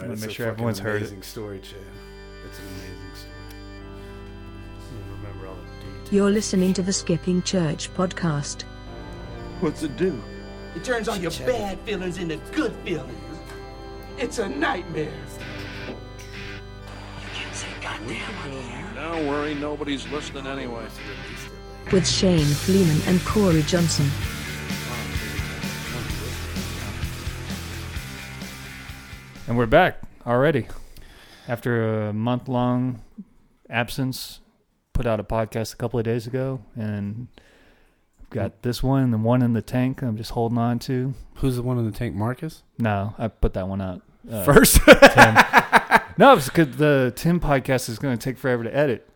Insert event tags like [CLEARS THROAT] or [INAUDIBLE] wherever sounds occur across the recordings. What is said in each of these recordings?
right, wanna make sure everyone's heard it. amazing story, Chad. It's an amazing story. Remember all the details. You're listening to the Skipping Church podcast. What's it do? It turns all your bad feelings into good feelings. It's a nightmare. You can't say goddamn on here. Don't worry, nobody's listening anyway. With Shane Fleeman and Corey Johnson. And we're back already. After a month long absence, put out a podcast a couple of days ago, and I've got this one and the one in the tank I'm just holding on to. Who's the one in the tank, Marcus? No, I put that one out. uh, First. [LAUGHS] Tim. No, it's because the Tim podcast is going to take forever to edit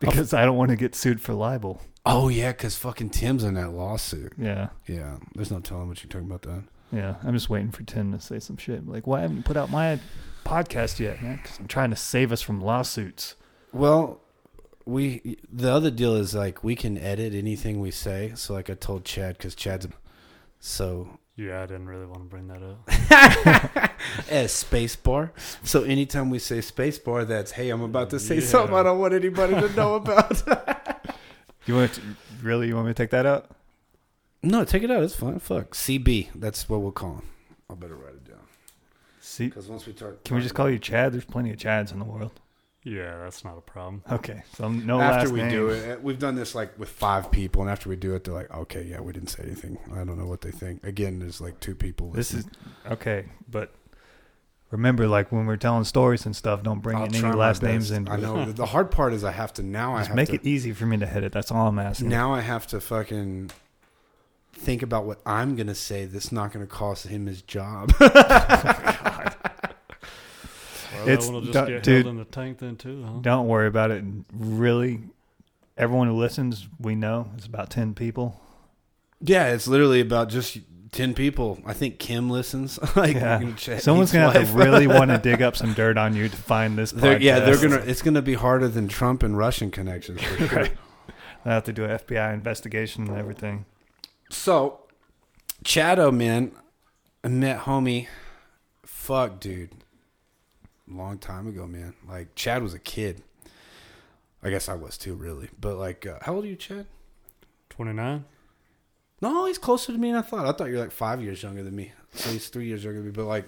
because I don't want to get sued for libel. oh yeah, because fucking Tim's in that lawsuit. Yeah. Yeah, there's no telling what you're talking about that. Yeah, I'm just waiting for Tim to say some shit. Like, why haven't you put out my podcast yet, man? Because I'm trying to save us from lawsuits. Well, we the other deal is like we can edit anything we say. So like I told Chad because Chad's so Yeah, I didn't really want to bring that up. [LAUGHS] Eh, as space bar. So anytime we say space bar, that's hey, I'm about to say Yeah. something I don't want anybody to know about. [LAUGHS] You want to, really? You want me to take that out? No, take it out. It's fine. Fuck CB. That's what we'll call him. I better write it down See, because once we start, can we just call you Chad? There's plenty of Chads in the world. yeah, that's not a problem. Okay, so no after last we name. do it, eh, we've done this like with five people, and after we do it, they're like, "Okay, yeah, we didn't say anything. I don't know what they think." Again, there's like two people. This is okay, but remember, like when we're telling stories and stuff, don't bring I'll in any my last names best. in. I know [LAUGHS] the hard part is I have to now. I Just have make to, it easy for me to hit it. That's all I'm asking. now. I have to fucking think about what I'm gonna say. That's not gonna cost him his job. [LAUGHS] Oh, well, It's- that one will just don't- dude. in the tank then too, huh? Don't worry about it. Really, everyone who listens, we know it's about ten people. yeah, it's literally about just ten people. I think Kim listens. [LAUGHS] like Yeah. we're gonna check Someone's gonna have to really [LAUGHS] want to dig up some dirt on you to find this. They're, yeah, they're gonna. It's gonna be harder than Trump and Russian connections for sure. Right. I have to do an FBI investigation and everything. So, Chado, man, I met homie. Fuck, dude. Long time ago, man. Like, Chad was a kid. I guess I was too, really. But, like, uh, how old are you, Chad? Twenty nine. No, he's closer to me than I thought. I thought you were like five years younger than me. So he's three years younger than me. But, like,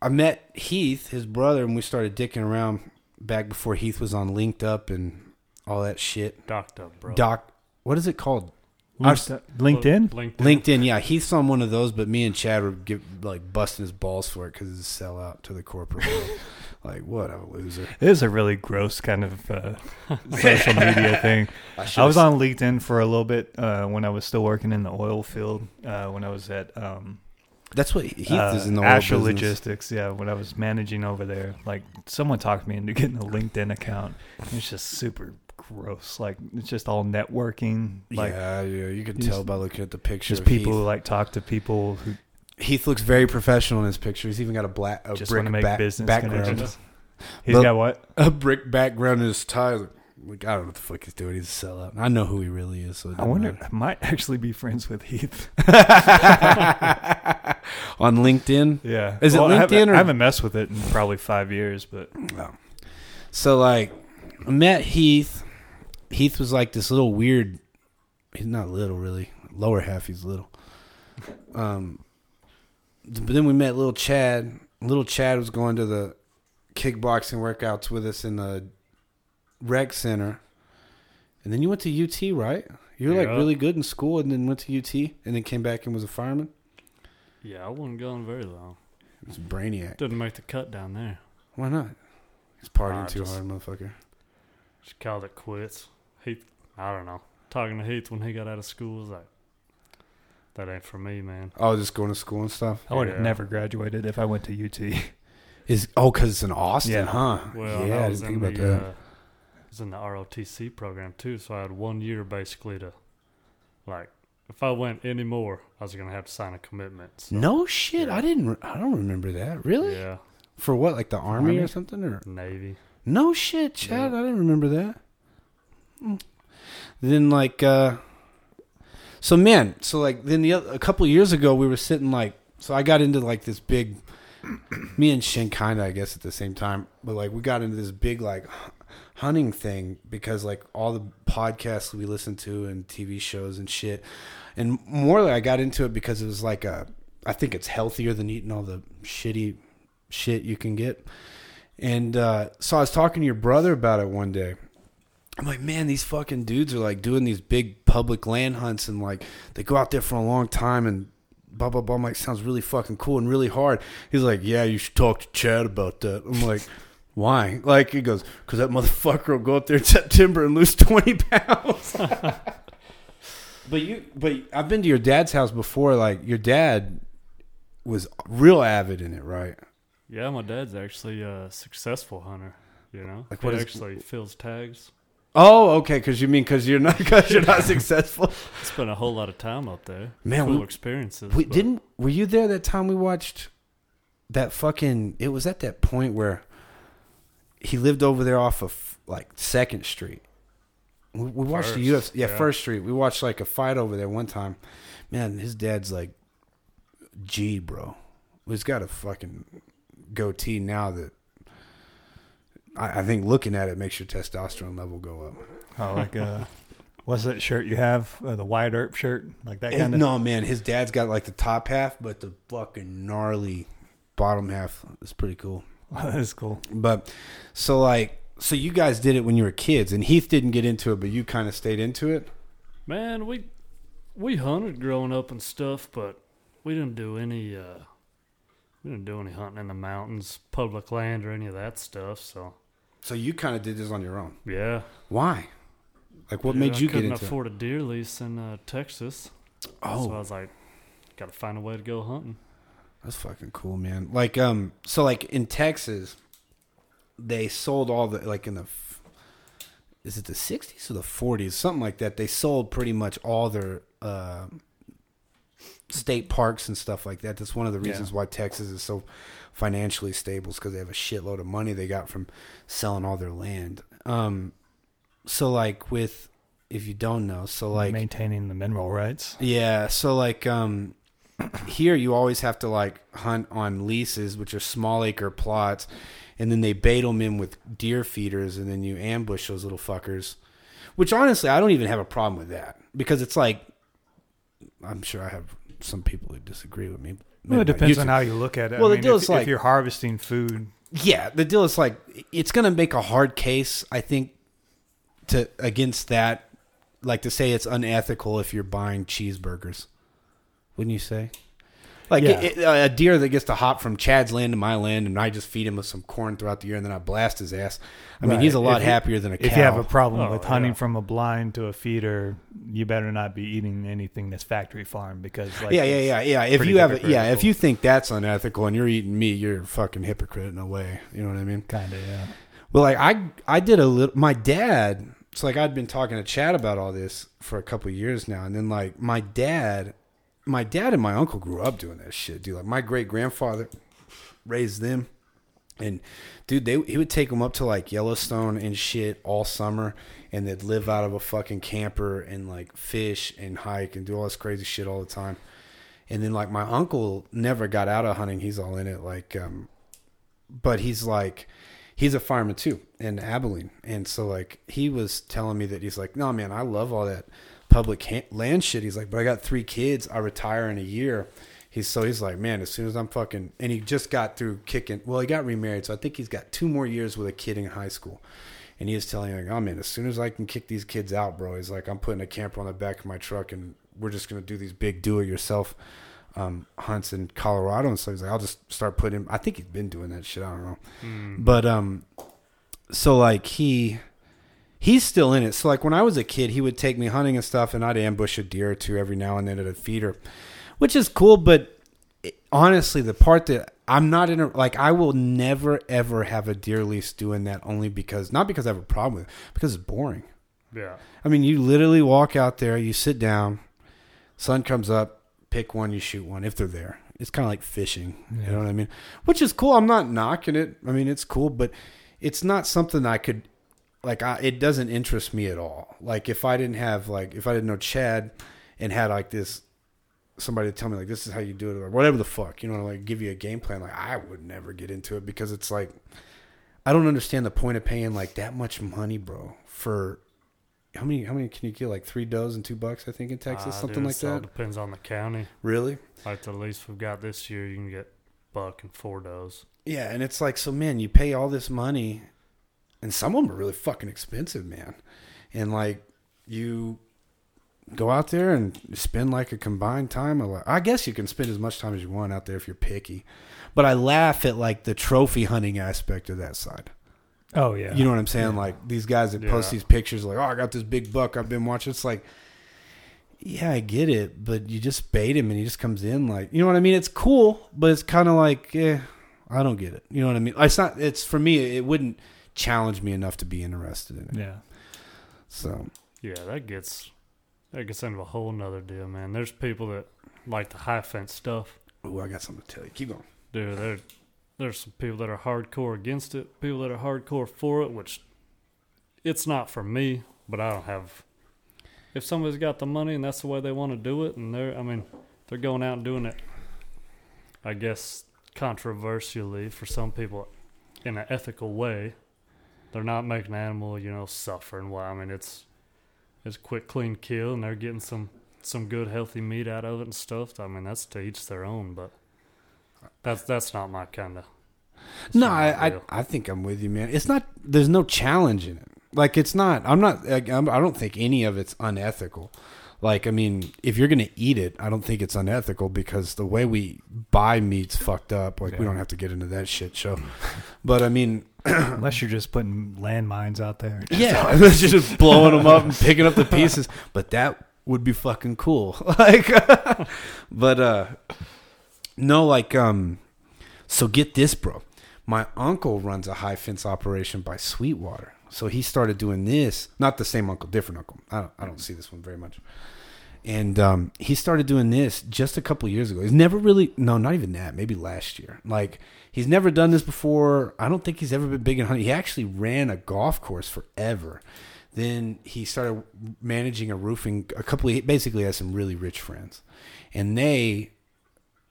I met Heath, his brother, and we started dicking around back before Heath was on Linked Up and all that shit. Docked up, bro. Doc, what is it called? Linked- LinkedIn. LinkedIn. LinkedIn, yeah, Heath's on one of those, but me and Chad were give, like busting his balls for it because it's a sellout to the corporate world. [LAUGHS] like, what a loser! It is a really gross kind of uh, social media [LAUGHS] thing. I was on LinkedIn for a little bit uh, when I was still working in the oil field. Uh, when I was at um, That's what Heath uh, is in the oil Asher business. Logistics. Yeah, when I was managing over there, like someone talked me into getting a LinkedIn account. It's just super gross. Like it's just all networking. Like yeah, yeah, you can tell by looking at the pictures. just people who like talk to people who Heath looks very professional in his picture. He's even got a black a just brick make back- business background. [LAUGHS] He's But- got what? A brick background in his tie. Like, I don't know what the fuck he's doing. He's a sellout. I know who he really is. So I wonder. matter. I might actually be friends with Heath. [LAUGHS] on LinkedIn. Yeah. Is it I haven't- LinkedIn or- I haven't messed with it in probably five years, but No. So like, met Heath. Heath was like this little weird. He's not little, really. Lower half, he's little. Um, but then we met little Chad. Little Chad was going to the kickboxing workouts with us in the rec center. And then you went to UT, right? You were like really good in school, and then went to UT, and then came back and was a fireman. Yeah, I wasn't going very long. He was a brainiac. Didn't make the cut down there. Why not? He's partying Ah, too just- hard, motherfucker. Just called it quits. Heath, I don't know. Talking to Heath when he got out of school was like, that ain't for me, man. Oh, just going to school and stuff. I would have Yeah. never graduated if I went to UT. Is oh, because it's in Austin, Yeah. huh? Well, yeah, I I didn't think about the, that. Uh, I was in the ROTC program too, so I had one year basically to, like, if I went any more, I was gonna have to sign a commitment. So, no shit, yeah. I didn't. re- I don't remember that. Really? Yeah, For what? Like the army, Army? or something? Or Navy. no shit, Chad. Yeah. I didn't remember that. Then like, uh so man, so like then the other, a couple years ago we were sitting like, so I got into like this big [CLEARS THROAT] me and Shin kind of, I guess, at the same time, but like we got into this big like hunting thing because like all the podcasts we listen to and TV shows and shit, and more like I got into it because it was like a, I think it's healthier than eating all the shitty shit you can get, and uh, so I was talking to your brother about it one day. I'm like, man, these fucking dudes are like doing these big public land hunts and like they go out there for a long time and blah blah blah. I'm like, sounds really fucking cool and really hard. He's like, yeah, you should talk to Chad about that. I'm like, why? Like he goes, because that motherfucker will go up there in [LAUGHS] September and lose 20 pounds. [LAUGHS] but you, but I've been to your dad's house before. Like your dad was real avid in it, right? Yeah, my dad's actually a successful hunter. You know, Like, he what is- actually fills tags. Oh, okay. Because you mean because you're not because you're not [LAUGHS] successful. Spent a whole lot of time up there. Man, full we- experiences. We but- didn't. Were you there that time we watched that fucking? It was at that point where he lived over there off of like Second Street. We, we watched the First, UFC. Yeah, yeah. First Street. We watched like a fight over there one time. Man, his dad's like, G, bro. He's got a fucking goatee now that. I, I think looking at it makes your testosterone level go up. Oh, like uh, what's that shirt you have? Uh, the Wyatt Earp shirt, like that kind of. no, man, his dad's got like the top half, but the fucking gnarly bottom half is pretty cool. [LAUGHS] that is cool. But so like so you guys did it when you were kids and Heath didn't get into it, but you kind of stayed into it. Man, we we hunted growing up and stuff, but we didn't do any uh we didn't do any hunting in the mountains, public land or any of that stuff, so So you kind of did this on your own. yeah. Why? Like what Yeah, made you get couldn't afford a deer lease in uh, Texas. it? So I Oh, was like, gotta find a way to go hunting. that's fucking cool, man. Like um so like in Texas they sold all the like in the is it the 60s or the 40s something like that they sold pretty much all their uh, state parks and stuff like that that's one of the reasons why texas is so financially stable because they have a shitload of money they got from selling all their land um, so like with if you don't know so like maintaining the mineral rights. yeah, so like um here you always have to like hunt on leases, which are small acre plots, and then they bait them in with deer feeders, and then you ambush those little fuckers. Which honestly, I don't even have a problem with that because it's like I'm sure I have some people who disagree with me. Well, it depends You on how you look at it. Well, I the mean, deal if, is like- if you're harvesting food, Yeah, the deal is like it's going to make a hard case, I think, to against that. Like to say it's unethical if you're buying cheeseburgers, wouldn't you say? Like Yeah. it, it- a deer that gets to hop from Chad's land to my land, and I just feed him with some corn throughout the year, and then I blast his ass. I mean, he's a lot If happier than a cow. if you have a problem Oh, with hunting yeah. from a blind to a feeder, you better not be eating anything that's factory farm because, like, yeah, yeah, yeah, yeah. If you have, a, yeah, if you think that's unethical and you're eating meat, you're a fucking hypocrite in a way. You know what I mean? kind of, yeah. Well, like I, I did a little. My dad. It's like I'd been talking to Chad about all this for a couple of years now, and then like my dad, my dad and my uncle grew up doing that shit, dude. Like my great grandfather raised them, and dude, they he would take them up to like Yellowstone and shit all summer, and they'd live out of a fucking camper and like fish and hike and do all this crazy shit all the time. And then like my uncle never got out of hunting; he's all in it. Like, um, but he's like he's a fireman too in Abilene, and so like he was telling me that he's like, no man, I love all that public ha- land shit. He's like, but I got three kids, I retire in a year. He's so he's like, man, as soon as I'm fucking, and he just got through kicking. Well, he got remarried, so I think he's got two more years with a kid in high school. And he was telling me, like, oh man, as soon as I can kick these kids out, bro, he's like, I'm putting a camper on the back of my truck, and we're just gonna do these big do-it-yourself um, hunts in Colorado. And so he's like, I'll just start putting. I think he's been doing that shit. I don't know. But um, so like he he's still in it. So like when I was a kid, he would take me hunting and stuff, and I'd ambush a deer or two every now and then at a feeder, which is cool. But it- honestly, the part that I'm not in, a, like I will never ever have a deer lease doing that only because not because I have a problem with it, because it's boring. Yeah. I mean, you literally walk out there, you sit down, sun comes up, pick one, you shoot one if they're there. It's kind of like fishing, you know what I mean? Which is cool. I'm not knocking it. I mean, it's cool, but it's not something I could like. I, it doesn't interest me at all. Like if I didn't have like if I didn't know Chad and had like this somebody to tell me like this is how you do it or whatever the fuck, you know, like give you a game plan. Like I would never get into it because it's like I don't understand the point of paying like that much money, bro, for how many how many can you get like three does and two bucks I think in Texas Ah, something dude, like that depends on the county. really Like the least we've got this year, you can get buck and four does. yeah and it's like so man you pay all this money and some of them are really fucking expensive man and like you go out there and spend like a combined time of I guess you can spend as much time as you want out there if you're picky but I laugh at like the trophy hunting aspect of that side Oh yeah. You know what I'm saying? Like these guys that post these pictures, like, oh, I got this big buck I've been watching. It's like, yeah, I get it, but you just bait him and he just comes in. Like, you know what I mean? It's cool, but it's kind of like, eh, I don't get it. You know what I mean? It's not. It's for me. It wouldn't challenge me enough to be interested in it. Yeah. So Yeah, that gets that gets into a whole nother deal, man. There's people that like the high fence stuff. Oh, I got something to tell you. Keep going. Dude, there there's some people that are hardcore against it, people that are hardcore for it, which it's not for me, but I don't have if somebody's got the money and that's the way they want to do it and they're I mean, they're going out and doing it I guess controversially for some people in an ethical way. They're not making the animal, you know, suffer and why I mean it's it's quick clean kill and they're getting some some good healthy meat out of it and stuff. I mean that's to each their own, but that's that's not my kind of. No, I, I I think I'm with you, man. It's not. There's no challenge in it. Like it's not. I'm not. Like, I'm, I don't think any of it's unethical. Like I mean, if you're gonna eat it, I don't think it's unethical because the way we buy meat's fucked up. Like we don't have to get into that shit show. But I mean, [CLEARS THROAT] Unless you're just putting landmines out there. [LAUGHS] yeah, [LAUGHS] it's just blowing them up and picking up the [LAUGHS] pieces. But that would be fucking cool. Like, but uh, no, like um, so get this, bro. My uncle runs a high fence operation by Sweetwater, so he started doing this. Not the same uncle, different uncle. I don't, I don't see this one very much. And um, he started doing this just a couple years ago. He's never really, no, not even that. Maybe last year. Like he's never done this before. I don't think he's ever been big in hunting. He actually ran a golf course forever. Then he started managing a roofing. A couple, of, he basically has some really rich friends, and they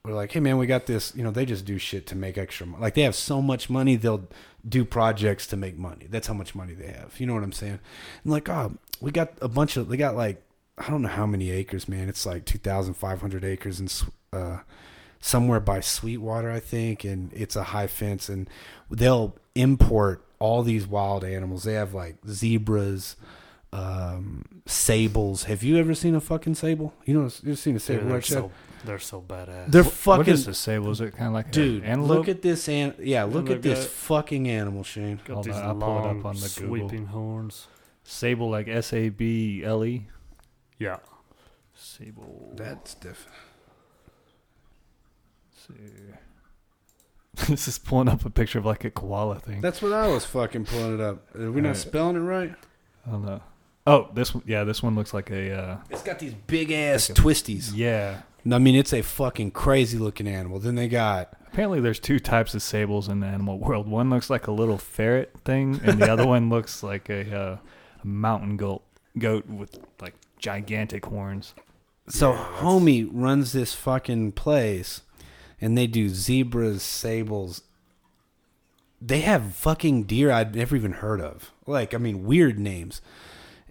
were like, "Hey man, we got this." You know, they just do shit to make extra. money. Like they have so much money, they'll do projects to make money. That's how much money they have. You know what I'm saying? And like, oh, we got a bunch of. They got like I don't know how many acres, man. It's like 2,500 acres Sw- uh, somewhere by Sweetwater, I think, and it's a high fence, and they'll import all these wild animals. They have like zebras, um, sables. Have you ever seen a fucking sable? You know, you've seen a Dude, sable, they're right? Chad? so they're so badass. They're What fucking is the sable? Is it kind of like dude. antelope? Look at this, an- yeah. Look at this got- fucking animal, Shane. got Hold these on, I'll pull it up on the Google. sweeping horns. sable like S A B L E. Yeah, Sable. That's different. See. [LAUGHS] this is pulling up a picture of like a koala thing. That's what I was fucking pulling it up. Are we not Alright. spelling it right? I don't know. Oh, this one. Yeah, this one looks like a. Uh, It's got these big ass twisties. yeah. I mean, it's a fucking crazy looking animal. Then they got Apparently, there's two types of sables in the animal world. One looks like a little ferret thing, and the other [LAUGHS] one looks like a, uh, a mountain goat goat with like gigantic horns. so homie runs this fucking place, and they do zebras, sables. They have fucking deer I'd never even heard of. Like, I mean, weird names.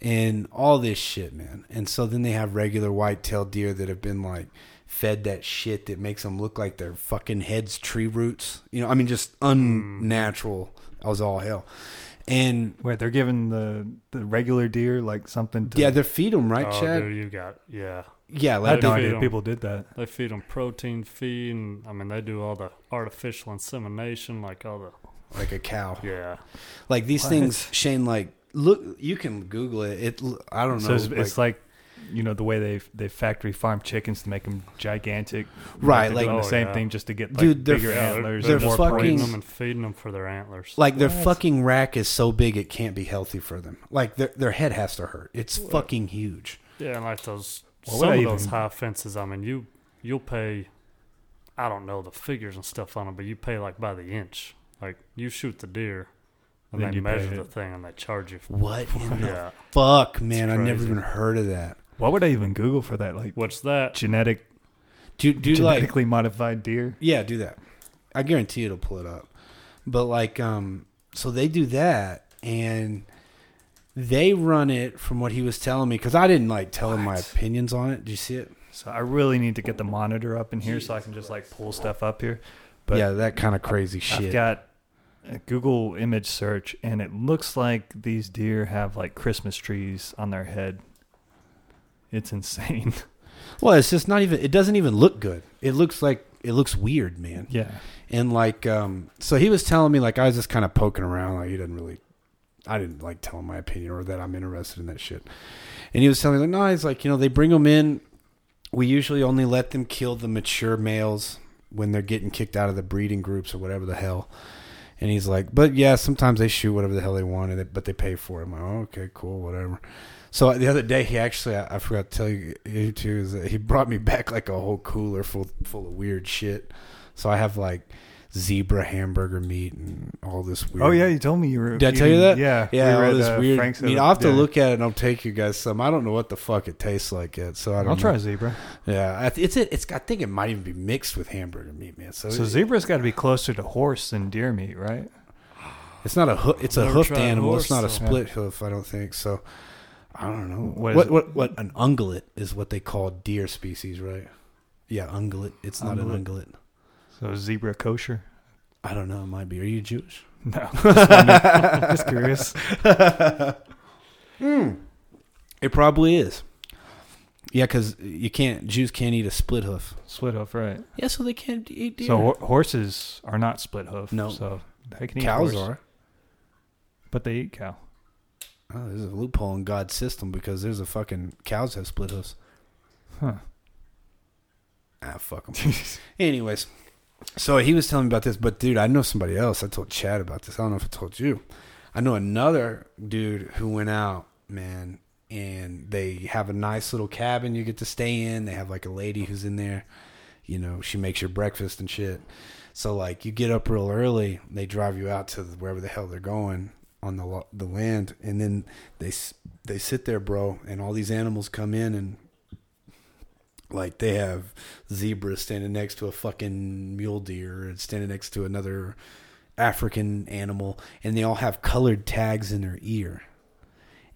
and all this shit, man. And so then they have regular white-tailed deer that have been like fed that shit that makes them look like their fucking heads tree roots. You know, I mean, just hmm. unnatural. I was all hell. And Wait, they're giving the the regular deer like something. To, yeah, they feed them right, oh, Chad. dude, you got yeah. Yeah, I like had no feed idea 'em. people did that. They feed them protein feed, and I mean they do all the artificial insemination, like all the like a cow. yeah. Like these What? things, Shane. Like, look, you can Google it. It. I don't know. So it's, it's like, you know, the way they they factory farm chickens to make them gigantic. Right, like- the Oh, same yeah. thing just to get like Dude, they're bigger f- Yeah, antlers. they're and more fucking- them and feeding them for their antlers. like their fucking rack is so big it can't be healthy for them. Like their their head has to hurt. It's fucking huge. Yeah, and like those What some I of those even- high fences. I mean, you you'll pay. I don't know the figures and stuff on them, but you pay like by the inch. Like you shoot the deer, and Then they you measure the thing, and they charge you. For, What [LAUGHS] in the fuck, man? I never even heard of that. What would I even Google for that? Like what's that? genetic Do do like Genetically modified deer. Yeah, do that. I guarantee it'll pull it up. But like, um, so they do that, and they run it from what he was telling me because I didn't like tell him my What? opinions on it. Do you see it? So I really need to get the monitor up in here so I can just like pull stuff up here. But yeah, that kind of crazy I've shit. got a Google image search, and it looks like these deer have like Christmas trees on their head. It's insane. [LAUGHS] well, it's just not even. It doesn't even look good. It looks like it looks weird, man. yeah. And like, um, so he was telling me like I was just kind of poking around. Like he didn't really, I didn't like tell him my opinion or that I'm interested in that shit. And he was telling me like, no, he's like, you know, they bring them in. We usually only let them kill the mature males when they're getting kicked out of the breeding groups or whatever the hell. And he's like, but yeah, sometimes they shoot whatever the hell they want, and but they pay for it. I'm like, oh, okay, cool, whatever. So the other day, he actually, I, I forgot to tell you, you too, is that he brought me [LAUGHS] back like a whole cooler full full of weird shit. So I have like zebra hamburger meat and all this weird. Oh yeah, you told me you were. Did I tell you that? Yeah. yeah, we were all at, this uh, weird. Frank's I mean, the- I'll have to yeah. look at it and I'll take you guys some. I don't know what the fuck it tastes like yet, so I don't. I'll know. try zebra. Yeah, I th- it's it. It's. I think it might even be mixed with hamburger meat, man. So, So it- zebra's got to be closer to horse than deer meat, right? It's not a hoof. It's a Never hoofed tried animal. it's horse, not a so- split hoof. I don't think so. I don't know. What What is what what, an ungulate is what they call deer species, right? Yeah, ungulate. It's not Ungulate. an ungulate. So zebra kosher? I don't know. It might be. Are you Jewish? [LAUGHS] No, just, wondering. just curious. It probably is. Yeah, because you can't. Jews can't eat a split hoof. Split hoof, right? Yeah, so they can't eat deer. So ho- horses are not split hoof. No. So they can eat cows horse, are. but they eat cow. Oh, there's a loophole in God's system because there's a fucking cows have split hoofs. Huh. Ah, fuck them. [LAUGHS] Anyways, so he was telling me about this, but dude, I know somebody else. I told Chad about this. I don't know if I told you. I know another dude who went out, man, and they have a nice little cabin you get to stay in. They have like a lady who's in there. You know, she makes your breakfast and shit. So like, you get up real early. They drive you out to wherever the hell they're going on the the land, and then they they sit there, bro, and all these animals come in and like they have zebras standing next to a fucking mule deer and standing next to another African animal, and they all have colored tags in their ear.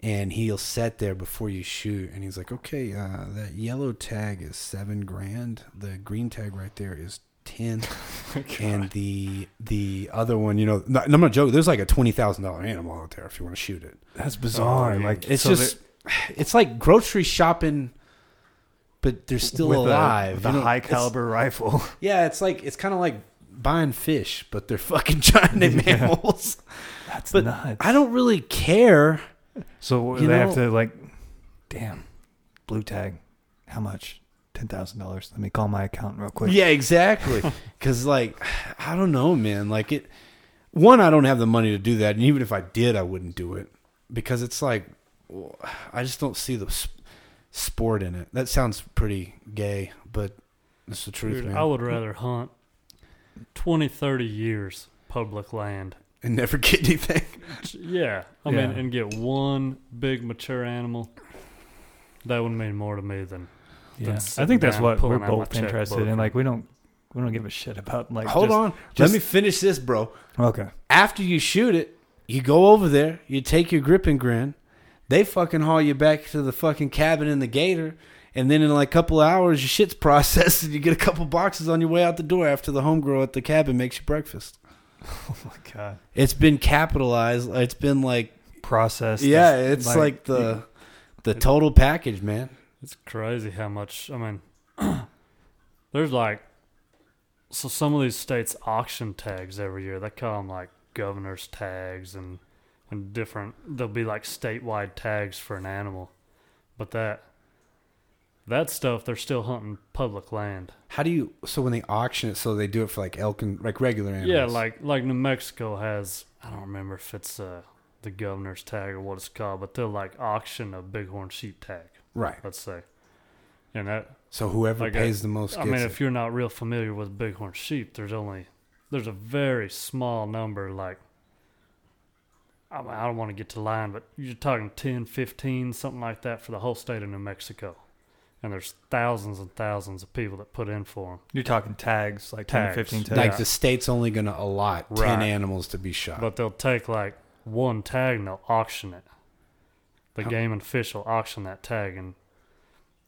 And he'll sit there before you shoot, and he's like, "Okay, uh, that yellow tag is seven grand. The green tag right there is ten, [LAUGHS] and the the other one, you know, no, I'm not joking. There's like a twenty thousand dollar animal out there if you want to shoot it. That's bizarre. Oh. Like It's so just, it's like grocery shopping, but they're still with alive. A, with a you know? high caliber rifle. [LAUGHS] yeah, it's like it's kind of like buying fish, but they're fucking [LAUGHS] giant mammals. That's But nuts. I don't really care. So You they have to like, damn, blue tag, how much? Ten thousand dollars. Let me call my accountant real quick. Yeah, exactly. [LAUGHS] Because like, I don't know, man. Like it. One, I don't have the money to do that, and even if I did, I wouldn't do it because it's like, I just don't see the sport in it. That sounds pretty gay, but it's the truth, Dude, man. I would rather hunt 20, 30 years public land. and never get anything. Yeah, I Yeah. mean, and get one big mature animal. That would mean more to me than. Yeah, than I think that's what we're pulling out my both interested in. Like we don't, we don't give a shit about like. Hold just- on, just- let me finish this, bro. Okay. after you shoot it, you go over there, you take your grip and grin, they fucking haul you back to the fucking cabin in the gator, and then in like a couple of hours your shit's [LAUGHS] processed and you get a couple boxes on your way out the door after the homegirl at the cabin makes you breakfast. [LAUGHS] Oh my god. It's been capitalized. It's been like processed. yeah, it's like, the the total package, man. It's crazy how much. I mean, [CLEARS THROAT] there's like. So some of these states auction tags every year. They call them like governor's tags and and different. There'll be like statewide tags for an animal, but that that stuff they're still hunting public land. How do you so when they auction it so they do it for like elk and like regular animals? Yeah, like like New Mexico has. I don't remember if it's uh, the governor's tag or what it's called, but they'll like auction a bighorn sheep tag. right. Let's say, and that So whoever Like, I- pays the most I mean, it. if you're not real familiar with bighorn sheep, there's only there's a very small number. Like I, mean, I don't want to get to line, but you're talking 10, 15, something like that for the whole state of New Mexico, and there's thousands and thousands of people that put in for them. You're talking tags, like 10 15 tags. Like the state's only going to allot ten animals to be shot. But they'll take like one tag and they'll auction it. The How- game and fish will auction that tag, and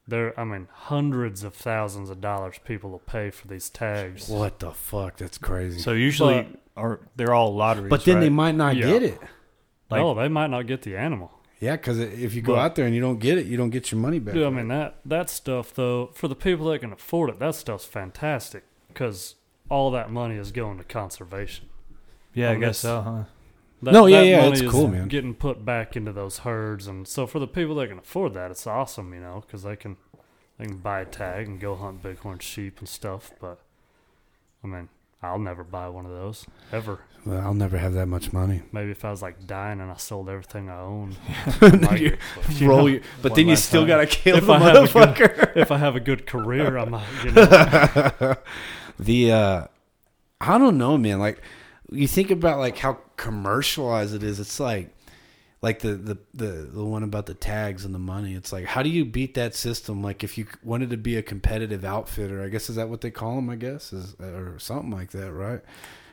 there, I mean, hundreds of thousands of dollars people will pay for these tags. what the fuck? That's crazy. So usually, But- or they're all lotteries. but then they might not Yeah. get it. Like- oh, they might not get the animal. Yeah, because if you go But- out there and you don't get it, you don't get your money back. Dude, I mean that that stuff though, for the people that can afford it, that stuff's fantastic because all that money is going to conservation. Yeah, I on guess so, huh? That, No, yeah, that yeah, money it's is cool, man. Getting put back into those herds, and so for the people that can afford that, it's awesome, you know, because they can they can buy a tag and go hunt bighorn sheep and stuff. But I mean, I'll never buy one of those ever. Well, I'll never have that much money. Maybe if I was like dying and I sold everything I owned, [LAUGHS] I You but, you Roll know, your, but then you still time. gotta kill If the I have a good- motherfucker. [LAUGHS] if I have a good career, I might. You know, [LAUGHS] the uh I don't know, man. Like you think about like how commercialized it is. It's like like the the the the one about the tags and the money. It's like how do you beat that system? Like if you wanted to be a competitive outfitter, I guess is that what they call them? I guess is or something like that, right?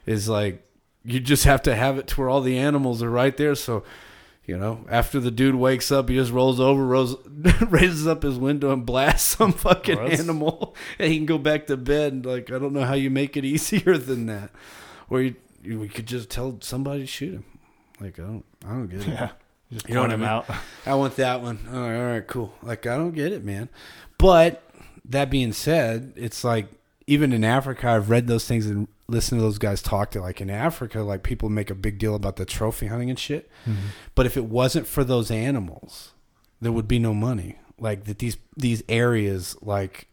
Is like you just have to have it to where all the animals are right there. So you know, after the dude wakes up, he just rolls over, rolls, [LAUGHS] raises up his window and blasts some [LAUGHS] fucking animal, and he can go back to bed. And like, I don't know how you make it [LAUGHS] easier than that. Or you, you we could just tell somebody to shoot him. Like, I don't, I don't get it. Yeah. Just You know what I mean? out. [LAUGHS] I want that one. All right, all right, cool. Like, I don't get it, man. But that being said, it's like even in Africa, I've read those things and listened to those guys talk. To like in Africa, like people make a big deal about the trophy hunting and shit. Mm-hmm. But if it wasn't for those animals, there would be no money. Like that, these these areas, like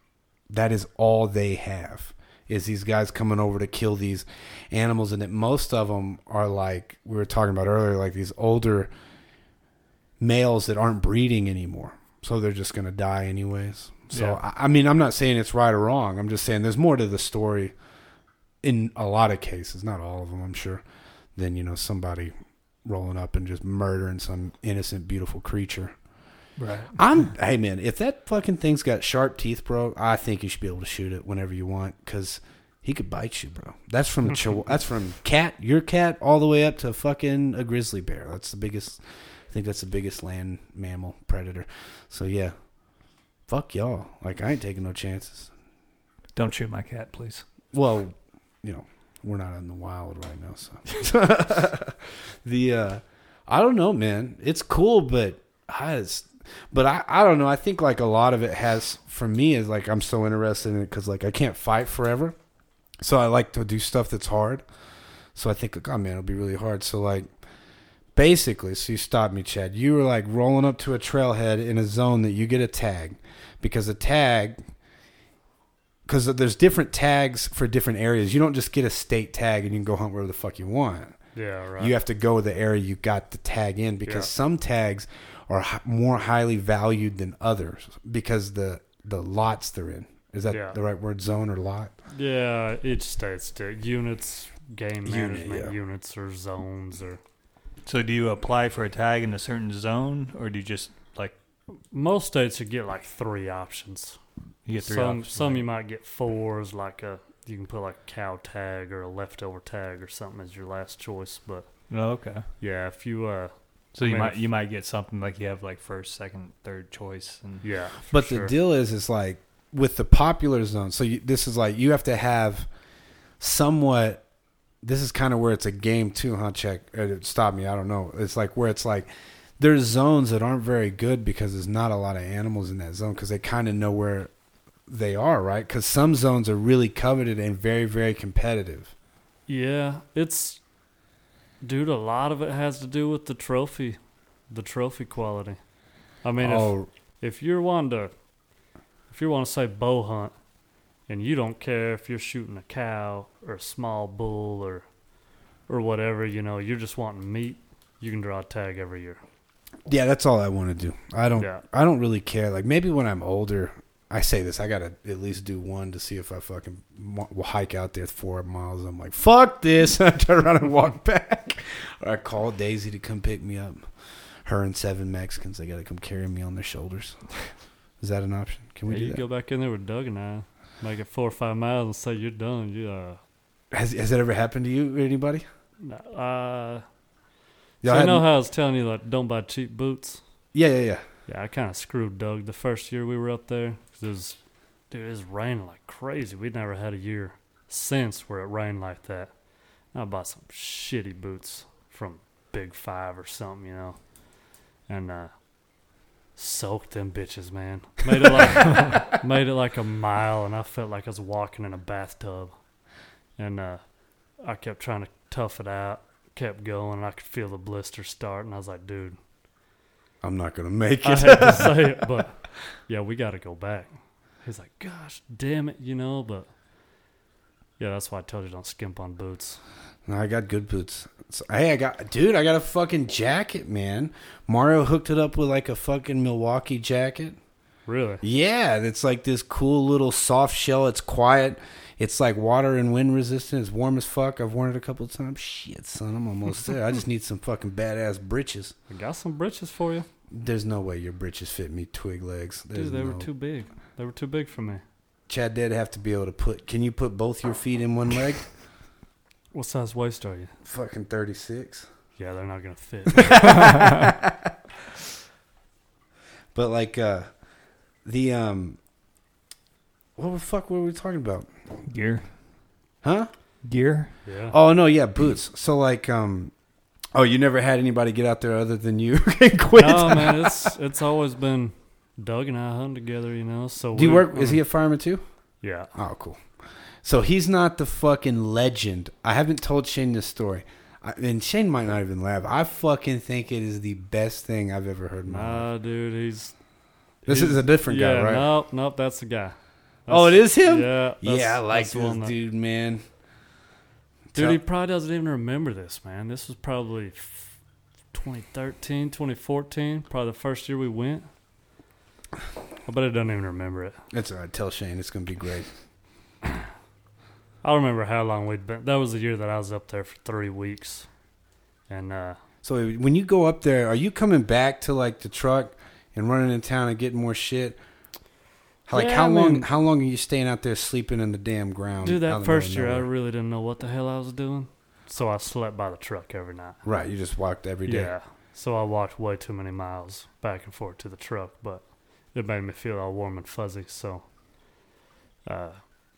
that is all they have is these guys coming over to kill these animals, and that most of them are like we were talking about earlier, like these older males that aren't breeding anymore, so they're just gonna die anyways. So Yeah. I, I mean, I'm not saying it's right or wrong. I'm just saying there's more to the story in a lot of cases, not all of them, I'm sure, than you know somebody rolling up and just murdering some innocent, beautiful creature. Right. I'm hey man, if that fucking thing's got sharp teeth, bro, I think you should be able to shoot it whenever you want because he could bite you, bro. That's from [LAUGHS] chihuahua, that's from cat, your cat, all the way up to fucking a grizzly bear. That's the biggest. I think that's the biggest land mammal predator. So yeah, fuck y'all. Like I ain't taking no chances. Don't shoot my cat, please. Well, you know, we're not in the wild right now, so [LAUGHS] the uh I don't know, man. It's cool, but I just, but I I don't know. I think like a lot of it has for me is like I'm so interested in it cuz like I can't fight forever. So I like to do stuff that's hard. So I think, oh man, it'll be really hard. So like, basically, so you stopped me, Chad. You were like rolling up to a trailhead in a zone that you get a tag, because a tag, because there's different tags for different areas. You don't just get a state tag and you can go hunt wherever the fuck you want. yeah, right. You have to go the area you got the tag in because Yeah. some tags are more highly valued than others because the the lots they're in. Is that Yeah. the right word? Zone or lot? Yeah, each state's units, game Unit, management yeah. units or zones or So do you apply for a tag in a certain zone, or do you just like most states you get like three options. you get three some options? some like- you might get fours like a you can put like a cow tag or a leftover tag or something as your last choice. But Oh, okay. yeah, if you uh So I you mean, might if- you might get something like you have like first, second, third choice, and yeah, But sure. the deal is, is like with the popular zone. So you, this is like you have to have somewhat. This is kind of where it's a game too, huh? Check. uh, Stop me. I don't know. It's like where it's like there's zones that aren't very good because there's not a lot of animals in that zone because they kind of know where they are, right? Because some zones are really coveted and very, very competitive. Yeah, it's dude. A lot of it has to do with the trophy, the trophy quality. I mean, oh, if, if you're wanting to, if you want to say bow hunt, and you don't care if you're shooting a cow or a small bull or, or whatever, you know, you're just wanting meat. You can draw a tag every year. yeah, that's all I want to do. I don't. Yeah. I don't really care. Like maybe when I'm older, I say this. I gotta at least do one to see if I fucking will hike out there four miles. I'm like, fuck this. [LAUGHS] I turn around and walk [LAUGHS] back, or I call Daisy to come pick me up. Her and seven Mexicans. They gotta come carry me on their shoulders. Is that an option? Can we Yeah, do you that? go back in there with Doug and I, make it four or five miles, and say you're done. You uh, Has has that ever happened to you or anybody? nah, uh. So you know how I was telling you like don't buy cheap boots. yeah, yeah, yeah. Yeah, I kind of screwed Doug the first year we were up there. 'cause it was, dude, it was raining like crazy. We'd never had a year since where it rained like that. I bought some shitty boots from Big Five or something, you know, and uh, soaked them bitches, man. [LAUGHS] Made it like made it like a mile, and I felt like I was walking in a bathtub. And uh, I kept trying to tough it out, kept going, and I could feel the blisters start, and I was like, dude. I'm not gonna make it. I it. hate to say it, [LAUGHS] but yeah, we got to go back. He's like, gosh, damn it, you know, but yeah, that's why I told you don't skimp on boots. No, I got good boots. So, hey, I got, dude, I got a fucking jacket, man. Mario hooked it up with like a fucking Milwaukee jacket. Really? Yeah, it's like this cool little soft shell. It's quiet. It's like water and wind resistant. It's warm as fuck. I've worn it a couple of times. Shit, son, I'm almost there. I just need some fucking badass britches. I got some britches for you. There's no way your britches fit me twig legs. There's Dude, they no- were too big. They were too big for me. Chad did have to be able to put. Can you put both your feet in one leg? What size waist are you? fucking 36. Yeah, they're not gonna fit. [LAUGHS] But like uh the um what the fuck were we talking about? Gear. Huh? Gear. yeah. Oh no, yeah, boots. So like um Oh, you never had anybody get out there other than you [LAUGHS] and quit. no, man, it's it's always been Doug and I hunt together, you know. So Do you we- work is he a fireman too? Yeah. Oh, cool. So he's not the fucking legend. I haven't told Shane this story. I, and Shane might not even laugh. I fucking think it is the best thing I've ever heard in my life. Nah, dude, he's This he's- is a different yeah, guy, right? Nope, nope, that's the guy. oh, it is him? Yeah, yeah, I like that's this one dude, man. Dude, Tell- he probably doesn't even remember this, man. This was probably f- 2013, 2014, probably the first year we went. I bet he doesn't even remember it. That's all right. Tell Shane it's gonna be great. I remember how long we'd been. That was the year that I was up there for three weeks. And, uh, So when you go up there, are you coming back to like the truck and running in town and getting more shit? How- Like Yeah, how I long? mean- how long are you staying out there sleeping in the damn ground? dude, that first year, I really didn't know what the hell I was doing. So I slept by the truck every night. right. You just walked every day. Yeah. So I walked way too many miles back and forth to the truck, but it made me feel all warm and fuzzy. So, uh,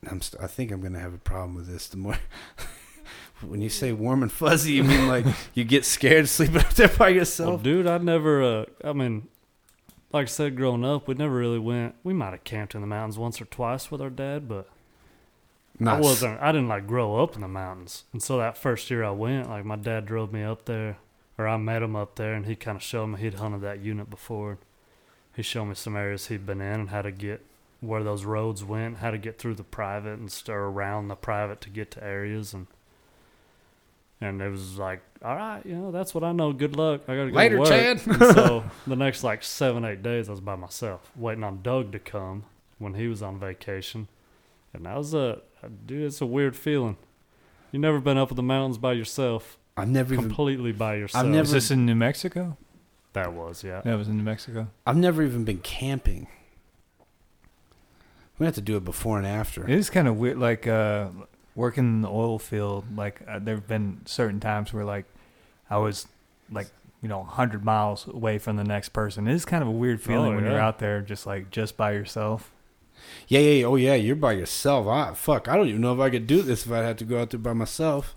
I'm. St- I think I'm gonna have a problem with this. The more [LAUGHS] when you say warm and fuzzy, you mean like [LAUGHS] you get scared sleeping up there by well, yourself? dude, I never. Uh, I mean, like I said, growing up, we never really went. We might have camped in the mountains once or twice with our dad, but Not I wasn't. I didn't like grow up in the mountains, and so that first year I went, like my dad drove me up there, or I met him up there, and he kind of showed me he'd hunted that unit before. He showed me some areas he'd been in and how to get where those roads went, how to get through the private and stir around the private to get to areas, and and it was like, all right, you know, that's what I know. Good luck. I gotta go Later, to work. Chad. So [LAUGHS] the next like seven, eight days, I was by myself, waiting on Doug to come when he was on vacation. And that was a, dude, it's a weird feeling. You never been up in the mountains by yourself, I've never even. completely by yourself. I've never- Was this in New Mexico? That was, yeah. That was in New Mexico. I've never even been camping. We have to do it before and after. It is kind of weird, like uh, working in the oil field. Like uh, there have been certain times where, like, I was like, you know, hundred miles away from the next person. It is kind of a weird feeling Oh, when you're out there, just like just by yourself. Yeah, yeah, yeah. Oh, yeah. You're by yourself. I, fuck. I don't even know if I could do this if I had to go out there by myself.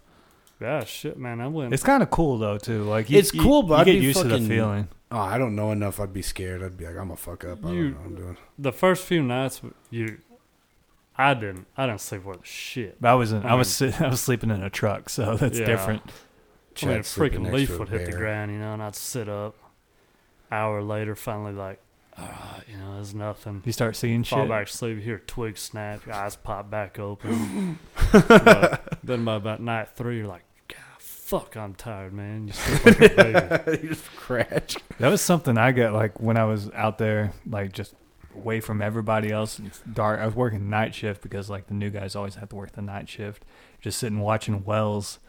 Yeah, shit, man. I went. It's kind of cool though, too. Like you, It's you- cool, but you I'd get be used to the feeling. Oh, I don't know enough. I'd be scared. I'd be like, I'm gonna fuck up. I You- don't know what I'm doing. the first few nights, you, I didn't, I didn't sleep worth shit. But I was in, I I was sit- [LAUGHS] I was sleeping in a truck, so [LAUGHS] that's Yeah. different. I mean, a freaking leaf a would hit the ground, you know, and I'd sit up. Hour later, finally, like, all right, you know, there's nothing. You start seeing Fall shit. back to sleep, hear a twig snap, your eyes pop back open. [LAUGHS] then by about night three, you're like, God, fuck, I'm tired, man. You [LAUGHS] like [LAUGHS] you just crash. That was something I got like when I was out there, like just away from everybody else. It's dark. I was working night shift because like the new guys always have to work the night shift. Just sitting watching wells,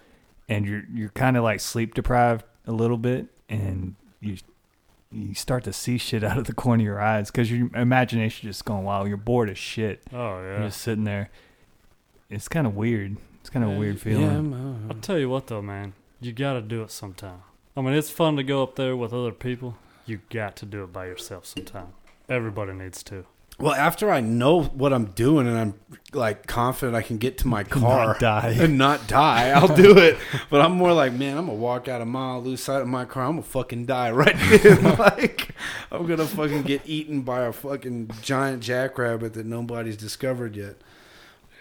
and you're you're kind of like sleep deprived a little bit, and you you start to see shit out of the corner of your eyes because your imagination just going wild. You're bored as shit. Oh You're yeah. just sitting there. It's kind of weird. It's kind of a weird feeling. Yeah, I'm, uh, I'll tell you what though, man. You got to do it sometime. I mean, it's fun to go up there with other people. You got to do it by yourself sometime. Everybody needs to. well, after I know what I'm doing and I'm like confident I can get to my [LAUGHS] car Not die. and not die, I'll do it. But I'm more like, man, I'm gonna walk out a mile, lose sight of my car, I'm gonna fucking die right [LAUGHS] then. [LAUGHS] like, I'm gonna fucking get eaten by a fucking giant jackrabbit that nobody's discovered yet.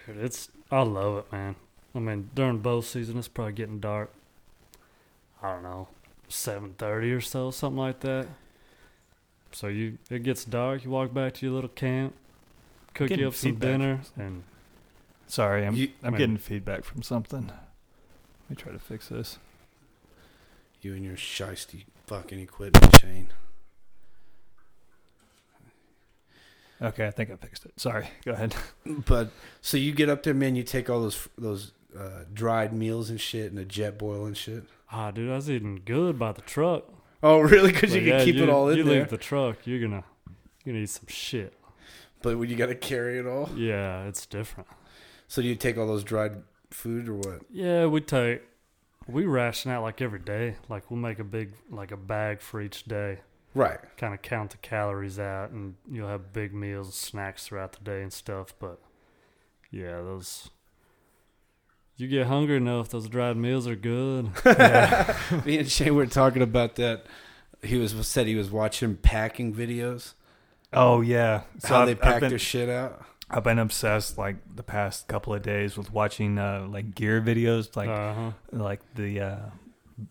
Dude, It's I love it, man. I mean, during bow season, it's probably getting dark. I don't know, seven thirty or so, something like that. So you, it gets dark. You walk back to your little camp, cook Getting you up some feedback. dinner, and Sorry, I'm You- I'm man. getting feedback from something. Let me try to fix this. You and your shisty fucking equipment, Shane. Okay, I think I fixed it. Sorry, go ahead. [LAUGHS] But so you get up there, man. You take all those those uh, dried meals and shit, and a jet boil and shit. ah, dude, I was eating good by the truck. Oh, [LAUGHS] really? Because you But can yeah, keep it all in you there. leave the truck, you're gonna, you're gonna eat some shit. but when you got to carry it all, Yeah, it's different. so do you take all those dried food or what? Yeah, we take, we ration out like every day. Like we'll make a big, like a bag for each day. Right. kind of count the calories out, and you'll have big meals, snacks throughout the day and stuff. But yeah, those you get hungry enough, those dried meals are good. [LAUGHS] Me and Shane were talking about that. He was said he was watching packing videos, Oh yeah, how I've- they I've pack been- their shit out. I've been obsessed like the past couple of days with watching uh, like gear videos, like uh huh. like the uh,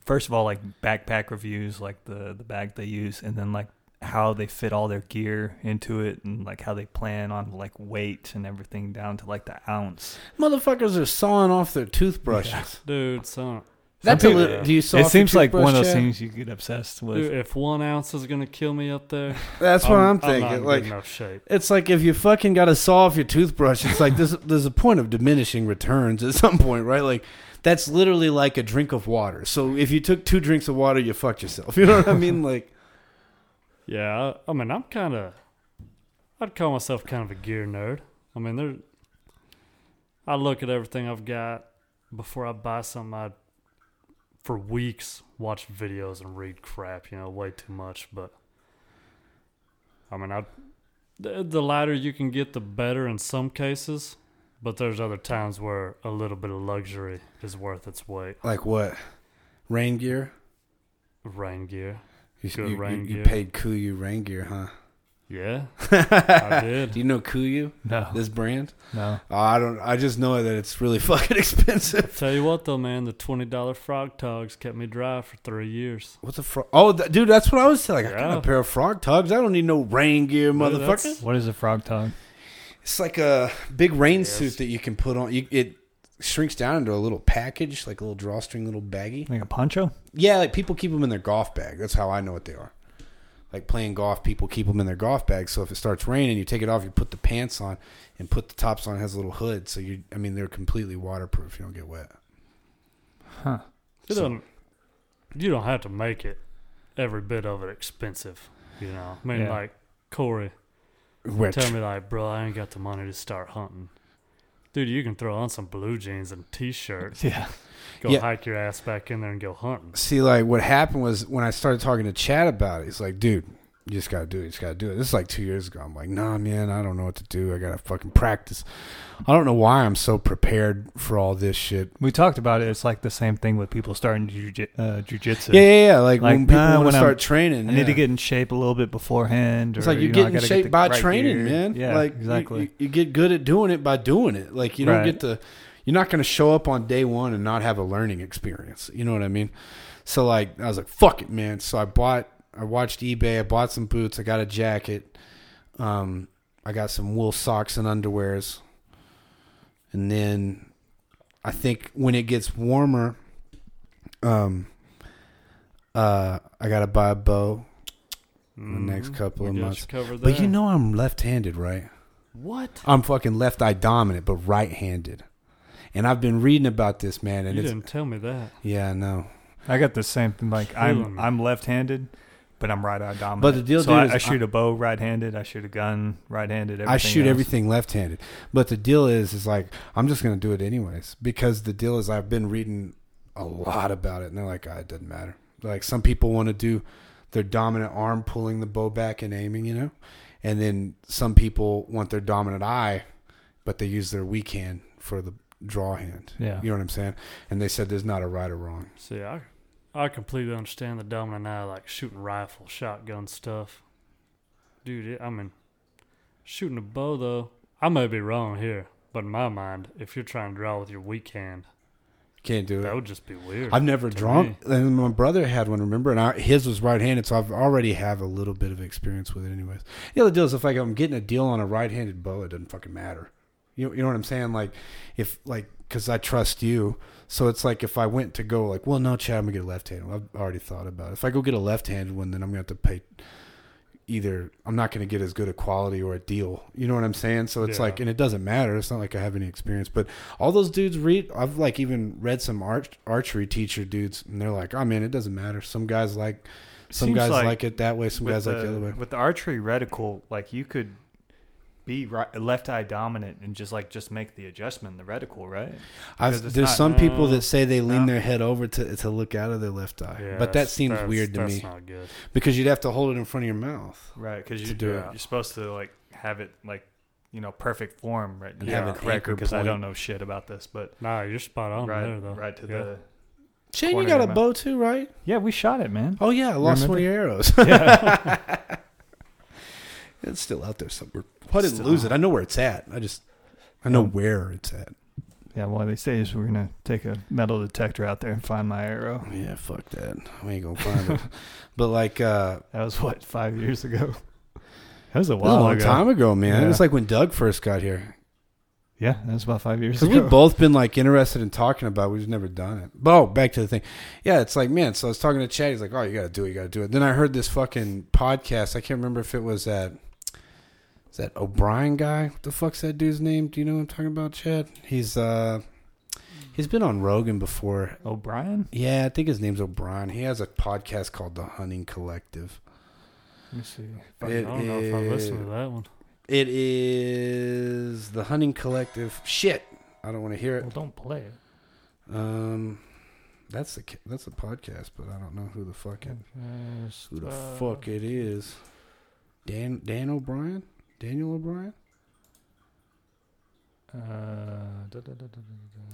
first of all like backpack reviews, like the the bag they use, and then like how they fit all their gear into it, and like how they plan on like weight and everything down to like the ounce. Motherfuckers are sawing off their toothbrushes. Dude, son. That's Some a people- little. Do you saw? it seems like one of those Chad? things you get obsessed with. Dude, if one ounce is gonna kill me up there, [LAUGHS] That's what I'm, I'm not thinking. in like, good enough shape. it's like if you fucking got to saw off your toothbrush, it's like there's [LAUGHS] there's a point of diminishing returns at some point, right? Like that's literally like a drink of water. So if you took two drinks of water, you fucked yourself. [LAUGHS] You know what I mean? Like, Yeah, I, I mean, I'm kind of, I'd call myself kind of a gear nerd. I mean, there, I look at everything I've got before I buy something. I, for weeks, watch videos and read crap. You know, way too much. But I mean, I, the, the lighter you can get, the better in some cases. But there's other times where a little bit of luxury is worth its weight. like what? Rain gear. Rain gear, You, Good you, you, you paid Kuiu rain gear, huh? yeah, [LAUGHS] I did. Do you know Kuiu? no, This brand? no. Oh, I don't. I just know that it's really [LAUGHS] fucking expensive. Tell you what though, man, the twenty dollar Frogg Toggs kept me dry for three years. What's a frog? Oh, th- dude, that's what I was saying. Like, I got a pair of frog tugs. I don't need no rain gear, Dude, motherfucker. What is a frog tongue? It's like a big rain Yes. suit that you can put on. You, it shrinks down into a little package, like a little drawstring, little baggie. Like a poncho? Yeah, like people keep them in their golf bag. That's how I know what they are. Like playing golf, people keep them in their golf bag. So if it starts raining, you take it off, you put the pants on, and put the tops on. It has a little hood, so you. I mean, they're completely waterproof. You don't get wet. Huh. It So- doesn't. You don't have to make it every bit of it expensive. You know, I mean, Yeah. like Corey, Wet. tell me like, bro, I ain't got the money to start hunting. Dude, you can throw on some blue jeans and t-shirts, Yeah. go Yeah. hike your ass back in there and go hunting. See, like what happened was when I started talking to Chad about it, he's like, dude, you just gotta do it. You just gotta do it. This is like two years ago. I'm like, nah, man, I don't know what to do. I gotta fucking practice. I don't know why I'm so prepared for all this shit. We talked about it. It's like the same thing with people starting jiu- uh, jujitsu. Yeah, yeah, yeah. Like, Like, when people nah, want to I'm- start training, I need to get in shape a little bit beforehand. Or, It's like you you know, I get in shape the by right training, gear. man. Yeah, like exactly. You, you get good at doing it by doing it. Like you don't Right. get to. You're not going to show up on day one and not have a learning experience. You know what I mean? So like, I was like, "Fuck it, man." So I bought. I watched eBay. I bought some boots. I got a jacket. Um, I got some wool socks and underwears. And then, I think when it gets warmer, um, uh, I gotta buy a bow. the next Mhm. couple We of got you months. But you know I'm left-handed, right? what? I'm fucking left eye dominant, but right-handed. And I've been reading about this, man, and You it's didn't tell me that. yeah, I know. I got the same thing. Like I'm. I'm left-handed, but I'm right eye dominant. But the deal, so dude, I, is I shoot I- a bow right-handed. I shoot a gun right-handed. I shoot else. everything left-handed. But the deal is, is like I'm just gonna do it anyways because the deal is I've been reading a lot about it, and they're like, ah, it doesn't matter. Like some people want to do their dominant arm pulling the bow back and aiming, you know, and then some people want their dominant eye, but they use their weak hand for the draw hand. Yeah. You know what I'm saying? And they said there's not a right or wrong. See, I, I completely understand the dominant eye, like shooting rifle, shotgun stuff. Dude, it, I mean, shooting a bow, though, I may be wrong here, but in my mind, if you're trying to draw with your weak hand, Can't do it. that would just be weird. I've never drawn. me. And my brother had one. Remember, and I, his was right-handed, so I've already have a little bit of experience with it, anyways. The other deal is if like I'm getting a deal on a right-handed bow, it doesn't fucking matter. You you know what I'm saying? Like if like because I trust you, so it's like if I went to go like, well, no, Chad, I'm gonna get a left-handed. I've already thought about it. If I go get a left-handed one, then I'm gonna have to pay. Either I'm not going to get as good a quality or a deal. You know what I'm saying? So it's Yeah. like, and it doesn't matter. It's not like I have any experience, but all those dudes read. I've like even read some arch, archery teacher dudes, and they're like, "Oh man, it doesn't matter." Some guys like, some Seems guys like like, it that way. Some guys like the, the other way. With the archery reticle, like you could be right, left eye dominant and just like just make the adjustment in the reticle, right? I've, because it's there's not- some people that say they lean no. their head over to to look out of their left eye, Yeah, but that seems that's- weird to that's me not good. because you'd have to hold it in front of your mouth. Right, because you do do it. You're supposed to like have it like you know perfect form, right? And have Yeah, an correct. anchor Because I don't know shit about this, but Nah, you're spot on right, there, though. right to Yeah. the Shane, you got a bow too, right? yeah. We shot it, man. Oh yeah, I lost Remember? one of your arrows. [LAUGHS] [LAUGHS] it's still out there somewhere. I didn't Still- lose it. I know where it's at. I just I know Yeah. where it's at. Yeah, one they say days we're gonna take a metal detector out there and find my arrow. Yeah, fuck that. We ain't gonna find it. [LAUGHS] But like uh That was what five years ago. That was a that was while a long ago. time ago, man. Yeah. It's like when Doug first got here. Yeah, that was about five years Because ago. we've both been like interested in talking about. it. We've never done it. But oh, back to the thing. Yeah, it's like man. So I was talking to Chad. He's like, "Oh, you got to do it. You got to do it." Then I heard this fucking podcast. I can't remember if it was that. Is that O'Brien guy? What the fuck's that dude's name? Do you know what I'm talking about, Chad? He's uh, he's been on Rogan before. O'Brien. Yeah, I think his name's O'Brien. He has a podcast called The Hunting Collective. Let me see. I It don't know if I listened to that one. It is The Hunting Collective. Shit, I don't want to hear it. Well, don't play it. Um, that's the that's a podcast, but I don't know who the fuck it who the Uh, fuck it is. Dan Dan O'Brien, Daniel O'Brien. Uh, da, da, da.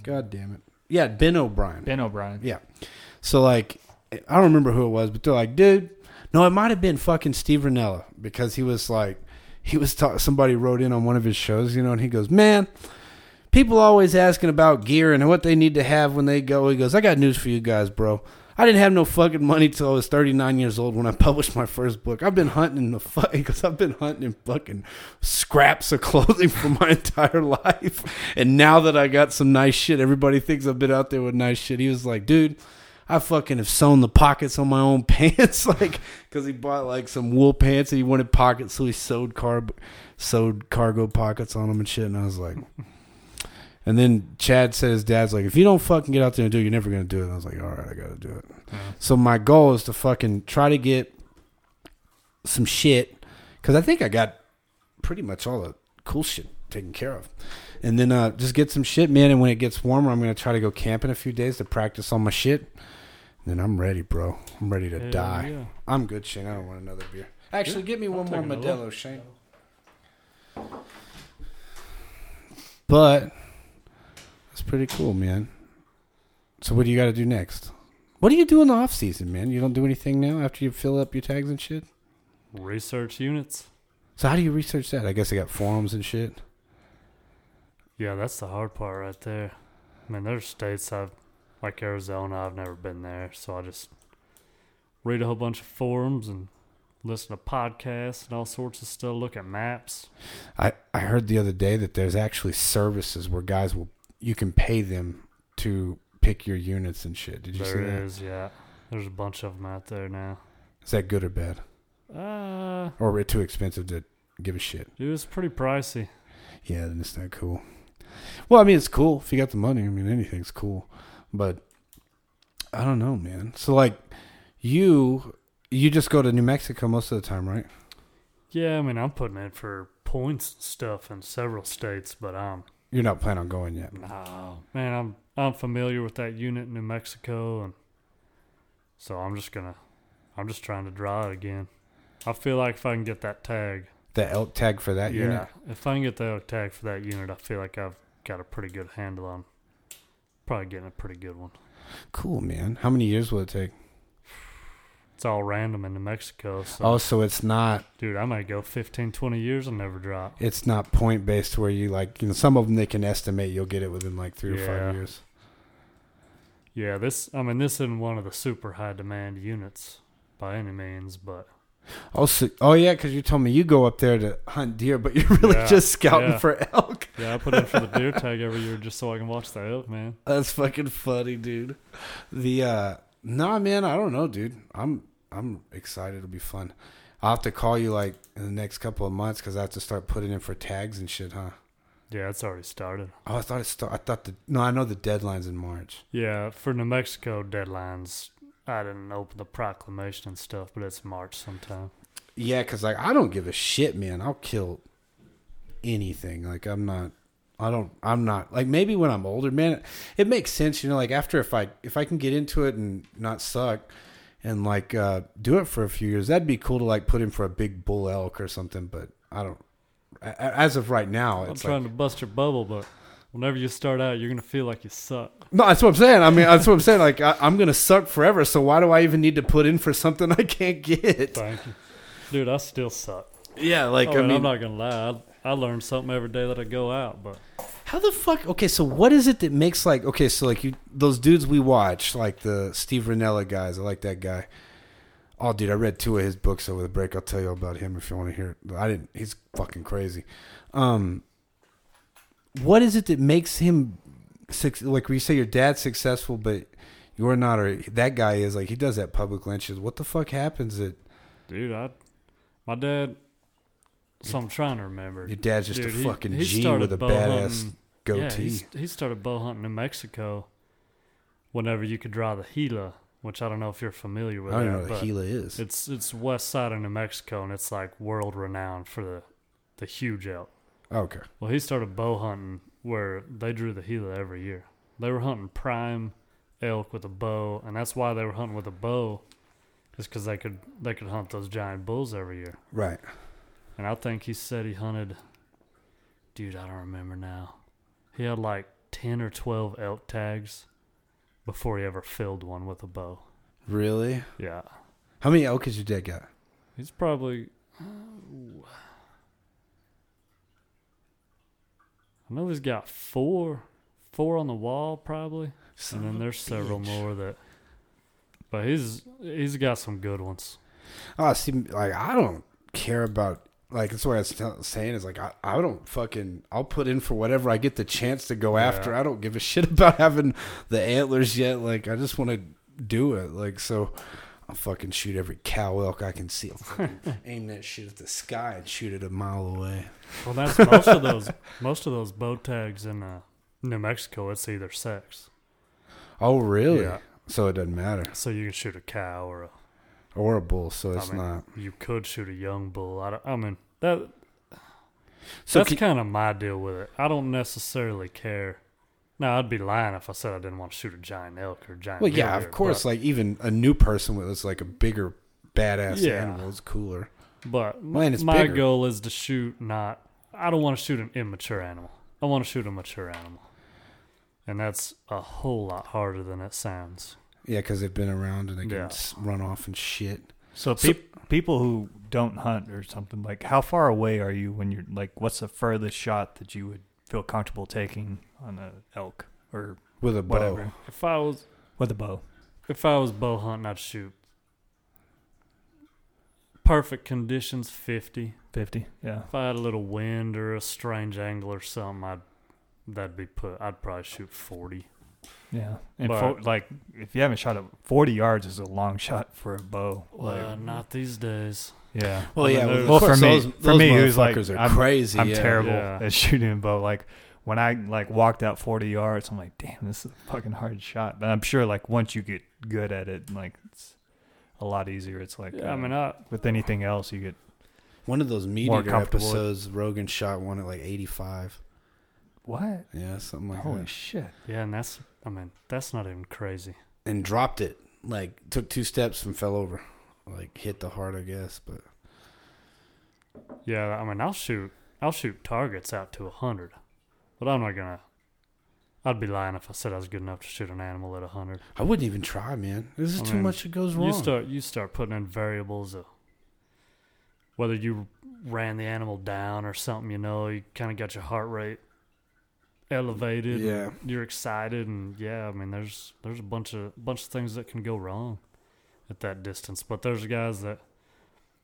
God damn it. Yeah, Ben O'Brien. Ben O'Brien. Yeah. So like, I don't remember who it was, but they're like, dude, no, it might have been fucking Steve Rinella because he was like, he was somebody wrote in on one of his shows, you know, and he goes, man. People always asking about gear and what they need to have when they go. He goes, I got news for you guys, bro. I didn't have no fucking money till I was 39 years old when I published my first book. I've been hunting in the fuck because [LAUGHS] I've been hunting in fucking scraps of clothing for my [LAUGHS] entire life. And now that I got some nice shit, everybody thinks I've been out there with nice shit. He was like, dude, I fucking have sewn the pockets on my own [LAUGHS] pants, like because he bought like some wool pants and he wanted pockets, so he sewed carb, sewed cargo pockets on them and shit. And I was like, and then Chad said his dad's like, if you don't fucking get out there and do it, you're never gonna do it. And I was like, all right, I gotta do it. So my goal is to fucking try to get some shit because I think I got pretty much all the cool shit taken care of. And then uh, just get some shit, man. And when it gets warmer, I'm gonna try to go camping a few days to practice on my shit. And then I'm ready, bro. I'm ready to Hell die. yeah. I'm good, Shane. I don't want another beer. Actually, give me one more Modelo, Shane. But that's pretty cool, man. So what do you got to do next? What do you do in the off season, man? You don't do anything now after you fill up your tags and shit. Research units. So how do you research that? I guess they got forums and shit. Yeah, that's the hard part right there. I mean, there's states I've, like Arizona, I've never been there, so I just read a whole bunch of forums and listen to podcasts and all sorts of stuff, look at maps. I, I heard the other day that there's actually services where guys will you can pay them to pick your units and shit. Did you see that? that? is, yeah. There's a bunch of them out there now. Is that good or bad? Uh, Or it too expensive to give a shit? it was pretty pricey. Yeah, then it's not cool. Well, I mean, it's cool if you got the money. I mean, anything's cool, but I don't know, man. So like, you you just go to New Mexico most of the time, right? Yeah, I mean, I'm putting in for points and stuff in several states, but um, You're not planning on going yet. no, man, I'm I'm familiar with that unit in New Mexico, and so I'm just gonna, I'm just trying to draw it again. I feel like if I can get that tag, The elk tag for that yeah, unit. if I can get the elk tag for that unit, I feel like I've got a pretty good handle on. Probably getting a pretty good one. Cool, man. How many years will it take? It's all random in New Mexico, so Oh, so it's not dude, I might go 15, 20 years and never drop. it's not point based where you like you know some of them they can estimate you'll get it within like three or five years. Yeah, this I mean this isn't one of the super high demand units by any means, but Oh, so, oh yeah, because you told me you go up there to hunt deer, but you're [LAUGHS] really Yeah, just scouting yeah. for elk. yeah, I put in for the deer [LAUGHS] tag every year just so I can watch the elk, man. That's fucking funny, dude. The uh nah man, I don't know, dude. I'm I'm excited. It'll be fun. I'll have to call you like in the next couple of months because I have to start putting in for tags and shit, huh? Yeah, it's already started. Oh, I thought it start. I thought the no, I know the deadline's in March. Yeah, for New Mexico deadlines, I didn't open the proclamation and stuff, but it's March sometime. Yeah, because like I don't give a shit, man. I'll kill anything. Like I'm not. I don't. I'm not like maybe when I'm older, man. It makes sense, you know. Like after if I if I can get into it and not suck, and like uh do it for a few years, that'd be cool to like put in for a big bull elk or something. But I don't. a- a- As of right now, I'm trying like, to bust your bubble, but whenever you start out, you're gonna feel like you suck. no. That's what I'm saying. I mean, that's what I'm saying. Like I, I'm gonna suck forever. So why do I even need to put in for something [LAUGHS] I can't get? Thank you, dude. I still suck. Yeah, like I I mean, mean, I'm not gonna lie. I, I learn something every day that I go out, but How the fuck? Okay, so what is it that makes like okay, so like you those dudes we watch, like the Steve Rinella guys. I like that guy. Oh, dude, I read two of his books over the break. I'll tell you about him if you want to hear. it. I didn't. He's fucking crazy. Um, what is it that makes him like? We say your dad's successful, but you're not, or that guy is like he does that public lynches. What the fuck happens that dude, I, my dad. So I'm trying to remember. your dad's just Dude, a he- fucking he G started with a bow badass hunting- goatee? Yeah, he's- he started bow hunting in Mexico. Whenever you could draw the Gila, which I don't know if you're familiar with. I don't that, know what a but Gila is. It's it's west side of New Mexico, and it's like world renowned for the the huge elk. okay. Well, he started bow hunting where they drew the Gila every year. They were hunting prime elk with a bow, and that's why they were hunting with a bow, is because they could they could hunt those giant bulls every year. Right. And I think he said he hunted. Dude, I don't remember now. He had like ten or twelve elk tags before he ever filled one with a bow. Really? Yeah, How many elk has your dad got? he's probably. ooh. I know he's got four, four on the wall probably, and then there's several more that. But he's he's got some good ones. Oh, see, like I don't care about like that's what I was tell- saying is like I, I don't fucking I'll put in for whatever I get the chance to go Yeah. after. I don't give a [LAUGHS] shit about having the antlers yet. Like I just want to do it. Like so, I'll fucking shoot every cow elk I can see. [LAUGHS] Aim that shit at the sky and shoot it a mile away. Well, that's most of those [LAUGHS] most of those bow tags in uh, New Mexico. It's either sex, Oh really? Yeah. So it doesn't matter, so you can shoot a cow or a, or a bull. So I it's mean, not. You could shoot a young bull. I, I mean that. So that's kind of my deal with it. I don't necessarily care. Now I'd be lying if I said I didn't want to shoot a giant elk or giant. well, yeah, of course. But, Like even a new person with it's like a bigger badass Yeah. animal is cooler. but and it's my bigger. goal is to shoot not. I don't want to shoot an immature animal. I want to shoot a mature animal, and that's a whole lot harder than it sounds. Yeah, because they've been around and they can Yeah. s run off and shit. So, peop people who don't hunt or something like, how far away are you when you're like, what's the furthest shot that you would feel comfortable taking on a elk or With a bow. whatever If I was with a bow? if I was bow hunting, I'd shoot perfect conditions fifty. Fifty, yeah. If I had a little wind or a strange angle or something, I'd that'd be put. I'd probably shoot forty. Yeah, and But- fo- like if you haven't shot it, forty yards is a long shot for a bow. Well, Like, not these days. yeah. Well, yeah. there's- of Well, for me, those, for those me, who's like, are I'm, crazy. I'm yeah. terrible Yeah. at [LAUGHS] shooting a bow. Like when I like walked out forty yards, I'm like, damn, this is a fucking hard shot. But I'm sure like once you get good at it, like it's a lot easier. It's like Yeah, I uh, mean, I with anything else, you get One of those meat More eater comfortable with- episodes, Rogan shot one at like 85. what? Yeah, something like Holy that. shit! yeah, and that's Oh, I mean that's not even crazy. And dropped it. Like, took two steps and fell over. Like, hit the heart, I guess. But Yeah, I mean I'll shoot I'll shoot targets out to a hundred, but I'm not gonna. I'd be lying if I said I was good enough to shoot an animal at a hundred. I wouldn't even try, man. This is I too mean, much that goes wrong. You start you start putting in variables of whether you ran the animal down or something. You know, you kind of got your heart rate elevated. Yeah. you're excited, and yeah, I mean, there's there's a bunch of bunch of things that can go wrong at that distance. But there's guys that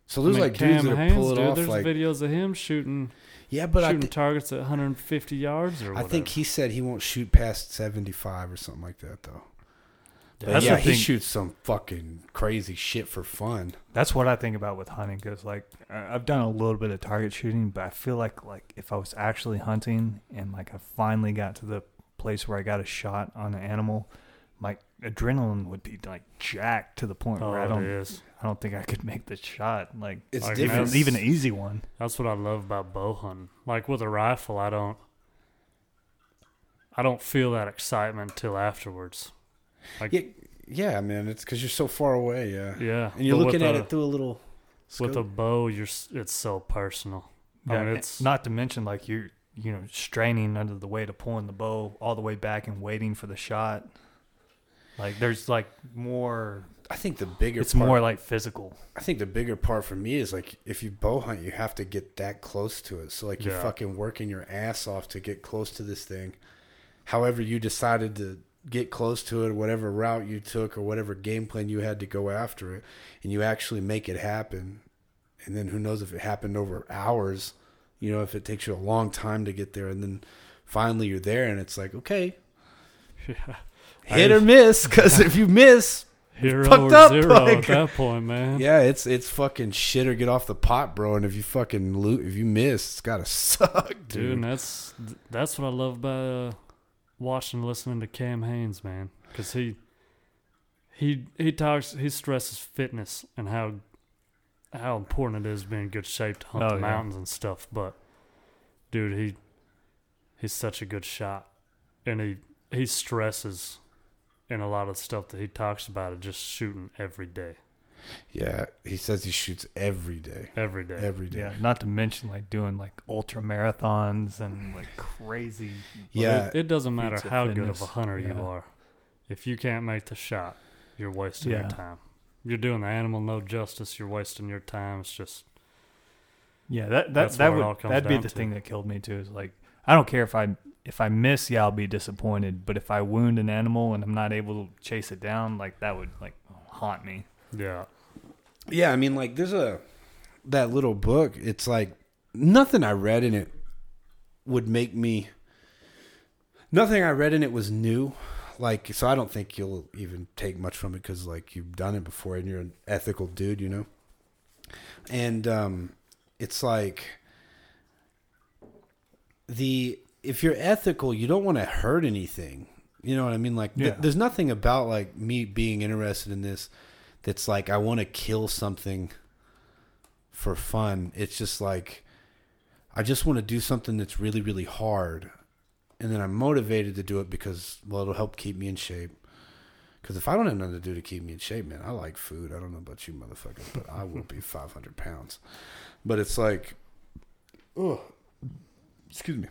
so there's I mean, like dudes that Hanes, pull it dude, off. There's Like, videos of him shooting yeah, but I, shooting thi- targets at 150 yards or I think he said he won't shoot past 75 or something like that, though. But That's yeah, the he thing. shoots some fucking crazy shit for fun. That's what I think about with hunting because like I- I've done a little bit of target shooting, but I feel like like if I was actually hunting and like I finally got to the place where I got a shot on an animal, my adrenaline would be like jacked to the point oh, where I oh, it don't is. I don't think I could make the shot. Like It's Like, even, different. that's- even an easy one. That's what I love about bow hunting. Like with a rifle, I don't. I don't feel that excitement till afterwards. Like Yeah, yeah, man. It's because you're so far away. Yeah, yeah, and you're but looking at a, it through a little. with a bow. You're it's so personal. I Yeah, mean, it's not to mention like you're you know straining under the weight of pulling the bow all the way back and waiting for the shot. Like there's like more. I think the bigger. It's part, more like physical. I think the bigger part for me is like if you bow hunt, you have to get that close to it. So like you're fucking working your ass off to get close to this thing. However, you decided to get close to it, whatever route you took or whatever game plan you had to go after it, and you actually make it happen. And then who knows if it happened over hours? You know, if it takes you a long time to get there, and then finally you're there, and it's like okay, [LAUGHS] yeah, hit or miss. Because if you miss, hero fucked or up, zero like- at that point, man. [LAUGHS] Yeah, it's it's fucking shit or get off the pot, bro. And if you fucking loot, if you miss, it's gotta [LAUGHS] suck, dude, dude. and that's that's what I love about uh, watching and listening to Cam Hanes, man, because he he he talks he stresses fitness and how how important it is to be in good shape to hunt Oh, the yeah. mountains and stuff. But dude, he he's such a good shot, and he he stresses in a lot of stuff that he talks about it just shooting every day, Yeah, he says he shoots every day, every day. every day. Yeah, not to mention like doing like ultra marathons and like crazy. Yeah, It, it doesn't matter Feats of how good of a hunter you are. If you can't make the shot, you're wasting your time. You're doing the animal no justice. You're wasting your time. It's just Yeah, that that That's that would all comes that'd be the to. thing that killed me too. Is like I don't care if I if I miss, yeah, I'll be disappointed. But if I wound an animal and I'm not able to chase it down, like that would like haunt me. Yeah. yeah. I mean, like, there's a that little book. It's like nothing I read in it would make me. Nothing I read in it was new. Like, so I don't think you'll even take much from it because, like, you've done it before and you're an ethical dude, you know. And um, it's like the if you're ethical, you don't want to hurt anything. You know what I mean? Like, th- there's nothing about like me being interested in this that's like I want to kill something for fun. It's just like I just want to do something that's really, really hard, and then I'm motivated to do it because well, it'll help keep me in shape. Because if I don't have nothing to do to keep me in shape, man, I like food. I don't know about you, motherfuckers, but I will be [LAUGHS] 500 pounds. But it's like, oh, excuse me.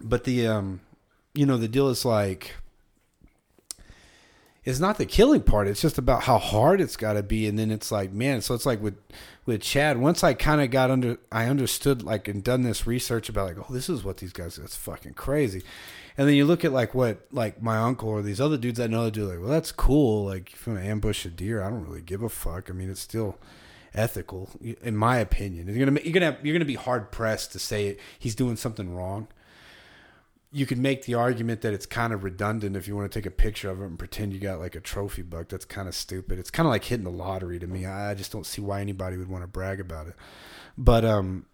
But the um, you know, the deal is like it's not the killing part. It's just about how hard it's got to be, and then it's like, man. So it's like with with Chad. Once I kind of got under, I understood like and done this research about like, oh, this is what these guys. That's fucking crazy. And then you look at like what like my uncle or these other dudes I know that do like, well, that's cool. Like if you want to ambush a deer, I don't really give a fuck. I mean, it's still ethical, in my opinion. You're gonna you're gonna you're gonna be hard pressed to say he's doing something wrong you could make the argument that it's kind of redundant if you want to take a picture of it and pretend you got like a trophy buck. That's kind of stupid. It's kind of like hitting the lottery to me. I just don't see why anybody would want to brag about it. But um,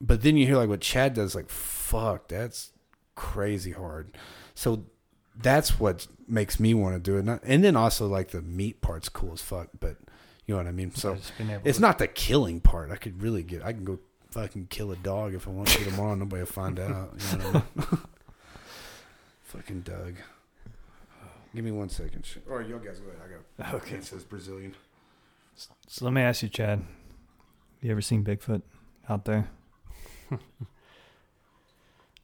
but then you hear like what Chad does. Like fuck, that's crazy hard. So that's what makes me want to do it. And then also like the meat part's cool as fuck. But you know what I mean. So Just being able it's to- not the killing part. I could really get. I can go fucking kill a dog if I want to tomorrow. Nobody will find out. You know what I mean? [LAUGHS] fucking Doug. Give me one second. All right, Or you guys go ahead. I got. Okay. It says Brazilian. So let me ask you, Chad. You ever seen Bigfoot out there? [LAUGHS]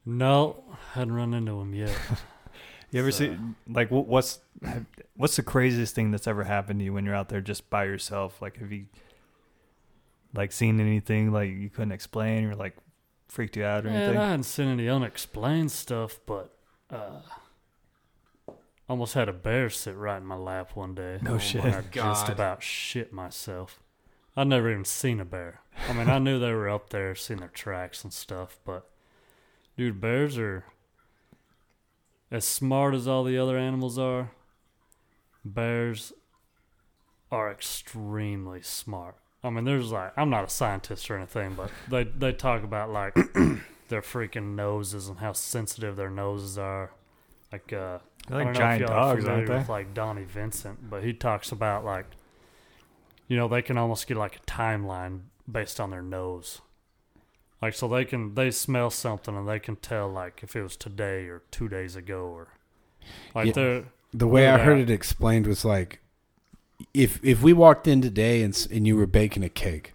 No, hadn't run into him yet. [LAUGHS] You ever So- see like what's what's the craziest thing that's ever happened to you when you're out there just by yourself? Like have you like seen anything like you couldn't explain or like freaked you out or Man, anything? I hadn't seen any unexplained stuff, but uh, almost had a bear sit right in my lap one day. No when shit. I just about shit myself. I'd never even seen a bear. I mean, I knew they were up there, seen their tracks and stuff, but dude, bears are as smart as all the other animals are. Bears are extremely smart. I mean, there's like I'm not a scientist or anything, but they they talk about like [CLEARS THROAT] their freaking noses and how sensitive their noses are. Like uh, They're I like don't know giant if y'all dogs, familiar aren't with like Donnie Vincent, but he talks about like, you know, they can almost get like a timeline based on their nose. Like so they can they smell something and they can tell like if it was today or two days ago or like Yeah. they're The way I heard it explained was like, if if we walked in today and and you were baking a cake,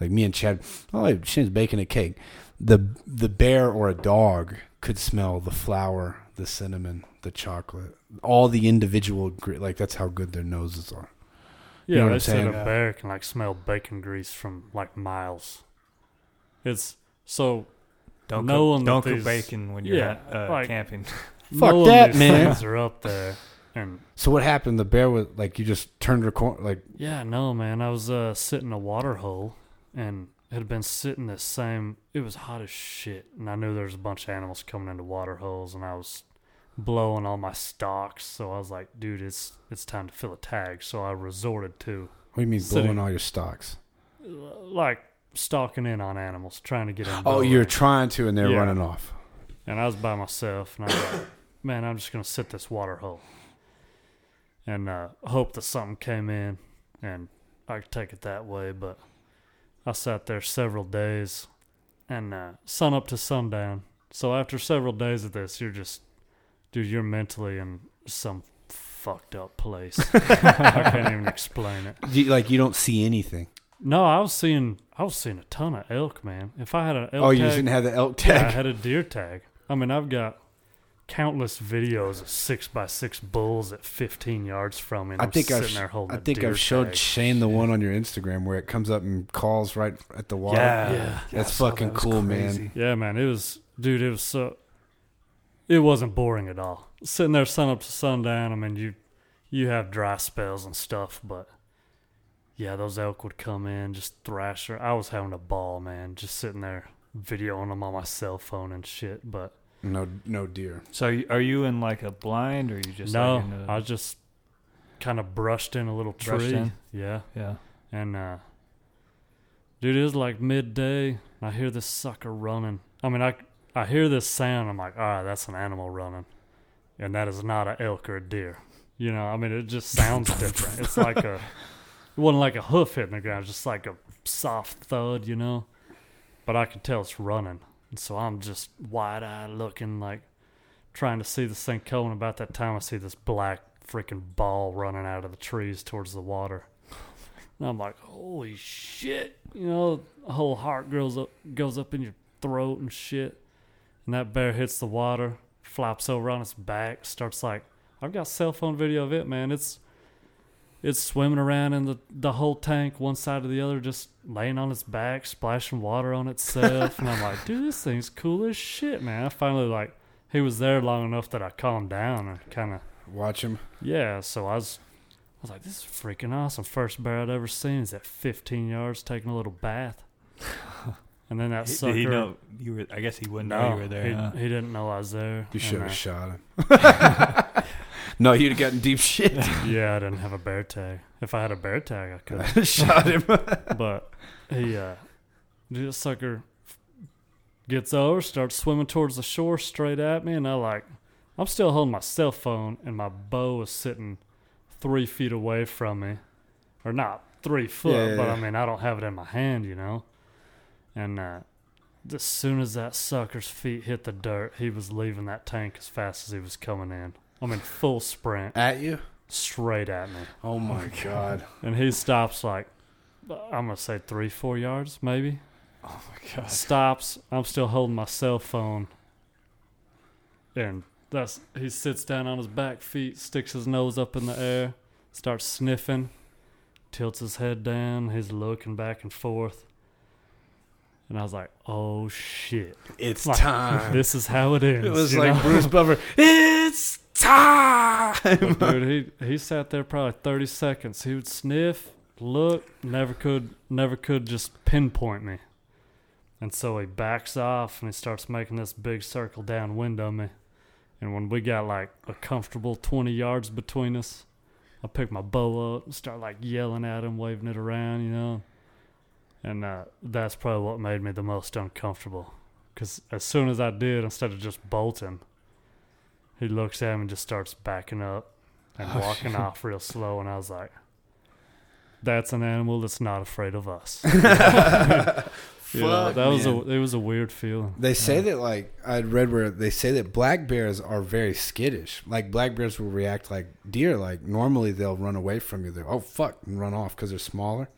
like me and Chad, oh, Shane's baking a cake. The the bear or a dog could smell the flour, the cinnamon, the chocolate, all the individual like that's how good their noses are. Yeah, know what they I'm said saying? a Yeah. bear can like smell bacon grease from like miles. It's so Don't knowing cook, don't cook these- bacon when you're Yeah, uh, like- camping. Fuck knowing that, man. Things are up there, and So what happened? The bear was like you just turned her corner, like yeah, no, man. I was uh, sitting in a water hole, and it had been sitting the same. It was hot as shit, and I knew there was a bunch of animals coming into water holes, and I was blowing all my stocks. So I was like, dude, it's it's time to fill a tag. So I resorted to what do you mean Sitting- blowing all your stocks? like stalking in on animals, trying to get in. Oh, you're trying to, and they're Yeah. running off. And I was by myself, and I was like, [COUGHS] man, I'm just going to sit this water hole and uh, hope that something came in and I could take it that way. But I sat there several days and uh, sun up to sundown. So after several days of this, you're just, dude, you're mentally in some fucked up place. [LAUGHS] I can't even explain it. You, like you don't see anything. No, I was seeing, I was seeing a ton of elk, man. If I had an elk oh, you tag- didn't have the elk tag. yeah, I had a deer tag. I mean, I've got countless videos of six by six bulls at 15 yards from me. and I think sitting I've sh- there holding I a think I've showed tag. Shane the one on your Instagram where it comes up and calls right at the water. Yeah, Yeah. That's I saw fucking that. It was cool, man. Yeah, man, it was, dude, it was so. It wasn't boring at all. Sitting there sun up to sundown. I mean, you, you have dry spells and stuff, but yeah, those elk would come in, just thrash her. I was having a ball, man, just sitting there videoing them on my cell phone and shit. But No, no deer. So are you in like a blind or you just no, like a- I was just kind of brushed in a little tree. in? Yeah. yeah. And uh dude, it was like midday. And I hear this sucker running. I mean, I I hear this sound. I'm like, all right, that's an animal running, and that is not an elk or a deer. You know, I mean, it just sounds [LAUGHS] different. It's like a, it wasn't like a hoof hitting the ground. It's just like a soft thud. You know, but I could tell it's running, and so I'm just wide eyed looking, like trying to see this thing coming. About that time, I see this black freaking ball running out of the trees towards the water. And I'm like, holy shit. You know, a whole heart goes up, goes up in your throat and shit. And that bear hits the water, flops over on its back, starts like, I've got cell phone video of it, man. It's it's swimming around in the, the whole tank, one side to the other, just laying on its back, splashing water on itself. and I'm like, dude, this thing's cool as shit, man. I finally like, he was there long enough that I calmed down and kind of Watch him. yeah, so I was, I was like, this is freaking awesome. First bear I'd ever seen is at 15 yards taking a little bath. [LAUGHS] And then that Did sucker. he know you were? I guess he wouldn't no, know you were there. he, huh? he didn't know I was there. You should have shot him. [LAUGHS] no, you'd have gotten deep shit. [LAUGHS] [LAUGHS] Yeah, I didn't have a bear tag. If I had a bear tag, I could. Have [LAUGHS] shot him. but he, uh, this sucker gets over, starts swimming towards the shore straight at me, and I like, I'm still holding my cell phone, and my bow is sitting three feet away from me, or not three foot, Yeah, yeah, but yeah. I mean I don't have it in my hand, you know. And uh, as soon as that sucker's feet hit the dirt, he was leaving that tank as fast as he was coming in. I mean, full sprint, At you? straight at me. Oh my [LAUGHS] god. And he stops like, I'm going to say three, four yards, maybe. Oh my god. Stops. I'm still holding my cell phone. And that's he sits down on his back feet, sticks his nose up in the air, starts sniffing, tilts his head down. He's looking back and forth. And I was like, oh shit. It's Like, [LAUGHS] time. This is how it ends. it was you like know? Bruce [LAUGHS] Buffer. It's time. But dude, he he sat there probably thirty seconds. He would sniff, look, never could never could just pinpoint me. And so he backs off and he starts making this big circle downwind of me. And when we got like a comfortable twenty yards between us, I pick my bow up and start like yelling at him, waving it around, you know. And uh, that's probably what made me the most uncomfortable. Because as soon as I did, instead of just bolting, he looks at him and just starts backing up and Oh, walking [LAUGHS] off real slow. And I was like, that's an animal that's not afraid of us. [LAUGHS] [LAUGHS] You know, Fuck, that was a it was a weird feeling. They say that like I'd read where they say that black bears are very skittish. Like black bears will react like deer. Like normally they'll run away from you. They're oh fuck and run off because they're smaller,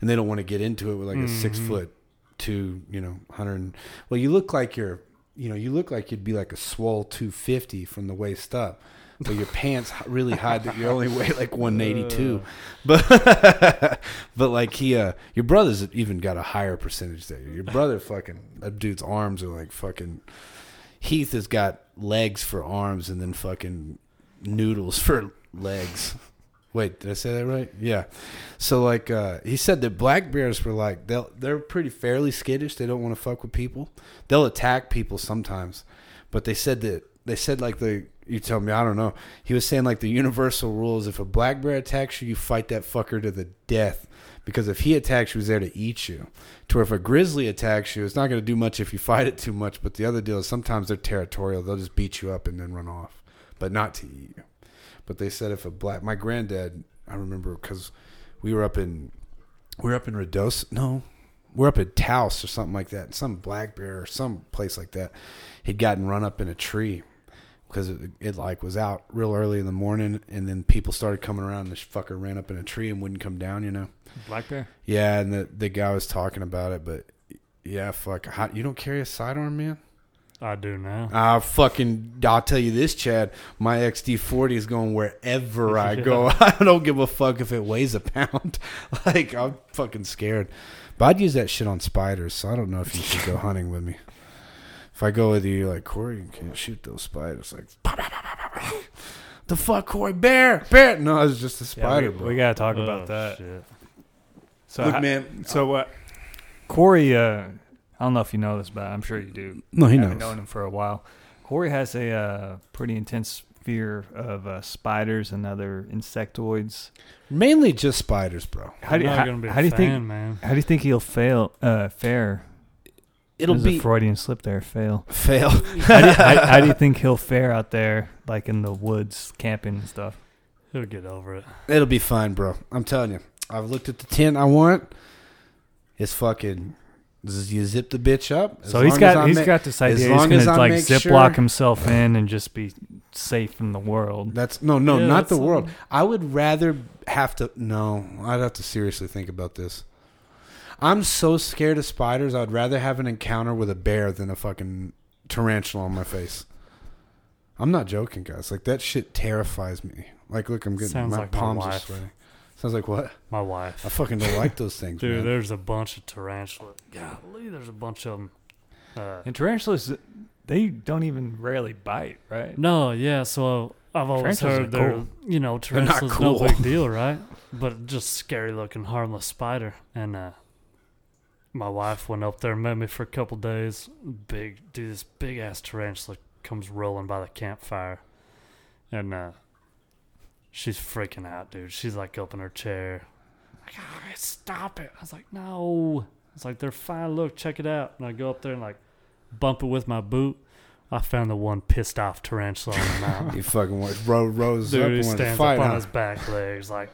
and they don't want to get into it with like a mm-hmm. six foot two, you know, hundred. Well, you look like you're, you know, you look like you'd be like a swole two fifty from the waist up. But your pants really hide that you only weigh like one eighty two, [LAUGHS] but [LAUGHS] but like he, uh, your brother's even got a higher percentage there. Your brother fucking that dude's arms are like fucking. Heath has got legs for arms and then fucking noodles for legs. Wait, did I say that right? Yeah. So like uh, he said that black bears were like they they're pretty fairly skittish. They don't want to fuck with people. They'll attack people sometimes, but they said that they said like the you tell me I don't know. He was saying like the universal rule is if a black bear attacks you, you fight that fucker to the death. Because if he attacks you, he's there to eat you. To where if a grizzly attacks you, it's not going to do much if you fight it too much. But the other deal is sometimes they're territorial. They'll just beat you up and then run off, but not to eat you. But they said if a black, my granddad, I remember because we were up in, we were up in Redos. No, we're up in Taos or something like that. Some black bear or some place like that. He'd gotten run up in a tree because it, it like was out real early in the morning, and then people started coming around. And this fucker ran up in a tree and wouldn't come down. You know. Black bear. Yeah, and the the guy was talking about it, but yeah, fuck, how, you don't carry a sidearm, man. I do now. Ah, fucking, I'll tell you this, Chad. My XD40 is going wherever I [LAUGHS] go. [LAUGHS] I don't give a fuck if it weighs a pound. [LAUGHS] like, I'm fucking scared. But I'd use that shit on spiders, so I don't know if you should go hunting with me. If I go with you, you're like, Corey, you can't shoot those spiders. Like, "Pow, pow, pow, pow, pow, pow." the fuck, Corey? Bear! Bear! No, it's just a spider, we, bro. we gotta talk Oh, about that. shit. So, Look, I- man. so uh, Corey, uh, I don't know if you know this, but I'm sure you do. No, he I knows. haven't known him for a while. Corey has a uh, pretty intense fear of uh, spiders and other insectoids. Mainly just spiders, bro. How do I'm you not how, gonna be a how do you fan, think man? how do you think he'll fail uh, fare? It'll There's be a Freudian slip there. Fail. fail. [LAUGHS] how, do how, how do you think he'll fare out there, like in the woods, camping and stuff? He'll get over it. It'll be fine, bro. I'm telling you. I've looked at the tent I want. It's fucking. You zip the bitch up. so he's got he's ma- got this idea he's gonna as I like ziplock sure- himself in and just be safe from the world. That's no, no, Yeah, not the world. I would rather have to. No, I'd have to seriously think about this. I'm so scared of spiders. I'd rather have an encounter with a bear than a fucking tarantula on my face. I'm not joking, guys. Like that shit terrifies me. Like, look, I'm getting Sounds my like palms are sweating. Sounds like what? My wife. I fucking don't like those things, Dude, man. there's a bunch of tarantulas. Golly, there's a bunch of them. Uh, And tarantulas, they don't even rarely bite, right? no, yeah. So I've always heard they're, cool. you know, They're not tarantulas cool. no big deal, right? [LAUGHS] But just scary looking, harmless spider. And uh, my wife went up there and met me for a couple days. Big, dude, this big ass tarantula comes rolling by the campfire, and uh, she's freaking out, dude. She's like up in her chair, like, "Ah, stop it! I was like, no. It's like they're fine. Look, check it out. And I go up there and like bump it with my boot. I found the one pissed off tarantula on the [LAUGHS] mountain. You fucking wa- ro- rose up Dude, and he stands fight. up on huh? his back legs, like,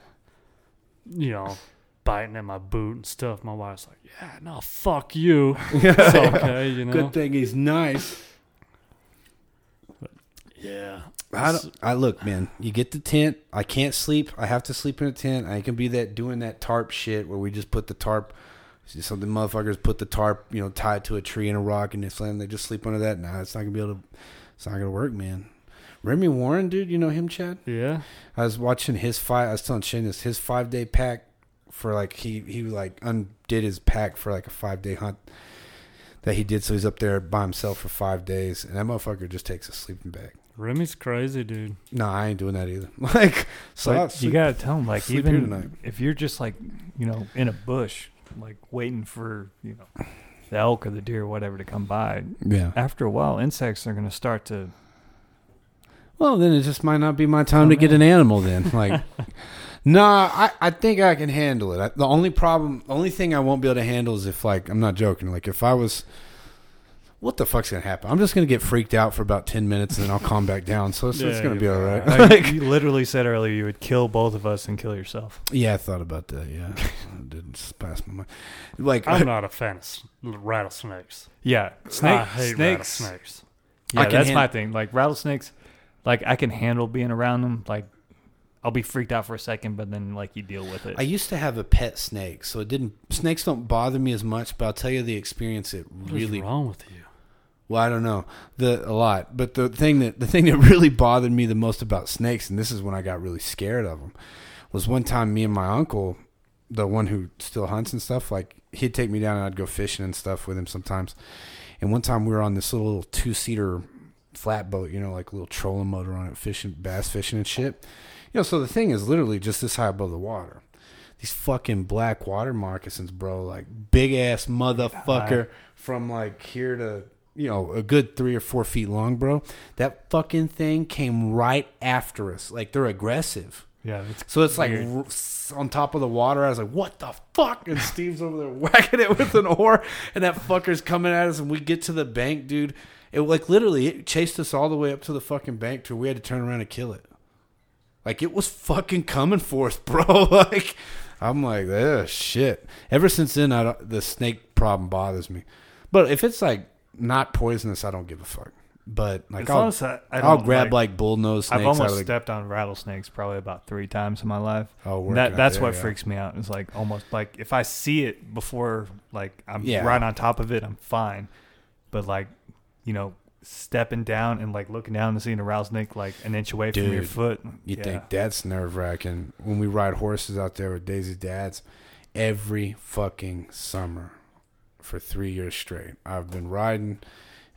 you know, biting at my boot and stuff. My wife's like, "Yeah, no, fuck you." [LAUGHS] It's okay, you know. Good thing he's nice. Yeah, I, don't, I look, man. You get the tent. I can't sleep. I have to sleep in a tent. I can be that doing that tarp shit where we just put the tarp. Something motherfuckers put the tarp, you know, tie it to a tree and a rock, and they slam. They just sleep under that. Nah, it's not gonna be able to. It's not gonna work, man. Remy Warren, dude, you know him, Chad. yeah. I was watching his five. I was telling Shane this. His five day pack for like he he like undid his pack for like a five day hunt that he did. So he's up there by himself for five days, and that motherfucker just takes a sleeping bag. Remy's crazy, dude. No, I ain't doing that either. [LAUGHS] Like, so I you sleep- gotta tell him, like, sleep here even if you're just like, you know, in a bush, like waiting for, you know, the elk or the deer or whatever to come by. yeah. After a while, insects are gonna start to. Well, then it just might not be my time to get an animal. Then, [LAUGHS] like, nah, I I think I can handle it. I, the only problem, the only thing I won't be able to handle is if like I'm not joking. Like if I was. What the fuck's gonna happen? I'm just gonna get freaked out for about ten minutes and then I'll calm back down. So it's, it's gonna be be all [LAUGHS] right. Like, [LAUGHS] Like- you literally said earlier you would kill both of us and kill yourself. Yeah, I thought about that. Yeah, [LAUGHS] it didn't pass my mind. Like, I'm not a fan of rattlesnakes. Yeah, snake, I hate snakes. rattlesnakes. Yeah, that's hand- my thing. Like rattlesnakes, like I can handle being around them. Like I'll be freaked out for a second, but then like you deal with it. I used to have a pet snake, so it didn't. Snakes don't bother me as much, but I'll tell you the experience. It What is really wrong with you? Well, I don't know the a lot, but the thing that the thing that [LAUGHS] really bothered me the most about snakes, and this is when I got really scared of them, was one time me and my uncle, the one who still hunts and stuff, like he'd take me down and I'd go fishing and stuff with him sometimes. And one time we were on this little two seater flatboat, you know, like a little trolling motor on it, fishing bass fishing and shit. You know, so the thing is literally just this high above the water. These fucking black water moccasins, bro, like big ass motherfucker from like here to you know a good three or four feet long, bro. That fucking thing came right after us. Like they're aggressive. yeah, it's So it's like Weird. r- s- on top of the water. I was like, "What the fuck?" And Steve's over there [LAUGHS] whacking it with an oar, and that fucker's coming at us. And we get to the bank, dude. It like literally it chased us all the way up to the fucking bank to where we had to turn around and kill it. Like it was fucking coming for us, [LAUGHS] bro. like I'm like, ugh, shit. Ever since then, I don't, the snake problem bothers me. But if it's like not poisonous, I don't give a fuck. But like As I'll, long as I, I I'll don't, grab like, bullnose snakes I've almost the. stepped on rattlesnakes probably about three times in my life. Oh, that that's there, what yeah. freaks me out. It's like almost like if I see it before, like I'm Yeah. right on top of it, I'm fine. But like, you know, stepping down and like looking down and seeing a rattlesnake like an inch away from your foot. You yeah. think that's nerve wracking when we ride horses out there with Daisy's dads every fucking summer for three years straight. I've been riding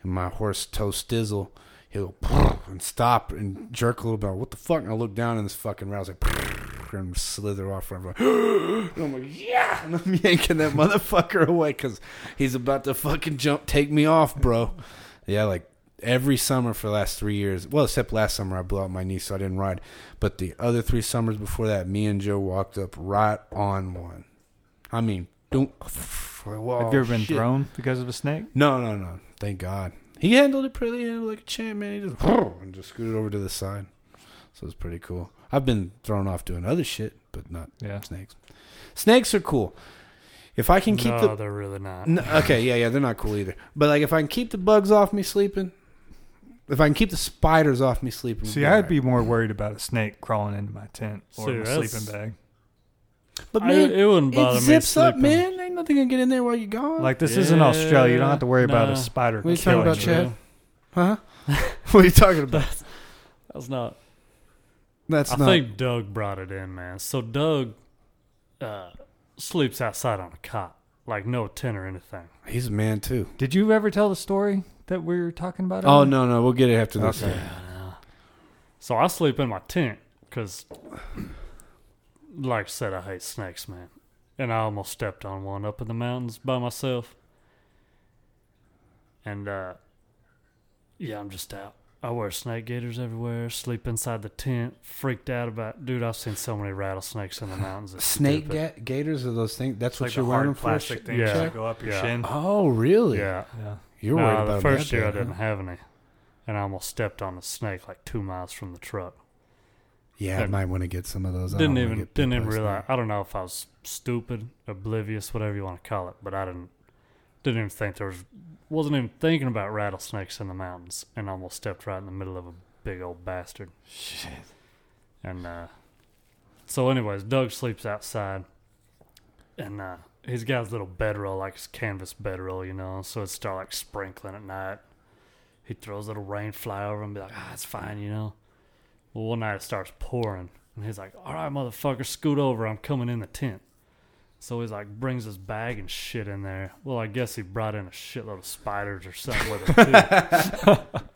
and my horse toe stizzle. He'll [LAUGHS] and stop and jerk a little bit. What the fuck? And I look down and this fucking rouse like [LAUGHS] and slither off. And I'm like, and I'm like, yeah, and I'm [LAUGHS] yanking that motherfucker away because he's about to fucking jump, take me off, bro. Yeah, like every summer for the last three years. Well, except last summer I blew out my knee, so I didn't ride. But the other three summers before that, me and Joe walked up right on one. I mean, don't. Have you ever been thrown because of a snake? No, no, no. Thank God. He handled it pretty handled it like a champ, man. He just [LAUGHS] and just scooted over to the side. So it's pretty cool. I've been thrown off doing other shit, but not Yeah. snakes. Snakes are cool. If I can keep no, the they're really not. no, okay, yeah, yeah, they're not cool either. But like, if I can keep the bugs off me sleeping, if I can keep the spiders off me sleeping, See, I'd alright. be more worried about a snake crawling into my tent or See, my sleeping bag. But I- man, it wouldn't bother it me zips up, sleeping. man. Ain't nothing gonna get in there while you're gone. Like this isn't Australia. You don't have to worry about Yeah, a spider What are you talking killing about, you. Chad? huh? [LAUGHS] what are you talking about? That's not. That's I not. think Doug brought it in, man. So Doug uh, sleeps outside on a cot, like no tent or anything. he's a man too. Did you ever tell the story that we were talking about? Oh earlier? no, no, we'll get it after this. Okay. So I sleep in my tent because, like I said, I hate snakes, man. And I almost stepped on one up in the mountains by myself. And, uh, yeah, I'm just out. I wear snake gaiters everywhere, sleep inside the tent, freaked out about. Dude, I've seen so many rattlesnakes in the mountains. It's Snake stupid. ga- gators are those things. That's It's what like you're the wearing hard them for. things Yeah. that go up your Yeah. shin. Oh really? Yeah. yeah. You're worried Nah, about the first that, year I didn't have any. and I almost stepped on a snake like two miles from the truck. Yeah, I might want to get some of those. I didn't don't wanna even get didn't even a snake. realize. I don't know if I was stupid, oblivious, whatever you want to call it, but I didn't didn't even think there was wasn't even thinking about rattlesnakes in the mountains, and almost stepped right in the middle of a big old bastard. Shit. And uh, so, anyways, Doug sleeps outside, and uh, he's got his little bedroll, like his canvas bedroll, you know. So it start like sprinkling at night. He throws a little rain fly over and be like, "Ah, it's fine," you know. Well, one night it starts pouring, and he's like, "All right, motherfucker, scoot over. I'm coming in the tent." So he's like, brings his bag and shit in there. Well, I guess he brought in a shitload of spiders or something with him too. [LAUGHS]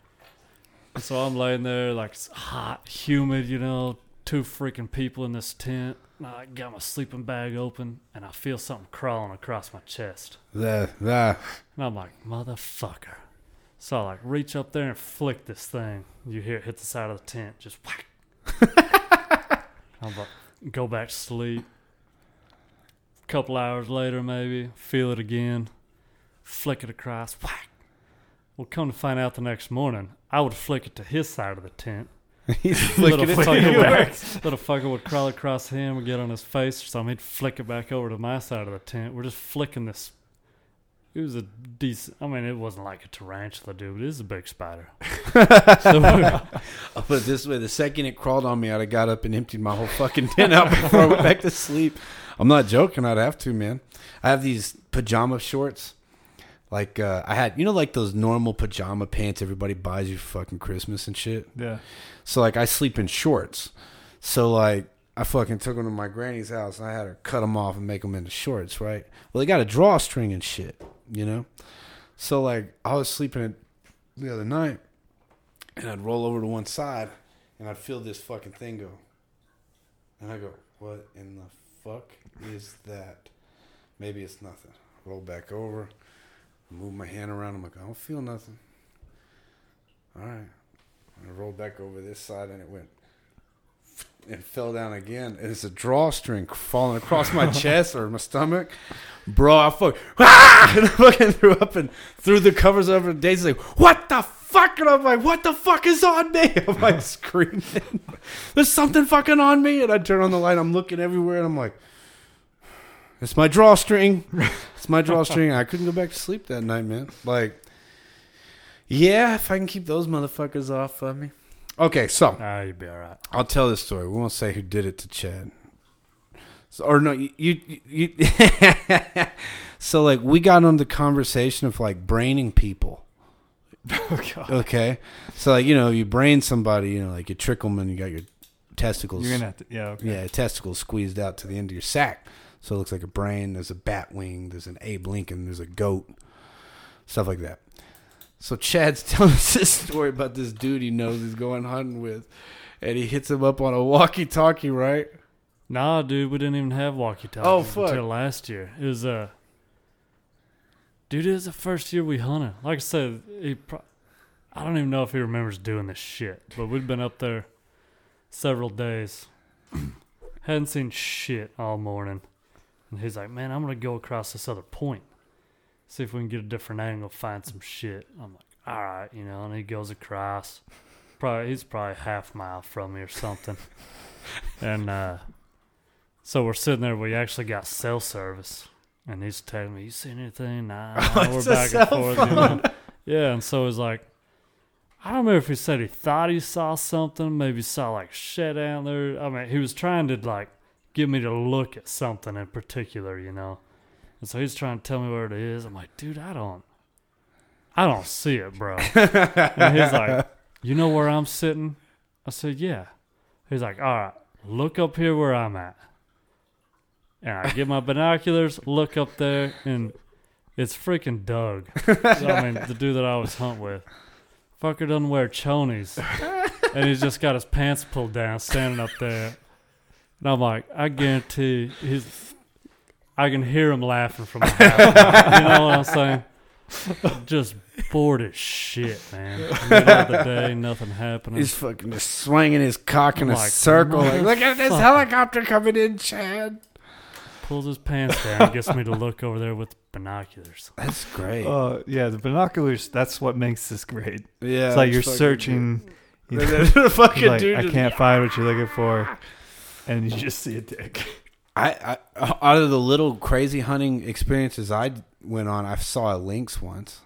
So I'm laying there like it's hot, humid, you know, two freaking people in this tent. And I got my sleeping bag open and I feel something crawling across my chest. The, the, And I'm like, motherfucker. So I like reach up there and flick this thing. You hear it hit the side of the tent, just whack. I'm like, go back to sleep. A couple hours later, maybe, feel it again, flick it across, whack. Well, come to find out the next morning, I would flick it to his side of the tent. [LAUGHS] he's [LAUGHS] Little flicking it fucker, everywhere. would, [LAUGHS] little fucker would crawl across him and get on his face or something. He'd flick it back over to my side of the tent. We're just flicking this. It was a decent. I mean, it wasn't like a tarantula, dude. But it is a big spider. [LAUGHS] so I'll put it this way: the second it crawled on me, I'd have got up and emptied my whole fucking tent out before I went back to sleep. I'm not joking. I'd have to, man. I have these pajama shorts. Like uh, I had, you know, like those normal pajama pants everybody buys you for fucking Christmas and shit. Yeah. So like I sleep in shorts. So like I fucking took them to my granny's house and I had her cut them off and make them into shorts, right? Well, they got a drawstring and shit, you know. So like I was sleeping the other night, and I'd roll over to one side, and I'd feel this fucking thing go, and I go, "What in the fuck is that?" Maybe it's nothing. Roll back over, move my hand around. I'm like, I don't feel nothing. All right. I rolled back over this side and it went and fell down again. And it's a drawstring falling across my [LAUGHS] chest or my stomach. Bro, I fuck, ah! [LAUGHS] and I fucking threw up and threw the covers over. And Daisy's like, what the fuck? And I'm like, what the fuck is on me? [LAUGHS] I'm like screaming. There's something fucking on me. And I turn on the light. I'm looking everywhere and I'm like, it's my drawstring. It's my drawstring. I couldn't go back to sleep that night, man. Like, yeah, if I can keep those motherfuckers off of me. Okay, so ah, you'd be all right. I'll tell this story. We won't say who did it to Chad. So, or no, you, you, you [LAUGHS] so like we got on the conversation of like braining people. [LAUGHS] Oh god. Okay, so like you know you brain somebody, you know like you trick them and you got your testicles. You're gonna have to. Yeah. Okay. yeah, testicles squeezed out to the end of your sack, so it looks like a brain. There's a bat wing. There's an Abe Lincoln. There's a goat. Stuff like that. So Chad's [LAUGHS] telling us this story about this dude he knows he's going hunting with, and he hits him up on a walkie-talkie, right? Nah, dude, we didn't even have walkie talkies Oh, fuck. until last year. It was uh Dude, it was the first year we hunted. Like I said, he pro- I don't even know if he remembers doing this shit, but we'd been up there several days. [CLEARS THROAT] Hadn't seen shit all morning. And he's like, Man, I'm gonna go across this other point. See if we can get a different angle, find some shit. I'm like, Alright, you know, and he goes across. Probably he's probably half mile from me or something. [LAUGHS] and uh so we're sitting there. We actually got cell service, and he's telling me, "You seen anything?" Nah. [LAUGHS] Oh, we're back and forth. you know. [LAUGHS] Yeah, and so he's like, I don't remember if he said he thought he saw something. Maybe saw like shed antler. I mean, he was trying to like get me to look at something in particular, you know. And so he's trying to tell me where it is. I'm like, dude, I don't, I don't see it, bro. [LAUGHS] and he's like, you know where I'm sitting? I said, yeah. He's like, all right, look up here where I'm at. And I get my binoculars, look up there, and it's freaking Doug. [LAUGHS] I mean, the dude that I always hunt with. Fucker doesn't wear chonies. and he's just got his pants pulled down, standing up there. And I'm like, I guarantee he's. I can hear him laughing from the half mile. You know what I'm saying? Just bored as shit, man. Middle of the day, nothing happening. He's fucking just swinging his cock in I'm a like, circle. Like, look at this motherfucker. helicopter coming in, Chad. pulls his pants down and gets me to look over there with binoculars. That's great. Uh, yeah, the binoculars. That's what makes this great. yeah, it's like you're fucking searching. You [LAUGHS] good. know, The fucking like, dude I just- can't find what you're looking for, and you just see a dick. I, I [LAUGHS] out of the little crazy hunting experiences I went on, I saw a lynx once.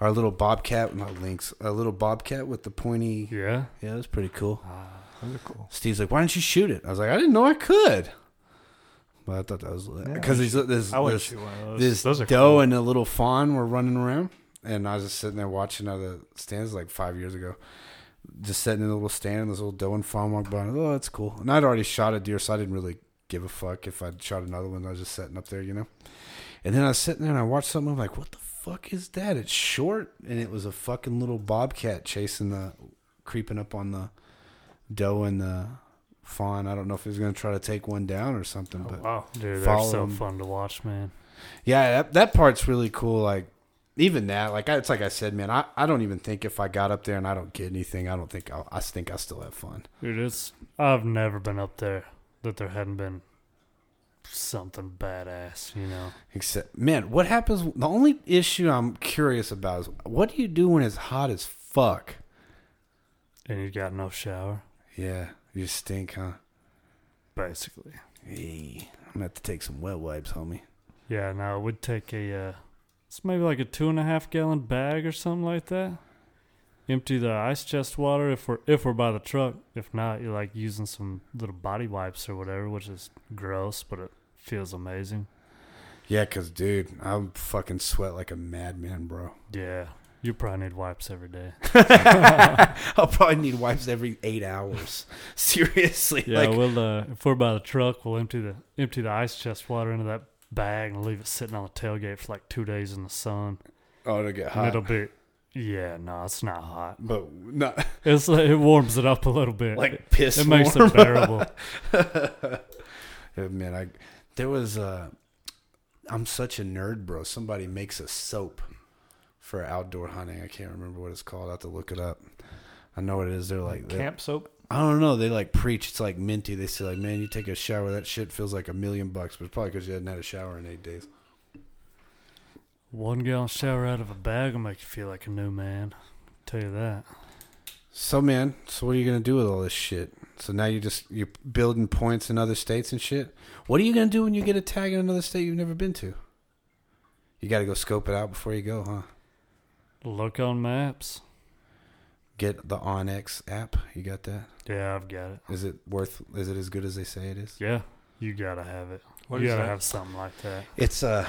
Or a little bobcat, not lynx, a little bobcat with the pointy. Yeah. Yeah, it was pretty cool. Ah, those are cool. Steve's like, "Why didn't you shoot it?" I was like, "I didn't know I could." But I thought that was because I these this this, shoot one of those. this doe cool. and a little fawn were running around, and I was just sitting there watching out of the stands like five years ago, just sitting in a little stand, and this little doe and fawn walked by. Oh, that's cool. And I'd already shot a deer, so I didn't really give a fuck if I'd shot another one. I was just sitting up there, you know. And then I was sitting there and I watched something. I'm like, what the fuck is that? It's short, and it was a fucking little bobcat chasing the, creeping up on the doe and the fawn. I don't know if he was gonna try to take one down or something, oh, but wow. Dude, they're so him. fun to watch, man. yeah, that that part's really cool. Like even that, like I, it's like I said, man, I, I don't even think if I got up there and I don't get anything, I don't think I'll, I think I'll still have fun. Dude, it's I've never been up there that there hadn't been something badass, you know. Except, man, what happens? The only issue I'm curious about is what do you do when it's hot as fuck? And you got no shower, Yeah, you stink, huh? basically. Hey, I'm gonna have to take some wet wipes, homie. Yeah, no, it would take a uh it's maybe like a two and a half gallon bag or something like that. Empty the ice chest water if we're if we're by the truck. If not, you're like using some little body wipes or whatever, which is gross, but it feels amazing. Yeah, cause dude, I fucking sweat like a madman, bro. Yeah. You probably need wipes every day. [LAUGHS] I'll probably need wipes every eight hours. [LAUGHS] Seriously, Yeah, like we'll uh, if we're by the truck, we'll empty the empty the ice chest water into that bag and leave it sitting on the tailgate for like two days in the sun. oh, to get And hot, it'll be yeah, no, it's not hot. but not [LAUGHS] It's like, it warms it up a little bit. like piss. it makes it bearable. [LAUGHS] Yeah, man, I there was uh I'm such a nerd, bro. Somebody makes a soap for outdoor hunting. I can't remember what it's called. I have to look it up. I know what it is. They're like Camp soap. I don't know. They like preach. It's like minty. They say like, man, you take a shower, that shit feels like a million bucks. But it's probably because you hadn't had a shower in eight days. One gallon shower out of a bag will make you feel like a new man. tell you that. So man, so what are you gonna do with all this shit? So now you just you're building points in other states and shit. What are you gonna do when you get a tag in another state you've never been to? You got to go scope it out before you go, huh? Look on maps. Get the OnX app. You got that? Yeah, I've got it. Is it worth? Is it as good as they say it is? Yeah, you gotta have it. What you gotta that? have something like that. It's uh,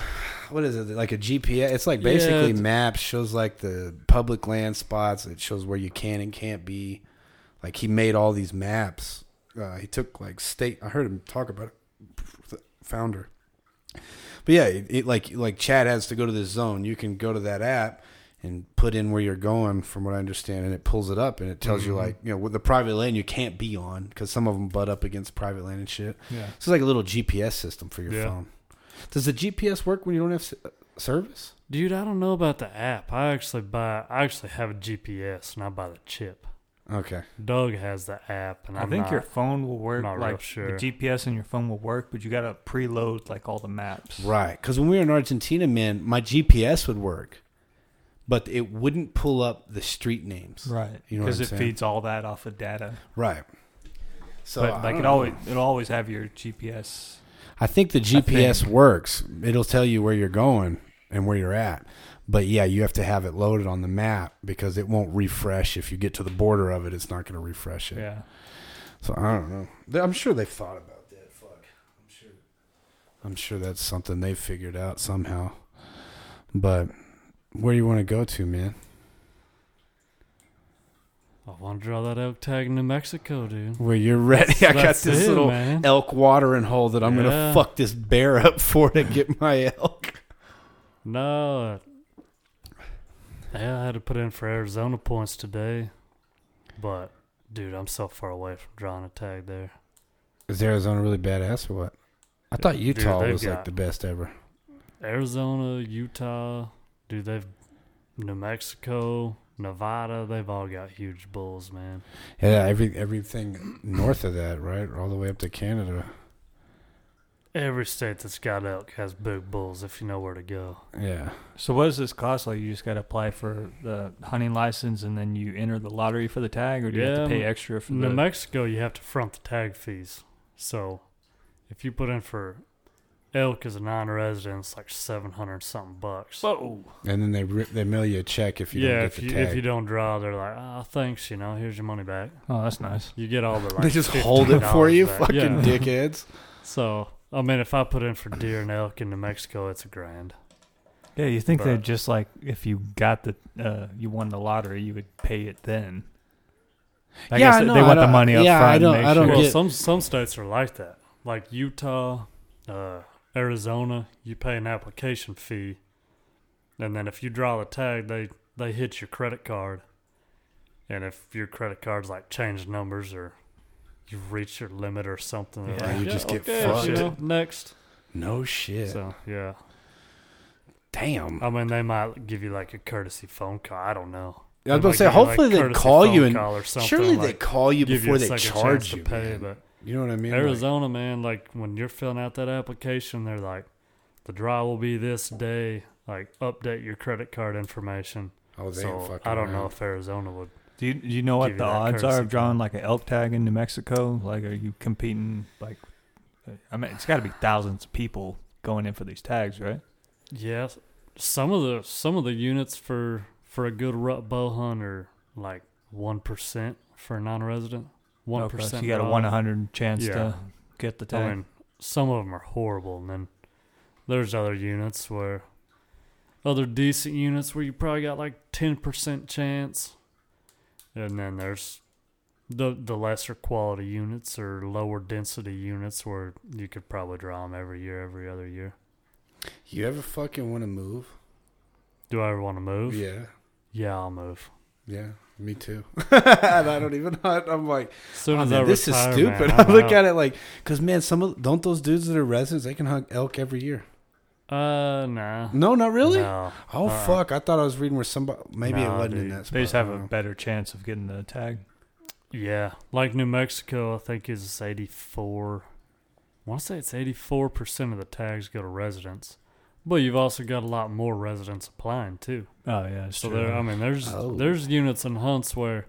what is it? Like a GPS? It's like Yeah, basically it's- maps. Shows like the public land spots. It shows where you can and can't be. Like he made all these maps. Uh, he took like state. I heard him talk about it. Founder. But yeah, it, it, like like Chad has to go to this zone. You can go to that app and put in where you're going, from what I understand, and it pulls it up and it tells you Mhm. like you know with the private land you can't be on because some of them butt up against private land and shit. Yeah. So it's like a little GPS system for your Yeah. phone. Does the GPS work when you don't have uh, service? Dude, I don't know about the app. I actually buy. I actually have a GPS, and I buy the chip. Okay. Doug has the app, and I I'm think not, your phone will work. not real sure. the GPS in your phone will work, but you gotta preload like all the maps. Right. Because when we were in Argentina, man, my GPS would work, but it wouldn't pull up the street names. Right. You know Because it saying? feeds all that off of data. Right. So but like it know. always it'll always have your GPS. I think the GPS think. works. It'll tell you where you're going and where you're at. But yeah, you have to have it loaded on the map because it won't refresh. If you get to the border of it, it's not going to refresh it. Yeah. So I don't know. I'm sure they've thought about that. Fuck. I'm sure. I'm sure that's something they've figured out somehow. But where do you want to go to, man? I want to draw that elk tag in New Mexico, dude. Where you're ready? [LAUGHS] I got That's this it, little man. elk watering hole that I'm Yeah. gonna fuck this bear up [LAUGHS] for to get my elk. No. Uh, yeah, I had to put in for Arizona points today, but dude, I'm so far away from drawing a tag there. Is Arizona really badass or what? I thought Utah they've was like the best ever. Arizona, Utah, dude, they've New Mexico, Nevada, they've all got huge bulls, man. Yeah, every everything north of that, right, all the way up to Canada. every state that's got elk has big bulls if you know where to go. Yeah. So what does this cost? Like you just got to apply for the hunting license and then you enter the lottery for the tag, or do you have to pay extra for In the? New Mexico, you have to front the tag fees. So if you put in for elk is a non-resident, it's like seven hundred something bucks. Whoa! And then they ri- they mail you a check if you yeah, don't if get you tag. if you don't draw, they're like, oh, thanks, you know, here's your money back. Oh, that's nice. You get all the [LAUGHS] like. they just hold it for you, back. fucking Yeah. dickheads. [LAUGHS] So I mean, if I put in for deer and elk in New Mexico, it's a grand. Yeah, you think they're just like if you got the uh, you won the lottery, you would pay it then. I Yeah, guess I they- know, I want the don't- money up yeah, front. I don't- I don't sure. Well, get- some some states are like that. Like Utah, uh, Arizona, you pay an application fee, and then if you draw the tag, they they hit your credit card, and if your credit card's like changed numbers or you've reached your limit or something, Yeah, like, you just get okay, fucked. you know, next. No shit. So yeah, Damn. I mean they might give you like a courtesy phone call. I don't know. I was about to say, you, like, hopefully they call you and call or something, surely they call you before a they charge you. pay, You know what I mean? Like, Arizona, man, like when you're filling out that application, they're like, the draw will be this day. Like, update your credit card information. oh, they ain't So fucking I don't know if Arizona would. Do you, do you know what the odds are of drawing like an elk tag in New Mexico? Like, are you competing like? I mean, it's got to be thousands of people going in for these tags, right? Yeah, some of the some of the units for for a good rut bow hunt are like one percent for a non-resident. Oh, one Okay, percent. So you got a hundred chance Yeah. to get the tag. I mean, some of them are horrible, and then there's other units where other decent units where you probably got like ten percent chance, and then there's the the lesser quality units or lower density units where you could probably draw them every year, every other year. You ever fucking want to move? Do I ever want to move? Yeah. Yeah, I'll move. Yeah. Me too. [LAUGHS] [LAUGHS] and I don't even hunt. I'm like, oh, man, this is stupid. [LAUGHS] I look out. at it like, because man, some of don't those dudes that are residents they can hunt elk every year. Uh, nah. No, not really. No. Oh Uh-uh. fuck! I thought I was reading where somebody maybe it wasn't in dude. that. Spot. they just have a better chance of getting the tag. Yeah, like New Mexico, I think is eighty four. I want to say it's eighty four percent of the tags go to residents, but you've also got a lot more residents applying too. Oh yeah, So true. there, I mean, there's Oh. there's units and hunts where,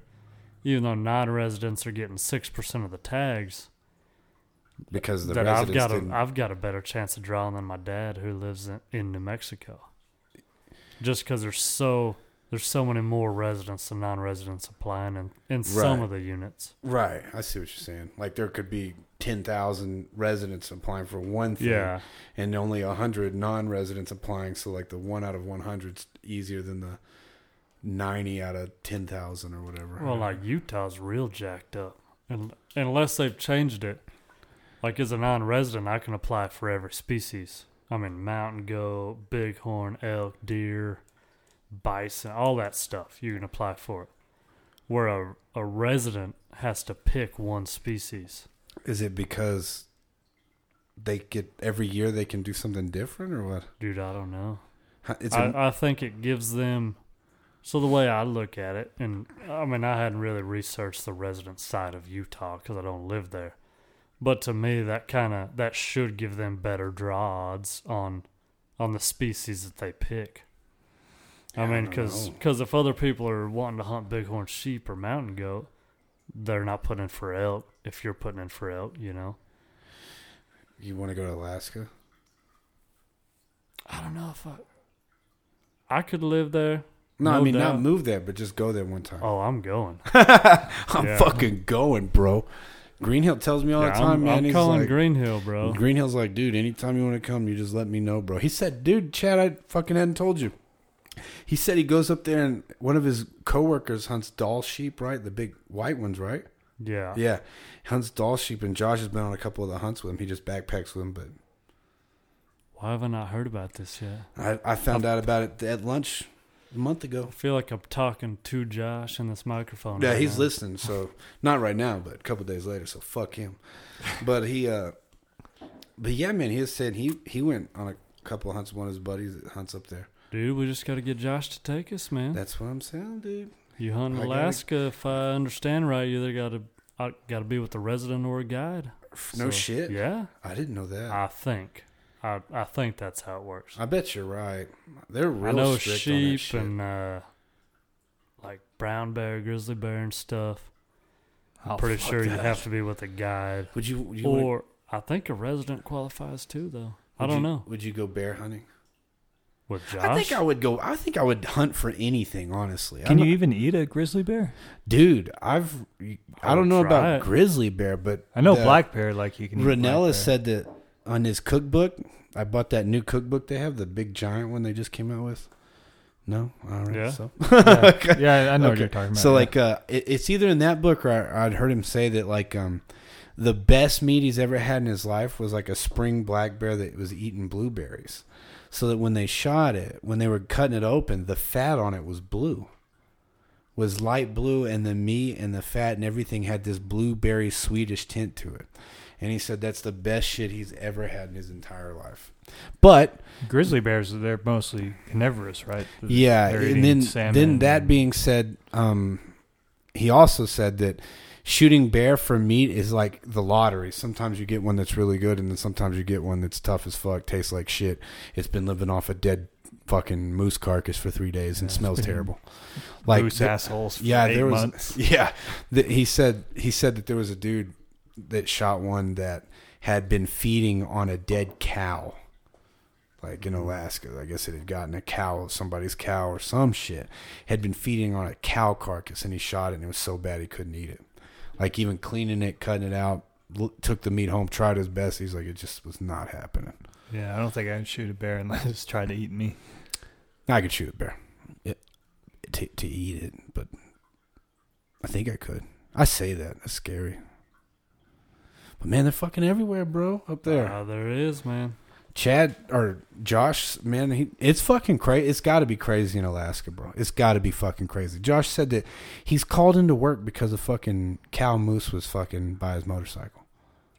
even though non-residents are getting six percent of the tags, because the that I've got a didn't. I've got a better chance of drawing than my dad who lives in, in New Mexico. Just because there's so there's so many more residents than non-residents applying in, in some of the units. Right, I see what you're saying. Like there could be ten thousand residents applying for one thing, Yeah, and only hundred non-residents applying. So like the one out of one hundred's easier than the ninety out of ten thousand or whatever. well, like Utah's real jacked up, and unless they've changed it, like as a non-resident, I can apply for every species. I mean, mountain goat, bighorn, elk, deer, bison, all that stuff. You can apply for it. Where a a resident has to pick one species. Is it because they get every year they can do something different or what? Dude, I don't know. It's a, I, I think it gives them. So the way I look at it, and I mean, I hadn't really researched the resident side of Utah because I don't live there. But to me, that kind of that should give them better draw odds on on the species that they pick. I I mean, because if other people are wanting to hunt bighorn sheep or mountain goat, they're not putting in for elk. If you're putting in for elk, you know. you want to go to Alaska? I don't know if I. I could live there. No, I mean not move there, but just go there one time. Oh, I'm going. [LAUGHS] I'm yeah. fucking going, bro. Greenhill tells me all Yeah, the time, I'm, man. I'm he's calling like, Green Hill, bro. Greenhill's like, dude, anytime you want to come, you just let me know, bro. He said, dude, Chad, I fucking hadn't told you. He said he goes up there and one of his coworkers hunts Dall sheep, right? The big white ones, right? Yeah. Yeah, hunts Dall sheep, and Josh has been on a couple of the hunts with him. He just backpacks with him, but Why have I not heard about this yet? I, I found out about it at lunch a month ago. I feel like I'm talking to Josh in this microphone. Yeah, right he's now. listening. So [LAUGHS] not right now, but a couple days later. So fuck him. But he, uh but yeah, man, he has said he he went on a couple of hunts. with One of his buddies that hunts up there. Dude, we just got to get Josh to take us, man. That's what I'm saying, dude. you hunt in I gotta- Alaska, if I understand right, you either got to got to be with a resident or a guide. No So, shit. Yeah, I didn't know that. I think. I I think that's how it works. I bet you're right. They're real I know strict on that sheep shit. and uh, like brown bear, grizzly bear, and stuff. I'm Oh, pretty sure you that. have to be with a guide, would you? Would you wanna- or I think a resident qualifies too, though. I don't you- know. Would you go bear hunting? With Josh, I think I would go. I think I would hunt for anything. Honestly, Can I'm- you even eat a grizzly bear? dude? I've. I I don't know about it. grizzly bear, but I know black bear like you can. eat black Rinella said that on his cookbook. I bought that new cookbook they have, the big giant one they just came out with. No, all right. Yeah. So [LAUGHS] yeah. yeah, I know what you're talking about. So yeah. like, uh, it, it's either in that book or I, I'd heard him say that like, um, the best meat he's ever had in his life was like a spring black bear that was eating blueberries. So that when they shot it, when they were cutting it open, the fat on it was blue, was light blue, and the meat and the fat and everything had this blueberry Swedish tint to it. And he said that's the best shit he's ever had in his entire life. But grizzly bears, are they're mostly carnivorous, right? yeah, They're and then then that being said, um, he also said that shooting bear for meat is like the lottery. Sometimes you get one that's really good, and then sometimes you get one that's tough as fuck, tastes like shit. It's been living off a dead fucking moose carcass for three days and Yeah, smells terrible. [LAUGHS] Like moose the- assholes. For yeah, there was months. [LAUGHS] yeah. The, he said he said that there was a dude that shot one that had been feeding on a dead cow, like in Alaska. I guess it had gotten a cow, somebody's cow or some shit, had been feeding on a cow carcass, and he shot it, and it was so bad he couldn't eat it. Like even cleaning it, cutting it out, l- took the meat home, tried his best. He's like, it just was not happening. Yeah, I don't think I can shoot a bear unless [LAUGHS] it's trying to eat me. I could shoot a bear it, to to eat it, but I think I could. I say that. That's scary. But man, they're fucking everywhere, bro. Up there. Uh, there is, man. Chad or Josh, man, he, it's fucking crazy. It's got to be crazy in Alaska, bro. It's got to be fucking crazy. Josh said that he's called into work because a fucking cow moose was fucking by his motorcycle.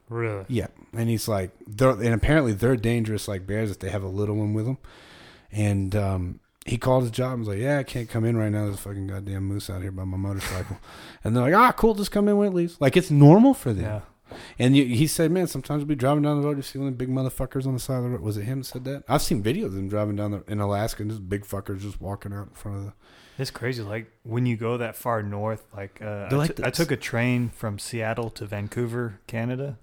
Really? Yeah, and he's like, they're, and apparently they're dangerous like bears if they have a little one with them. And um, he called his job and was like, "Yeah, I can't come in right now. There's a fucking goddamn moose out here by my motorcycle." and they're like, "Ah, cool, just come in when it leaves." Like it's normal for them. Yeah. And you, he said, "Man, sometimes we'll be driving down the road, you see one of the big motherfuckers on the side of the road." Was it him that said that? I've seen videos of them driving down the, in Alaska and just big fuckers just walking out in front of the. It's crazy. Like when you go that far north, like, uh, I, like t- I took a train from Seattle to Vancouver, Canada,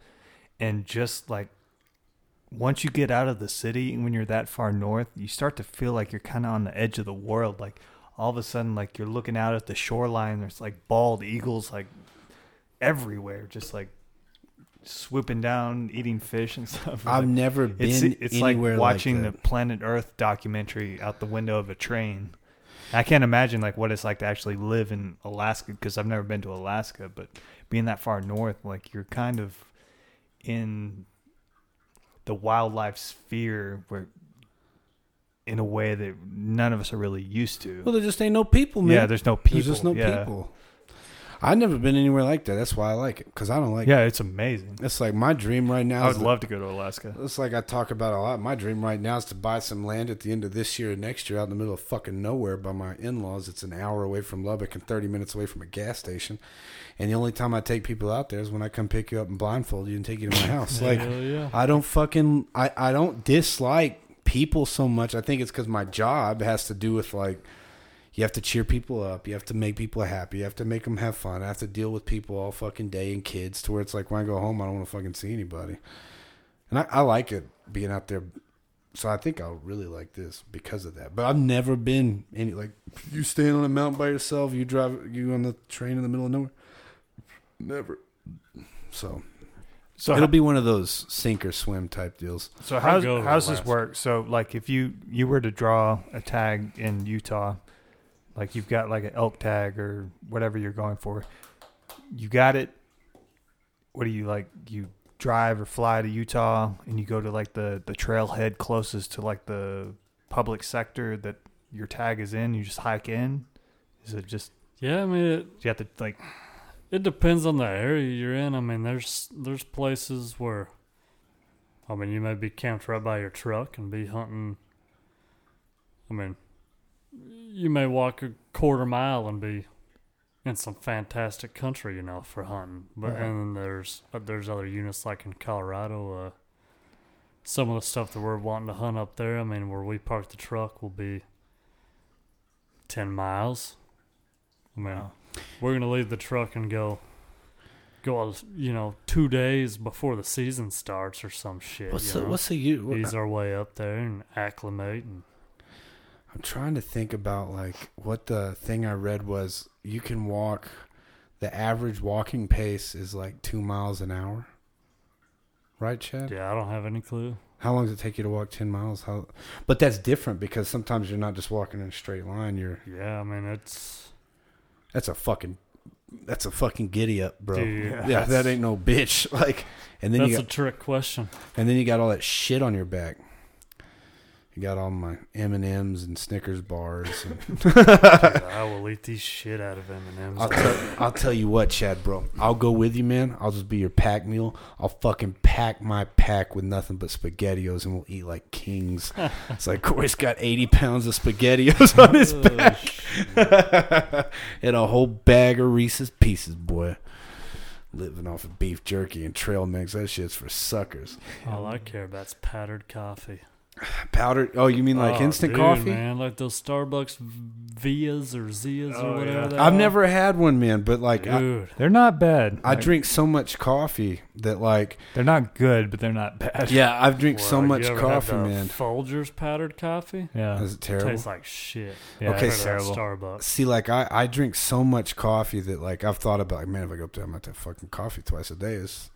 and just like once you get out of the city, when you're that far north, you start to feel like you're kind of on the edge of the world. Like all of a sudden, like you're looking out at the shoreline. There's like bald eagles like everywhere, just like swooping down, eating fish and [LAUGHS] stuff. I've Like, never been it's it's like anywhere watching like the. Planet Earth documentary out the window of a train. I can't imagine like what it's like to actually live in Alaska because I've never been to Alaska, but being that far north, like you're kind of in the wildlife sphere where in a way that none of us are really used to. Well, there just ain't no people, man. yeah, there's no people. There's just no yeah. people. I've never been anywhere like that. That's why I like it because I don't like. Yeah, it's amazing. It's like my dream right now. I would to- love to go to Alaska. It's like I talk about a lot. My dream right now is to buy some land at the end of this year and next year out in the middle of fucking nowhere by my in laws. It's an hour away from Lubbock and 30 minutes away from a gas station. And the only time I take people out there is when I come pick you up and blindfold you and take you to my [LAUGHS] house. like, yeah. I don't fucking, I, I don't dislike people so much. I think it's because my job has to do with like, you have to cheer people up. You have to make people happy. You have to make them have fun. I have to deal with people all fucking day and kids to where it's like when I go home, I don't want to fucking see anybody. And I, I like it being out there. So I think I'll really like this because of that. But I've never been any like you stand on a mountain by yourself. You drive you on the train in the middle of nowhere. Never. So So it'll be one of those sink or swim type deals. So how's go to how's this work? So like if you you were to draw a tag in Utah, like you've got like an elk tag or whatever you're going for, you got it. What do you like? You drive or fly to Utah and you go to like the the trailhead closest to like the public sector that your tag is in. You just hike in. Is it just Yeah, I mean, it, you have to like? it depends on the area you're in. I mean, there's there's places where, I mean, you may be camped right by your truck and be hunting. I mean, you may walk a quarter mile and be in some fantastic country, you know, for hunting. But Right. and then there's uh, there's other units like in Colorado. Uh, some of the stuff that we're wanting to hunt up there, I mean, where we park the truck will be ten miles. I mean, Wow. we're gonna leave the truck and go. Go, you know, two days before the season starts or some shit. What's you the know? what's the you? ease our way up there and acclimate and I'm trying to think about like what the thing I read was. You can walk. The average walking pace is like two miles an hour. Right, Chad? yeah, I don't have any clue. How long does it take you to walk ten miles? How? But that's different because sometimes you're not just walking in a straight line. You're Yeah, I mean it's that's a fucking that's a fucking giddy up, bro. Dude, yeah, that's- that ain't no bitch. [LAUGHS] Like, and then that's you a got trick question. and then you got all that shit on your back. You got all my M and M's and Snickers bars. And [LAUGHS] Dude, I will eat these shit out of M and I'll M's. tell, I'll tell you what, Chad, bro. I'll go with you, man. I'll just be your pack mule. I'll fucking pack my pack with nothing but SpaghettiOs, and we'll eat like kings. it's like Corey's got 80 pounds of SpaghettiOs on his back, [LAUGHS] and a whole bag of Reese's Pieces, boy. Living off of beef jerky and trail mix. That shit's for suckers. All I care about's powdered coffee. Powdered. Oh, you mean like Oh, instant dude, coffee? man, like those Starbucks Vias or Zias Oh, or whatever. yeah. I've are. never had one, man. But like, I, dude. They're not bad. I Like, drink so much coffee that like, They're not good, but they're not bad. yeah, I've drink so much you ever coffee, had the man. Folgers powdered coffee. Yeah. Is it terrible? Tastes like shit. Yeah, Okay, it's Or that terrible. Starbucks. See, like I, I drink so much coffee that like I've thought about like, man, if I go up there, I'm gonna have to have fucking coffee twice a day. Is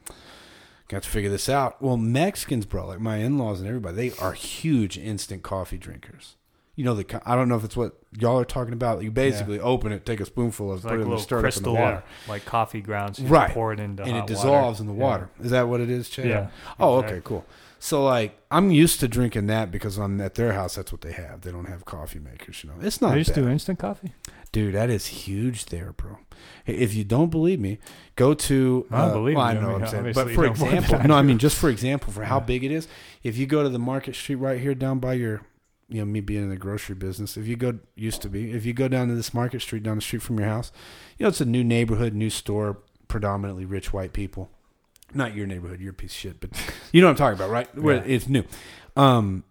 got to figure this out. Well, Mexicans, bro, like my in laws and everybody, they are huge instant coffee drinkers. You know the I don't know if it's what y'all are talking about. You basically open it, take a spoonful of, It's it, like put it in the stir up in the crystal, water, like coffee grounds. You Right. Pour it into and it dissolves water. in the Yeah. water. Is that what it is, Chad? Yeah. Oh, Exactly. okay, cool. So like I'm used to drinking that because I'm at their house. That's what they have. They don't have coffee makers. You know, it's not They just bad. do instant coffee. Dude, that is huge there, bro. If you don't believe me, go to. I don't uh, believe well, I you. I know what I'm saying. But for know more than example, no, I mean, just for example, for how big it is, if you go to the Market Street right here down by your, you know, me being in the grocery business, if you go, used to be, if you go down to this Market Street down the street from your house, you know, it's a new neighborhood, new store, predominantly rich white people. Not your neighborhood, you're piece of shit, but you know what I'm talking about, right? Where Yeah. it's new. Um,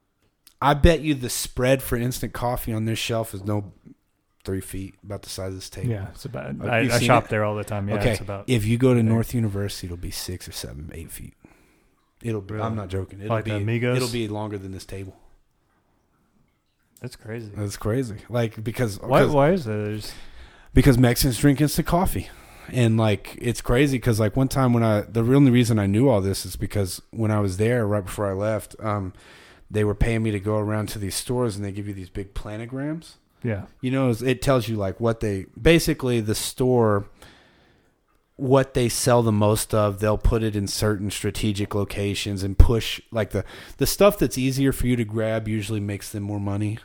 I bet you the spread for instant coffee on this shelf is no three feet, about the size of this table. Yeah, it's about. I, I shop it? there all the time. Yeah, okay, it's about if you go to. North University, it'll be six or seven, eight feet. It'll be. Really? I'm not joking. It'll Like be. Amigos? It'll be longer than this table. that's crazy. That's crazy. Like because Why? Why is that? Because Mexicans drink instant coffee, and like it's crazy because like one time when I the only reason I knew all this is because when I was there right before I left, um, they were paying me to go around to these stores and they give you these big planograms. Yeah, you know it tells you like what they basically the store what they sell the most of they'll put it in certain strategic locations and push like the the stuff that's easier for you to grab usually makes them more money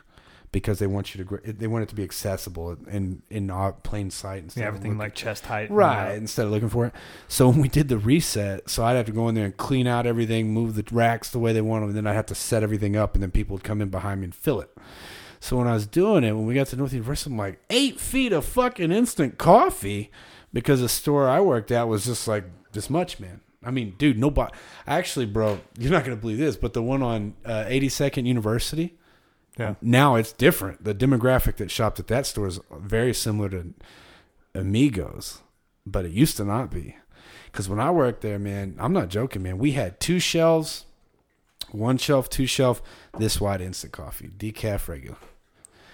because they want you to they want it to be accessible and in uh, plain sight instead yeah everything like chest height. and, Right, uh, instead of looking for it. So when we did the reset, so I'd have to go in there and clean out everything, move the racks the way they want them, and then I'd have to set everything up, and then people would come in behind me and fill it. So when I was doing it, when we got to North University, I'm like, eight feet of fucking instant coffee because the store I worked at was just like this much, man. I mean, dude, nobody. Actually, bro, you're not going to believe this, but the one on uh, 82nd University, Yeah. now it's different. The demographic that shopped at that store is very similar to Amigos, but it used to not be. Because when I worked there, man, I'm not joking, man. We had two shelves, one shelf, two shelf, this wide instant coffee, decaf regular.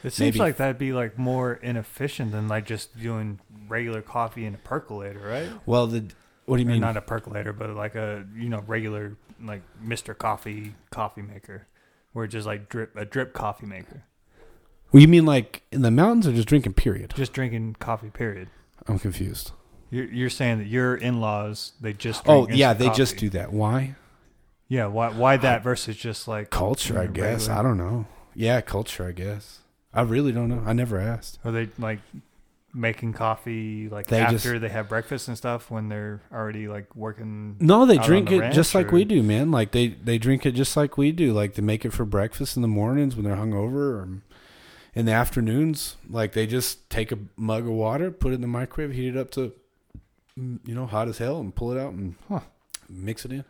It seems Maybe- like that'd be like more inefficient than like just doing regular coffee in a percolator, right? Well, the what do you mean? not a percolator, but like a you know regular like Mister Coffee coffee maker, where it's just like drip a drip coffee maker, well, you mean like in the mountains or just drinking? Period. just drinking coffee. Period. I'm confused. You're you're saying that your in laws they just Oh yeah, they just do that. Why? Yeah why why that versus just like Culture, I guess. I don't know. Yeah, culture, I guess. I really don't know. I never asked. Are they like making coffee like They after just- they have breakfast and stuff when they're already like working? No, they out on drink the it just ranch, like we or- do, man. Like they they drink it just like we do. Like they make it for breakfast in the mornings when they're hungover, or, in the afternoons, like they just take a mug of water, put it in the microwave, heat it up to, mm, you know, hot as hell, and pull it out and mix it in.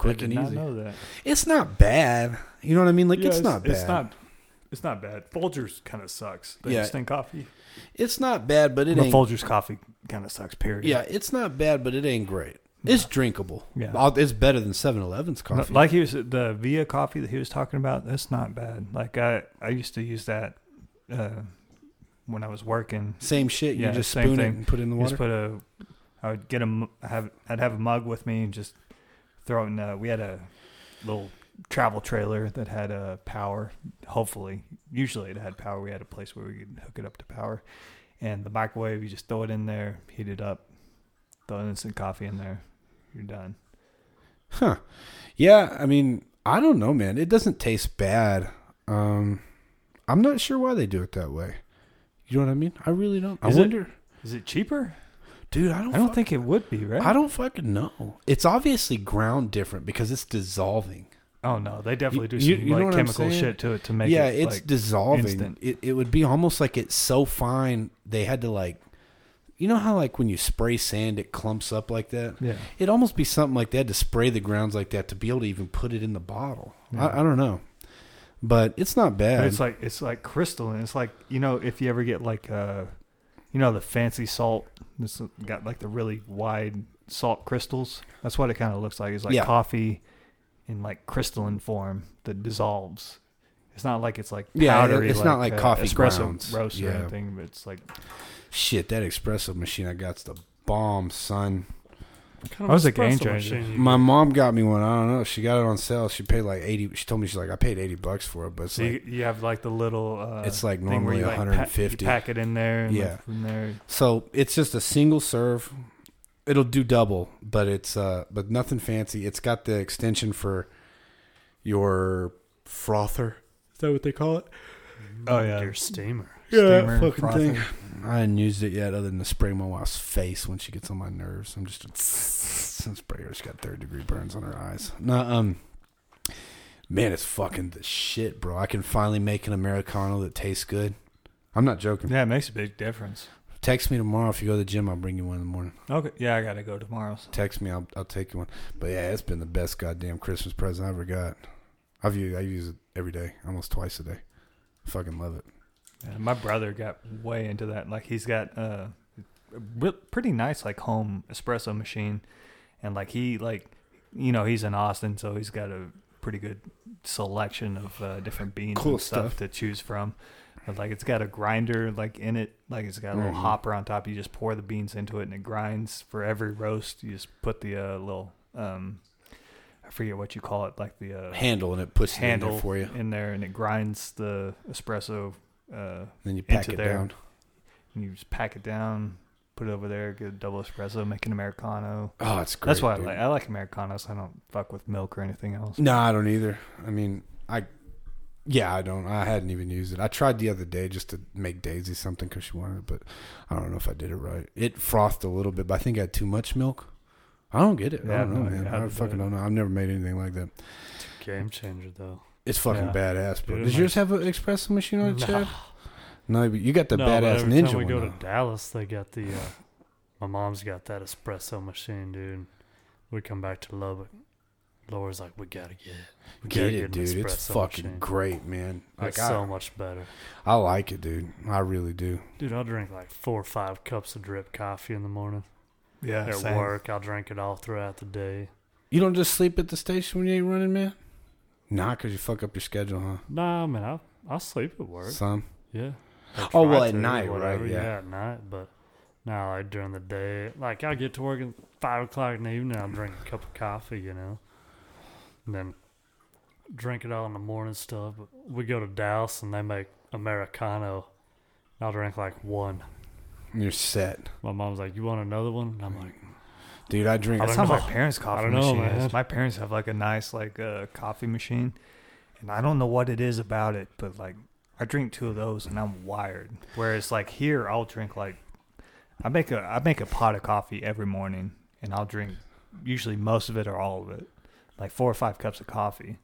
Quick and easy. know that. It's not bad. You know what I mean? Like Yeah, it's, not bad. It's not. It's not bad. Folgers kind of sucks. The Yeah. instant coffee. It's not bad, but it But ain't. Folgers coffee kind of sucks. Period. yeah, it's not bad, but it ain't great. It's drinkable. Yeah. I'll- It's better than 7-Eleven's No, coffee. Like he was the Via coffee that he was talking about. That's not bad. Like I, I used to use that uh, when I was working. Same shit. You Yeah, just same spoon it thing. and put it in the Just water. put a, I would get a, have, I'd have a mug with me and just throw it in. Uh, we had a little travel trailer that had uh, power. Hopefully, usually it had power. We had a place where we could hook it up to power, and the microwave. You just throw it in there, heat it up, throw instant coffee in there. You're done. Huh. Yeah, I mean, I don't know, man. It doesn't taste bad. Um, I'm not sure why they do it that way. You know what I mean? I really don't. Is I it- wonder, Is it cheaper? Dude. I don't. I don't fuck- think it would be, right? I don't fucking know. It's obviously ground different because it's dissolving. Oh no, they definitely do some You- like chemical shit to it to make yeah, it. it's like, dissolving. instant. It it would be almost like it's so fine they had to like, you know how like when you spray sand it clumps up like that. yeah. It'd almost be something like they had to spray the grounds like that to be able to even put it in the bottle. Yeah. I, I don't know, but it's not bad. But it's like it's like crystalline. It's like you know if you ever get like uh, you know the fancy salt. It's got like the really wide salt crystals. That's what it kind of looks like. It's like Yeah. coffee in like crystalline form that dissolves. It's not like it's like Yeah, powdery. it's not like uh, coffee espresso grounds. roast or Yeah. anything. But it's like Shit, that espresso machine I got's the bomb, son. What kind That was a espresso game changer. My mom got me one. I don't know. She got it on sale. She paid like eighty. She told me she's like, I paid eighty bucks for it, but it's so like you, you have like the little. Uh, It's like thing normally you, like, pa- 150. you pack it in there. And Yeah. yeah. From there. so. It's just a single serve. It'll do double, but it's uh, but nothing fancy. It's got the extension for your frother. Is that what they call it? Oh, yeah. Your steamer. Steamer, fucking frother. thing. I hadn't used it yet, other than to spray my wife's face when she gets on my nerves. I'm just a [LAUGHS] spray her. She got third degree burns on her eyes. No, um, man, it's fucking the shit, bro. I can finally make an americano that tastes good. I'm not joking. Yeah, it makes a big difference. Text me tomorrow if you go to the gym. I'll bring you one in the morning. Okay. Yeah, I gotta go tomorrow. Text me. I'll I'll take you one. But yeah, it's been the best goddamn Christmas present I ever got. I've used I use it every day, almost twice a day. fucking love it. Yeah, my brother got way into that. Like he's got uh, a re- pretty nice like home espresso machine, and like he like you know he's in Austin, so he's got a pretty good selection of uh, different beans Cool and stuff, stuff. to choose from. But like it's got a grinder like in it, like it's got a little Mhm. hopper on top. You just pour the beans into it, and it grinds for every roast. You just put the uh, little um, I forget what you call it, like the uh, Handle and it puts it in handle there for you. in there, and it grinds the espresso. Uh, Then you pack it there. down. and you just pack it down, put it over there, get a double espresso, make an americano. Oh, it's great. That's why I like. I like americanos. I don't fuck with milk or anything else. No, I don't either. I mean, I yeah, I don't. I hadn't even used it. I tried the other day just to make Daisy something because she wanted it, but I don't know if I did it right. It frothed a little bit, but I think I had too much milk. I don't get it. Yeah, I don't know, no, man. I I haven't fucking it. don't know. I've never made anything like that. It's a Game changer though. It's fucking Yeah. badass, bro. Dude, it Does yours makes- have an espresso machine on it, No. Chad? No, but you got the no, but badass every ninja time we one. go though. to Dallas, they got the. Uh, my mom's got that espresso machine, dude. We come back to Lubbock. Laura's like, we gotta get it. We Get gotta it, an dude. It's espresso fucking machine." great, man. Like It's I, so much better, I like it, dude. I really do. dude. I'll drink like four or five cups of drip coffee in the morning Yeah, at same. work. I'll drink it all throughout the day. You don't just sleep at the station when you ain't running, man? Nah, because you fuck up your schedule, huh? Nah, man, I I sleep at work. Some. Yeah. Oh, well, at night, right? whatever, Yeah. at night. But now, like during the day, like I get to work at five o'clock in the evening, I'll drink a cup of coffee, you know, and then drink it all in the morning stuff. But we go to Dallas and they make americano. I'll drink like one. You're set. My mom's like, "You want another one?" And I'm like, Dude, I drink. I That's don't how know. my parents' coffee don't know, machine man. is. My parents have like a nice like uh, coffee machine, and I don't know what it is about it, but like I drink two of those and I'm wired. Whereas like here, I'll drink like I make a I make a pot of coffee every morning, and I'll drink usually most of it or all of it, like four or five cups of coffee.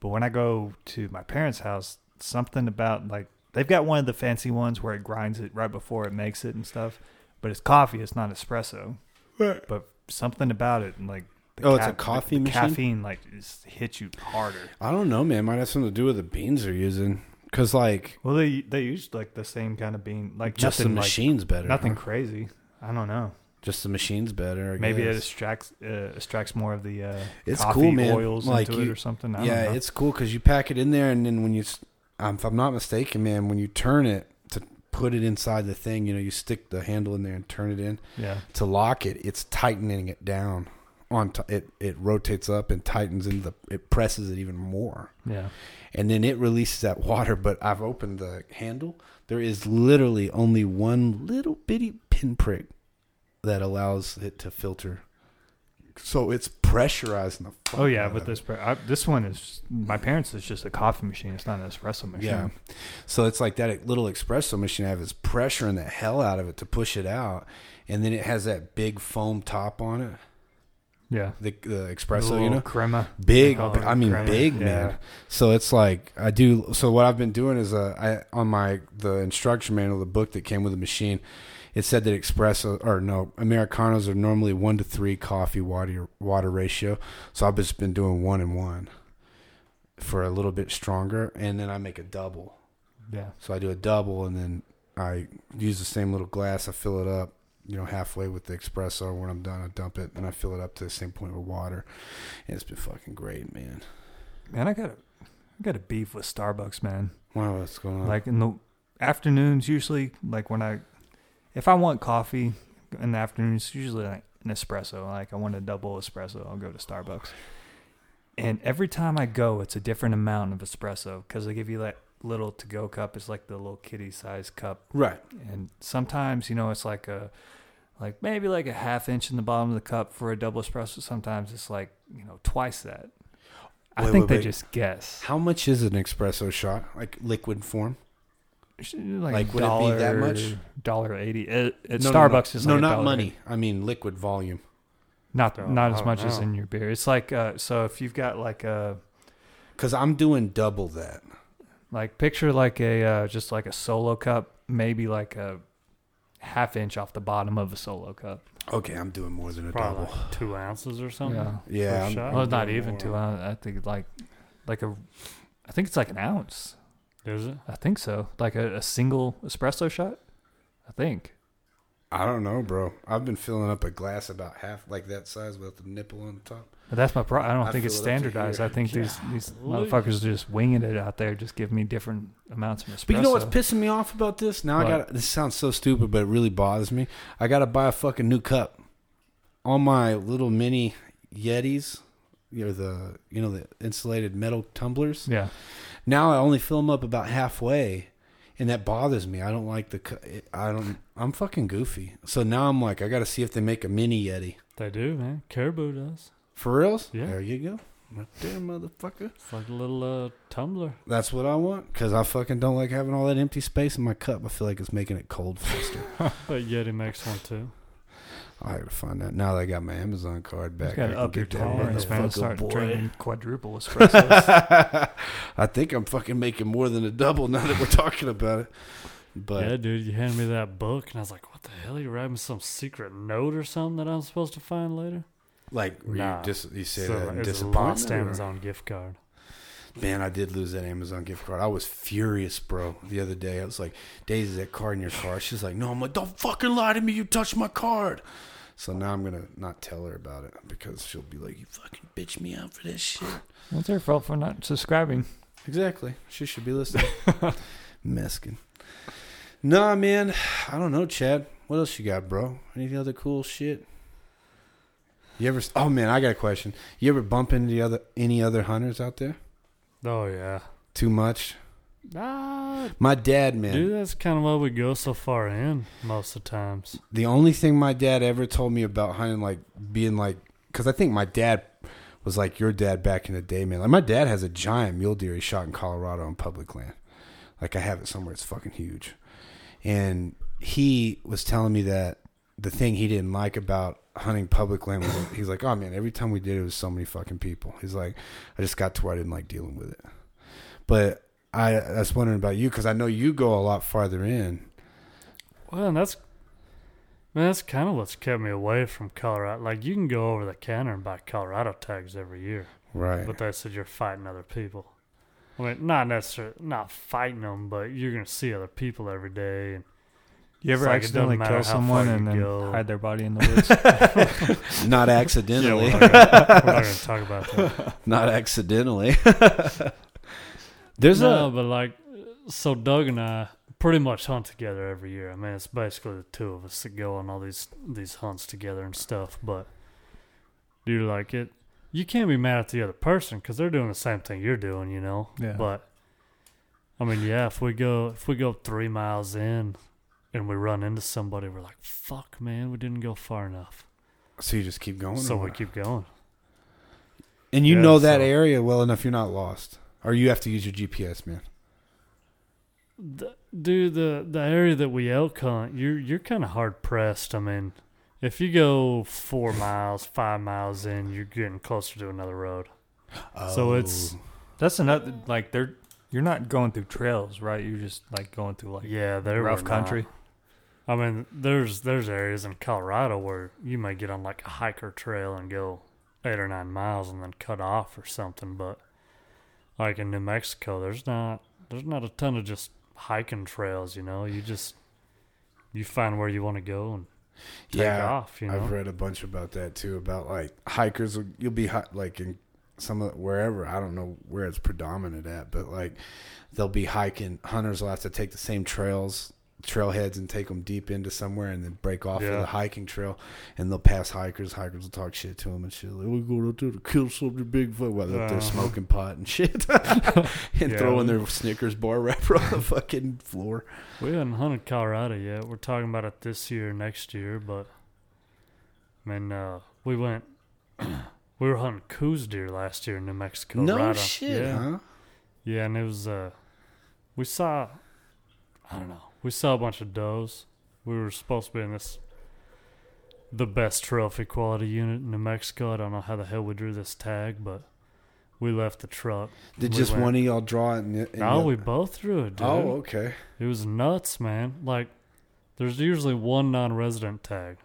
But when I go to my parents' house, something about like they've got one of the fancy ones where it grinds it right before it makes it and stuff. But it's coffee. It's not espresso. Right. But something about it, and like the Oh, it's a coffee the machine? Caffeine like just hits you harder. I don't know, man. Might have something to do with the beans they're using. Cause like Well, they they use like the same kind of bean, like just the nothing like machine's better. nothing huh? crazy. I don't know. Just the machine's better. I Maybe it guess. extracts uh, extracts more of the uh, It's coffee cool, man. oils Like, into it or something. I yeah, don't know. it's cool because you pack it in there, and then when you, um, if I'm not mistaken, man, when you turn it put it inside the thing, you know, you stick the handle in there and turn it in yeah. to lock it. It's tightening it down. On t- it, it rotates up and tightens into the. It presses it even more, Yeah. and then it releases that water. But I've opened the handle. There is literally only one little bitty pinprick that allows it to filter. So it's pressurizing the. fuck Oh yeah, but this pre- I, this one is my parents is just a coffee machine. It's not an espresso machine. Yeah. So it's like that little espresso machine I have is pressuring the hell out of it to push it out. And then it has that big foam top on it. Yeah. The, the The espresso, you know? crema. Big. I mean, crema. big, Yeah. man. So it's like I do. So what I've been doing is uh, I on my the instruction manual, the book that came with the machine, it said that espresso uh, or no americanos are normally one to three coffee water water ratio. So I've just been doing one and one for a little bit stronger, and then I make a double. Yeah. So I do a double, and then I use the same little glass. I fill it up, you know, halfway with the espresso. When I'm done, I dump it, and I fill it up to the same point with water. And it's been fucking great, man. Man, I got a I got a beef with Starbucks, man. Wow, what's going on? Like in the afternoons, usually, like when I, if I want coffee in the afternoon, it's usually like an espresso. Like I want a double espresso, I'll go to Starbucks. And every time I go, it's a different amount of espresso because they give you that little to go cup. It's like the little kitty size cup. right. And sometimes, you know, it's like a, like maybe like a half inch in the bottom of the cup for a double espresso. Sometimes it's like, you know, twice that. I think wait, they wait. just guess. How much is an espresso shot? Like liquid form? Like, Like, would it be that much? Dollar eighty at, at No, no, Starbucks no. is no, like not dollar money. I mean liquid volume. Not Oh, not I as don't much as know. in your beer. It's like uh, so if you've got like a Because I'm doing double that. like picture like a uh, just like a solo cup, maybe like a half inch off the bottom of a solo cup. Okay, I'm doing more than a Probably double. like two ounces or something. Yeah. Yeah, per I'm- shot. Well, I'm not even more. two ounce. I think like like a I think it's like an ounce. Is it? I think so. Like a, a single espresso shot. I think. I don't know, bro. I've been filling up a glass about half, like that size, with the nipple on the top. But that's my problem. I don't I think it's fill it standardized. I think these these motherfuckers are just winging it out there, just giving me different amounts of espresso. But you know what's pissing me off about this? Now I What? got this sounds so stupid, but it really bothers me. I got to buy a fucking new cup. All my little mini Yetis, you know the you know the insulated metal tumblers. Yeah. Now I only fill them up about halfway, and that bothers me. I don't like the. I don't. I'm fucking goofy. So now I'm like, I got to see if they make a mini Yeti They do, man. Caribou does. for reals. Yeah. There you go, right there, motherfucker. It's like a little uh, tumbler. That's what I want because I fucking don't like having all that empty space in my cup. I feel like it's making it cold faster. [LAUGHS] But Yeti makes one too. I gotta find that. Now that I got my Amazon card You back, got I to up your tolerance, man. Start boy. drinking quadruple [LAUGHS] espressos. I think I'm fucking making more than a double now that we're talking about it. But yeah, dude, you handed me that book, and I was like, "What the hell? You writing some secret note or something that I'm supposed to find later?" like, Nah. you just you say So that in it's a disappointment, lost or- Amazon gift card. Man, I did lose that Amazon gift card. I was furious, bro. The other day, I was like, "Daisy, that card in your car?" She's like, "No." I'm like, "Don't fucking lie to me. You touched my card." So now I'm gonna not tell her about it because she'll be like, "You fucking bitch me out for this shit." well, it's their fault for not subscribing. Exactly. She should be listening. [LAUGHS] Meskin. Nah, man. I don't know, Chad. What else you got, bro? Any other cool shit? You ever? Oh man, I got a question. You ever bump into the other any other hunters out there? Oh yeah. Too much. Ah, My dad, man. dude, that's kind of why we go so far in most of the times. The only thing my dad ever told me about hunting, like being like, because I think my dad was like your dad back in the day, man. Like my dad has a giant mule deer he shot in Colorado on public land. Like I have it somewhere. It's fucking huge. And he was telling me that the thing he didn't like about hunting public land was he's like, oh man, every time we did it was so many fucking people. He's like, I just got to where I didn't like dealing with it. But I was wondering about you because I know you go a lot farther in. Well, and that's man, that's kind of what's kept me away from Colorado. Like you can go over the counter and buy Colorado tags every year, Right. but they said you're fighting other people. I mean, not necessarily not fighting them, but you're gonna see other people every day. And You ever It's like accidentally kill someone and then go. hide their body in the [LAUGHS] woods? not yeah, accidentally. we're not, gonna, we're not gonna talk about that. [LAUGHS] not accidentally. [LAUGHS] There's no, a but like, so Doug and I pretty much hunt together every year. I mean, it's basically the two of us that go on all these these hunts together and stuff. But dude, like it, you can't be mad at the other person because they're doing the same thing you're doing, you know. Yeah. But I mean, yeah, if we go if we go three miles in and we run into somebody, we're like, "Fuck, man, we didn't go far enough." so you just keep going. So we what? keep going. and you yeah, know that so- area well enough. You're not lost, or you have to use your GPS, man. The, dude, the the area that we elk hunt, you're you're kind of hard pressed. I mean, if you go four miles, five miles in, you're getting closer to another road. Oh. So it's. That's another like they're you're not going through trails, right? You're just like going through like yeah, they're rough not. country. I mean, there's there's areas in Colorado where you might get on like a hiker trail and go eight or nine miles and then cut off or something. But like in New Mexico, there's not there's not a ton of just hiking trails. You know, you just you find where you want to go and take yeah, off. You know, I've read a bunch about that too. About like hikers, you'll be like in some of wherever I don't know where it's predominant at, but like they'll be hiking. Hunters will have to take the same trails, trailheads, and take them deep into somewhere, and then break off of the hiking trail, and they'll pass hikers. Hikers will talk shit to them and shit. Like, we're going out there to kill something Bigfoot while they're up there Uh-huh. smoking pot and shit, [LAUGHS] and Yeah. throwing their Snickers bar wrapper on the fucking floor. We haven't hunted Colorado yet. We're talking about it this year, next year, but I mean, uh, we went. [CLEARS THROAT] we were hunting Coues deer last year in New Mexico. no right shit, yeah, huh? yeah, and it was. Uh, we saw. I don't know. We saw a bunch of does. We were supposed to be in this. The best trophy quality unit in New Mexico. I don't know how the hell we drew this tag, but we left the truck. Did We just went- one of y'all draw it? And, and No, we both drew it, dude. Oh, okay. It was nuts, man. Like, there's usually one non-resident tag,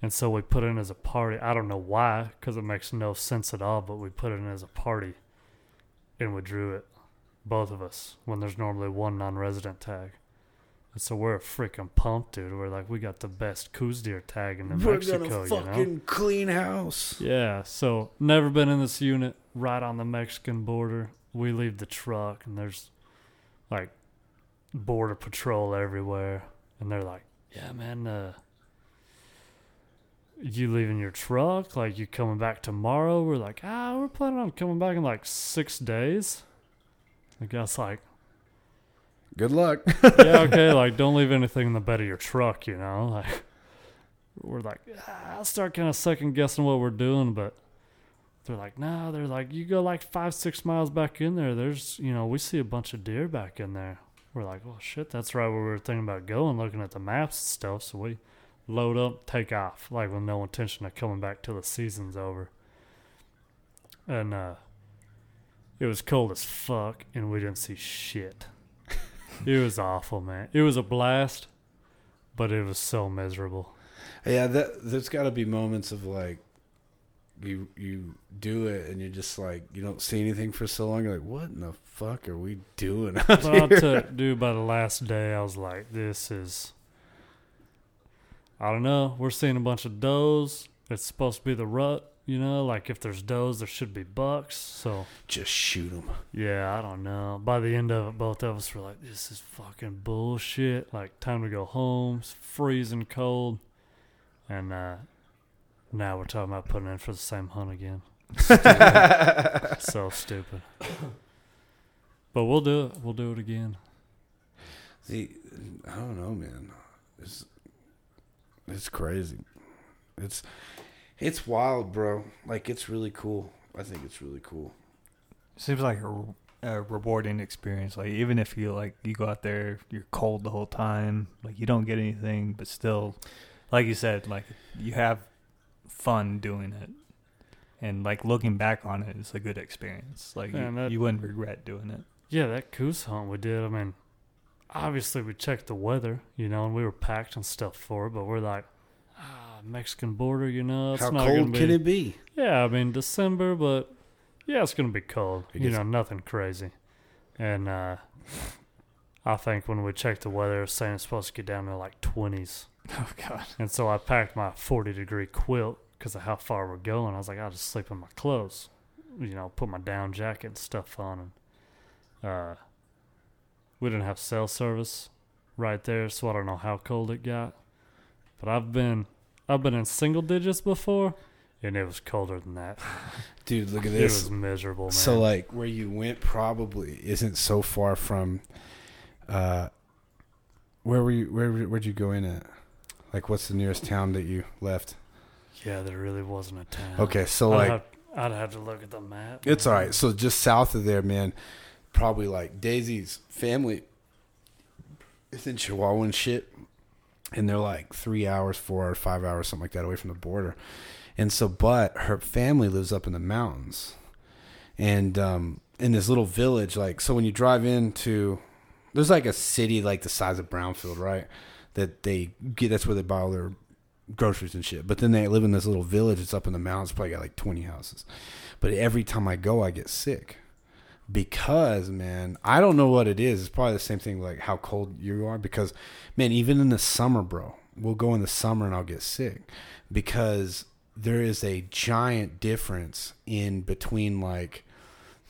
and so we put it in as a party. I don't know why, because it makes no sense at all. But we put it in as a party, and we drew it, both of us, when there's normally one non-resident tag. So we're freaking pumped, dude. We're like, we got the best Coues deer tag in We're Mexico, gonna you know? fucking clean house. Yeah, so never been in this unit right on the Mexican border. We leave the truck and there's like border patrol everywhere and they're like, "Yeah, man, uh you leaving your truck? Like you coming back tomorrow?" We're like, "Ah, we're planning on coming back in like 6 days." The guy's like, Good luck. [LAUGHS] yeah, okay, like don't leave anything in the bed of your truck, you know. [LAUGHS] Like we're like, ah, I start kind of second guessing what we're doing, but they're like, no, they're like, you go like five, six miles back in there. There's, you know, we see a bunch of deer back in there. We're like, well, shit, that's right where we were thinking about going, looking at the maps and stuff. So we load up, take off, like with no intention of coming back till the season's over. And uh, it was cold as fuck, and we didn't see shit. It was awful, man. It was a blast, but it was so miserable. yeah, that there's got to be moments of like you you do it and you're just like you don't see anything for so long. You're like, what in the fuck are we doing? out But here?" tell you, dude, by the last day, I was like, this is. I don't know. We're seeing a bunch of does. It's supposed to be the rut, you know? Like, if there's does, there should be bucks. So, just shoot them. yeah, I don't know. By the end of it, both of us were like, this is fucking bullshit. Like, time to go home. It's freezing cold. And uh, now we're talking about putting in for the same hunt again. Stupid. [LAUGHS] so stupid. But we'll do it. We'll do it again. See, I don't know, man. It's it's crazy. It's it's wild, bro. Like it's really cool. I think it's really cool. Seems like a, a rewarding experience. Like even if you like you go out there, you're cold the whole time. Like you don't get anything, but still, like you said, like you have fun doing it, and like looking back on it, it's a good experience. Like Yeah, you, that- you wouldn't regret doing it. yeah, that goose hunt we did. I mean, obviously we checked the weather, you know, and we were packed and stuff for it. But we're like, Mexican border, you know, it's How not cold be, can it be? Yeah, I mean December, but yeah, it's gonna be cold. It you gets- know, nothing crazy. And uh I think when we checked the weather, it was saying it's supposed to get down to like twenties. [LAUGHS] Oh God. And so I packed my forty degree quilt because of how far we're going. I was like, I'll just sleep in my clothes, you know, put my down jacket and stuff on. And uh, we didn't have cell service right there, so I don't know how cold it got. But I've been I've been in single digits before, and it was colder than that. [LAUGHS] Dude, look at this. It was miserable, man. So like where you went probably isn't so far from uh where were you where where'd you go in at? Like what's the nearest town that you left? yeah, there really wasn't a town. Okay, so I'd like have, I'd have to look at the map. it's man. all right. So just south of there, man, probably like Daisy's family is in Chihuahua and shit. And they're like three hours, four hours, five hours, something like that away from the border. And so, but her family lives up in the mountains. And um, in this little village, like, so when you drive into, there's like a city like the size of Brownfield, right? That they get, that's where they buy all their groceries and shit. But then they live in this little village. It's up in the mountains, probably got like 20 houses. But every time I go, I get sick because man, I don't know what it is. It's probably the same thing like how cold you are. Because man, even in the summer, bro, we'll go in the summer and I'll get sick because there is a giant difference in between like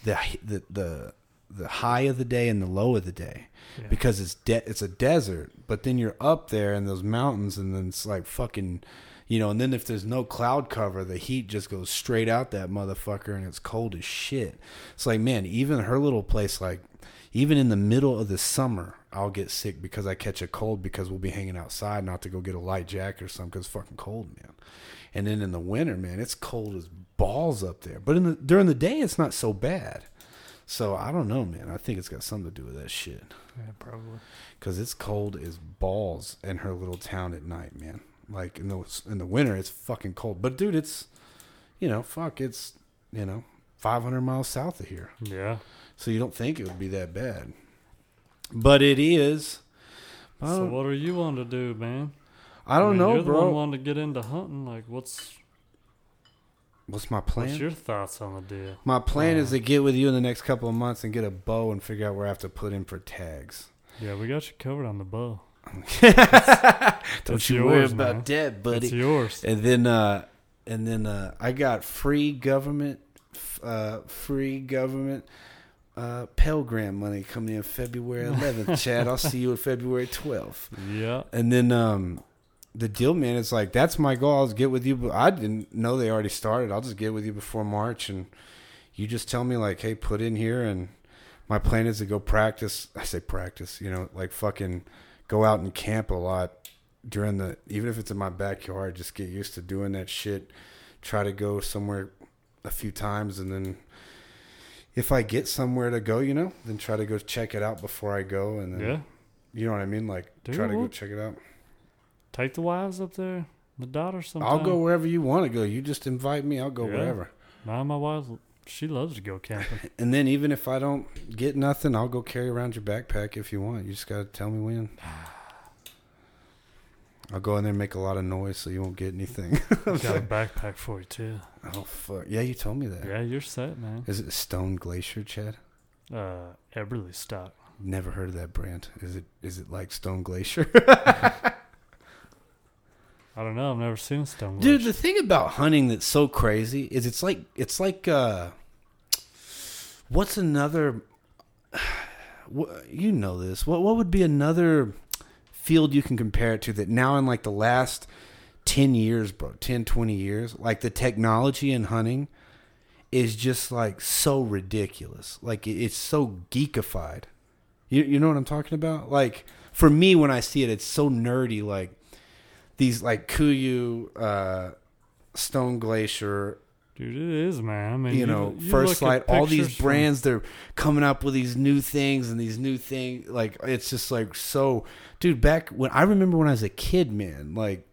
the the the the high of the day and the low of the day Yeah. because it's de- it's a desert but then you're up there in those mountains and then it's like fucking you know and then if there's no cloud cover the heat just goes straight out that motherfucker and it's cold as shit. It's like man even her little place like even in the middle of the summer i'll get sick because i catch a cold because we'll be hanging outside not to go get a light jacket or something because it's fucking cold man. And then in the winter man it's cold as balls up there. But in the during the day it's not so bad. So i don't know man. I think it's got something to do with that shit. Yeah, probably. because it's cold as balls in her little town at night, man. Like in the in the winter, it's fucking cold. But dude, it's you know, fuck, it's you know, 500 miles south of here, Yeah. so you don't think it would be that bad, but it is. So what are you on to do, man? I don't mean, know, you're the bro. one wanting to get into hunting. Like, what's What's my plan? what's your thoughts on the deal? my plan is Uh, to get with you in the next couple of months and get a bow and figure out where I have to put in for tags. Yeah, we got you covered on the bow. [LAUGHS] Don't you worry yours, about man. that, buddy. It's yours. And then uh and then uh I got free government uh free government uh Pell Grant money coming in February [LAUGHS] 11th. Chad, I'll see you on February 12th. Yeah. And then um the deal man is like that's my goal. I'll get with you but I didn't know they already started. I'll just get with you before March and you just tell me like, "Hey, put in here and my plan is to go practice. I say practice, you know, like fucking go out and camp a lot during the even if it's in my backyard, just get used to doing that shit. Try to go somewhere a few times and then if I get somewhere to go, you know, then try to go check it out before I go and then Yeah. you know what I mean? Like Dude, try to go we'll- check it out. Take the wives up there. The daughter sometime. I'll go wherever you want to go. You just invite me, I'll go Yeah. wherever. My wife, she loves to go camping. [LAUGHS] And then even if I don't get nothing, I'll go carry around your backpack if you want. You just gotta tell me when. [SIGHS] I'll go in there and make a lot of noise so you won't get anything. [LAUGHS] got a backpack for you too. oh fuck! Yeah, you told me that. Yeah, you're set, man. Is it Stone Glacier, Chad? Uh, Eberly stock. Never heard of that brand. Is it? Is it like Stone Glacier? [LAUGHS] I don't know. I've never seen a stone. Dude, the thing about hunting that's so crazy is it's like it's like uh what's another [SIGHS] you know this. What what would be another field you can compare it to that now in like the last 10 years, bro, 10 20 years, like the technology in hunting is just like so ridiculous. Like it's so geekified. You you know what I'm talking about? Like for me when I see it it's so nerdy like these like Kuiu, uh, Stone Glacier, Dude, it is, man. I mean, you know, you First Lite, all these pictures from- brands, they're coming up with these new things and these new things. Like, it's just like so, dude. Back when I remember when I was a kid, man, like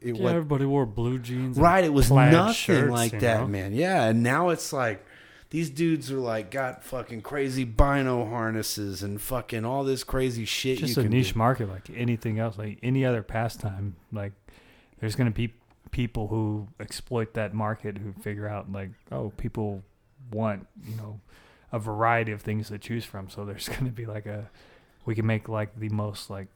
it Yeah, was everybody wore blue jeans. right. It was nothing shirts, like that, know? man. Yeah, and now it's like these dudes are like got fucking crazy bino harnesses and fucking all this crazy shit. Just a niche do. market like anything else, like any other pastime. Like there's gonna be people who exploit that market who figure out like, oh, people want you know a variety of things to choose from. So there's [LAUGHS] gonna be like a we can make like the most like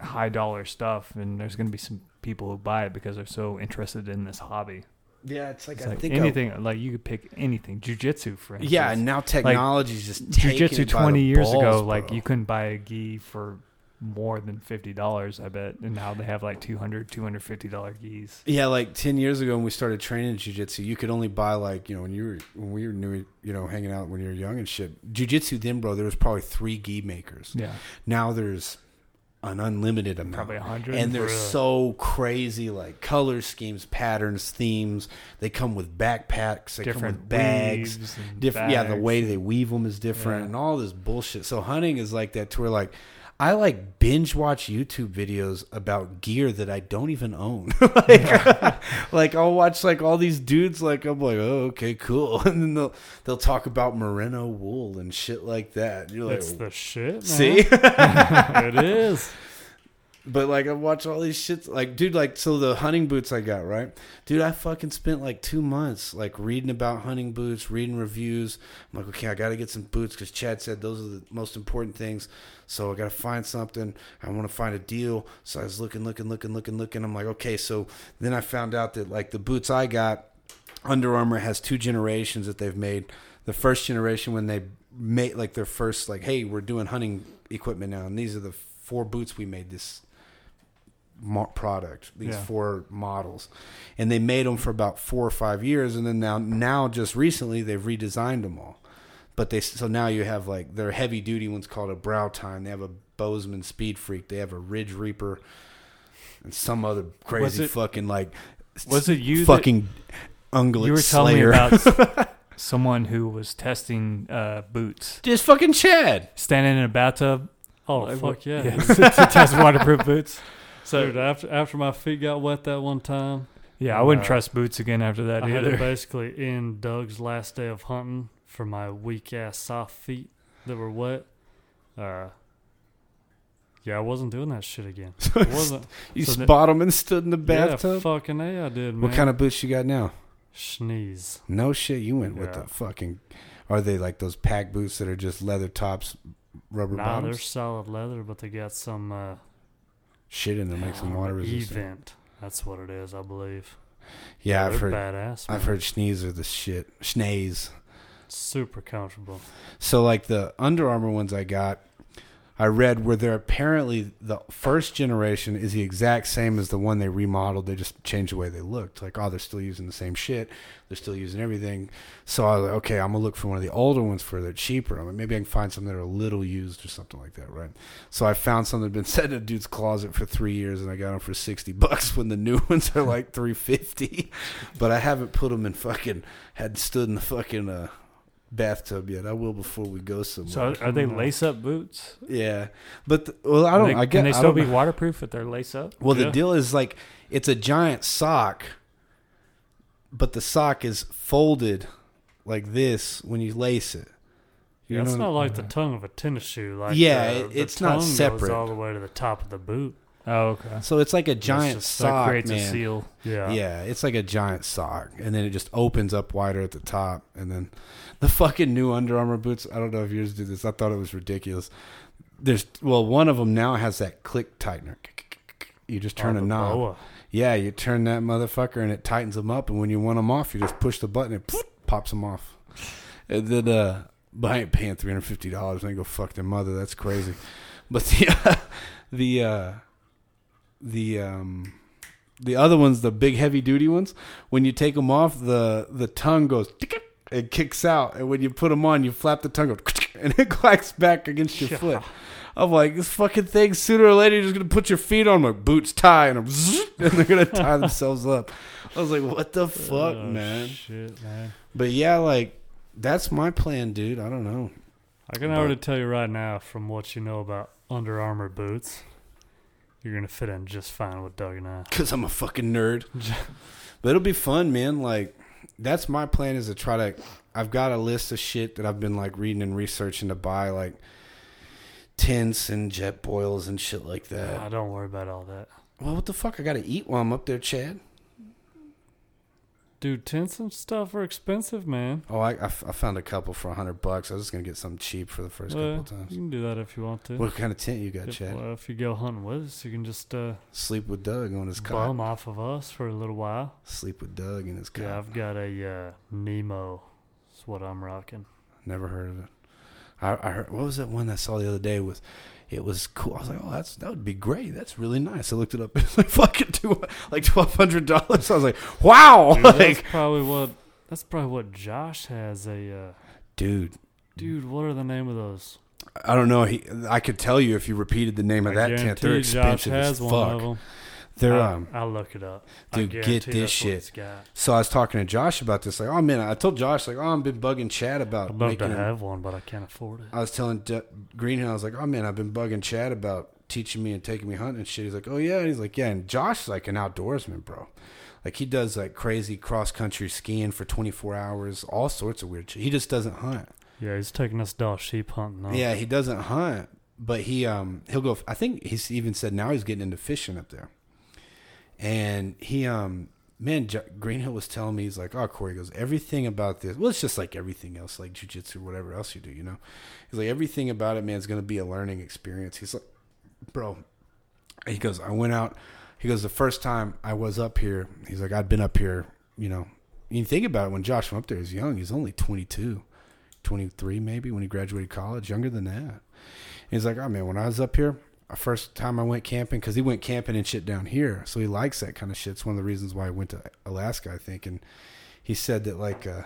high dollar stuff, and there's gonna be some people who buy it because they're so interested in this hobby. Yeah, it's like It's I like think I- anything like you could pick anything. Jujitsu, for instance. yeah, and now technology technology's just jujitsu 20 the years ago balls, like you couldn't buy a gi for more than $50 i bet and now they have like 200 $250 gis Yeah, like ten years ago when we started training jujitsu, you could only buy like you know when you were when we were new, you know, hanging out when you were young and shit. Jujitsu then, bro, there was probably three gi makers. yeah Now there's an unlimited amount. probably 100 and they're Really? so crazy, like color schemes, patterns, themes. They come with backpacks. They come different with bags. Different, yeah. The way they weave them is different, Yeah. and all this bullshit. So hunting is like that. To where like, I like binge watch YouTube videos about gear that I don't even own. [LAUGHS] like, [LAUGHS] like I'll watch like all these dudes. Like I'm like, oh, okay, cool, [LAUGHS] and then they'll they'll talk about merino wool and shit like that. You're like, It's the shit. Man. see. it is. But like I watch all these shits, like dude, like so the hunting boots I got right, dude. I fucking spent like two months like reading about hunting boots, reading reviews. I'm like, okay, I got to get some boots because Chad said those are the most important things. So I got to find something. I want to find a deal. So I was looking, looking, looking, looking, looking. I'm like, okay. So then I found out that like the boots I got, Under Armour has two generations that they've made. The first generation when they made like their first like, hey, we're doing hunting equipment now, and these are the four boots we made this product these Yeah. four models and they made them for about four or five years and then now now just recently they've redesigned them all but they so now you have like their heavy duty ones called a Brow Tine. They have a bozeman speed freak. They have a ridge reaper and some other crazy it- fucking like was it you fucking ungulate you were telling slayer. me about [LAUGHS] someone who was testing uh, boots? Just fucking chad. Standing in a bathtub? Oh Like, fuck what- yeah! to, [LAUGHS] to test waterproof boots? So Dude, after after my feet got wet that one time, yeah i wouldn't Uh, trust boots again after that I had to either. [LAUGHS] basically in Doug's last day of hunting for my weak ass soft feet that were wet. Uh, yeah, I wasn't doing that shit again. [LAUGHS] I wasn't. you So spot them and stood in the Yeah, bathtub fucking a, I did. Man. what kind of boots you got now sneeze? No shit, you went with the fucking. Are they like those pack boots that are just leather tops, rubber Nah, they're solid leather, but they got some uh, Shit in them makes them water [SIGHS] resistant. eVent. That's what it is, I believe. Yeah, I've heard. badass. I've heard Schnee's are the shit. Schnee's. Super comfortable. So like the Under Armour ones I got, I read where they're apparently the first generation is the exact same as the one they remodeled. They just changed the way they looked. Like oh, they're still using the same shit. They're still using everything. So I was like, okay, I'm gonna look for one of the older ones for they're cheaper. I'm like, maybe I can find some that are a little used or something like that, right? So I found some that had been [LAUGHS] set in a dude's closet for three years, and I got them for sixty bucks when the new [LAUGHS] ones are like three fifty. but I haven't put them in fucking had stood in the fucking uh, bathtub yet. I will before we go somewhere. so are they lace up boots yeah, but the, well, I don't. They- I get. can they still be know. waterproof if they're lace up Well, the deal is like it's a giant sock, but the sock is folded like this when you lace it. You Yeah, it's not like the tongue of a tennis shoe. Like Yeah, the, it- the it's not separate. Goes all the way to the top of the boot. oh okay So it's like a giant just- so it sock, creates a man. seal Yeah, Yeah, it's like a giant sock, and then it just opens up wider at the top, and then the fucking new Under Armour boots. I don't know if yours do this. I thought it was ridiculous. There's well, one of them now has that click tightener. You just turn Oh, a knob. boa. Yeah, you turn that motherfucker, and it tightens them up. And when you want them off, you just push the button, and poof, pops them off. And then, uh, but I ain't paying three hundred fifty dollars. I ain't go fuck their mother. That's crazy. But the [LAUGHS] the uh, the um the other ones, the big heavy duty ones, when you take them off, the the tongue goes tick, it kicks out, and when you put them on, you flap the tongue, [LAUGHS] and it clacks back against your foot. I'm like, this fucking thing, sooner or later, you're just gonna put your feet on, like boots tie, and, [LAUGHS] and they're gonna tie themselves up. I was like, what the oh, fuck, Oh, man? Shit, man. But yeah, like that's my plan, dude. I don't know. I can already tell you right now, from what you know about Under Armour boots, you're gonna fit in just fine with Doug and I. [LAUGHS] Cause I'm a fucking nerd. but it'll be fun, man. Like that's my plan is to try to I've got a list of shit that I've been like reading and researching to buy, like tents and Jetboils and shit like that. Ah, don't worry about all that. Well, what the fuck? I got to eat while I'm up there, Chad. Dude, tents and stuff are expensive, man. Oh, I, I f- I found a couple for a hundred bucks. I was just gonna get something cheap for the first Well, couple times. You can do that if you want to. What kind of tent you got, if, Chad? well, if you go hunting with us, you can just uh, Sleep with Doug on his bum off of us for a little while. Sleep with Doug in his cot. Yeah, I've got a uh, Nemo. That's what I'm rocking. Never heard of it. I, I heard. What was that one I saw the other day? Was it was cool? I was like, oh, that's that would be great. That's really nice. I looked it up. And it's like fucking two, like twelve hundred dollars. I was like, wow, Dude, that's probably what. That's probably what Josh has. A uh, dude. dude. What are the name of those? I don't know. He, I could tell you if you repeated the name of I that tent. They're Josh expensive has as one of fuck. them. They're I, um. I'll look it up. Dude, get this shit. So I was talking to Josh about this. Like, oh man, I told Josh like, oh, I've been bugging Chad about I'd love to a- have one, but I can't afford it. I was telling D- Greenhill, I was like, oh man, I've been bugging Chad about teaching me and taking me hunting and shit. He's like, oh yeah. And he's like, yeah. And Josh is like an outdoorsman, bro. Like he does like crazy cross country skiing for 24 hours, all sorts of weird shit. He just doesn't hunt. Yeah, he's taking us Dall sheep hunting. Yeah, he doesn't hunt, but he um he'll go. I think he's even said now he's getting into fishing up there. And he um man, Greenhill was telling me he's like, oh Corey goes everything about this. Well, it's just like everything else, like jujitsu or whatever else you do, you know. He's like everything about it, man, is gonna be a learning experience. He's like, bro. He goes, I went out. He goes, the first time I was up here, he's like, I'd been up here, you know. You think about it, when Josh went up there, he was young. He's only 22, 23 maybe when he graduated college, younger than that. He's like, oh man, when I was up here, first time I went camping, because he went camping and shit down here, so he likes that kind of shit. It's one of the reasons why I went to Alaska, I think. And he said that like, uh,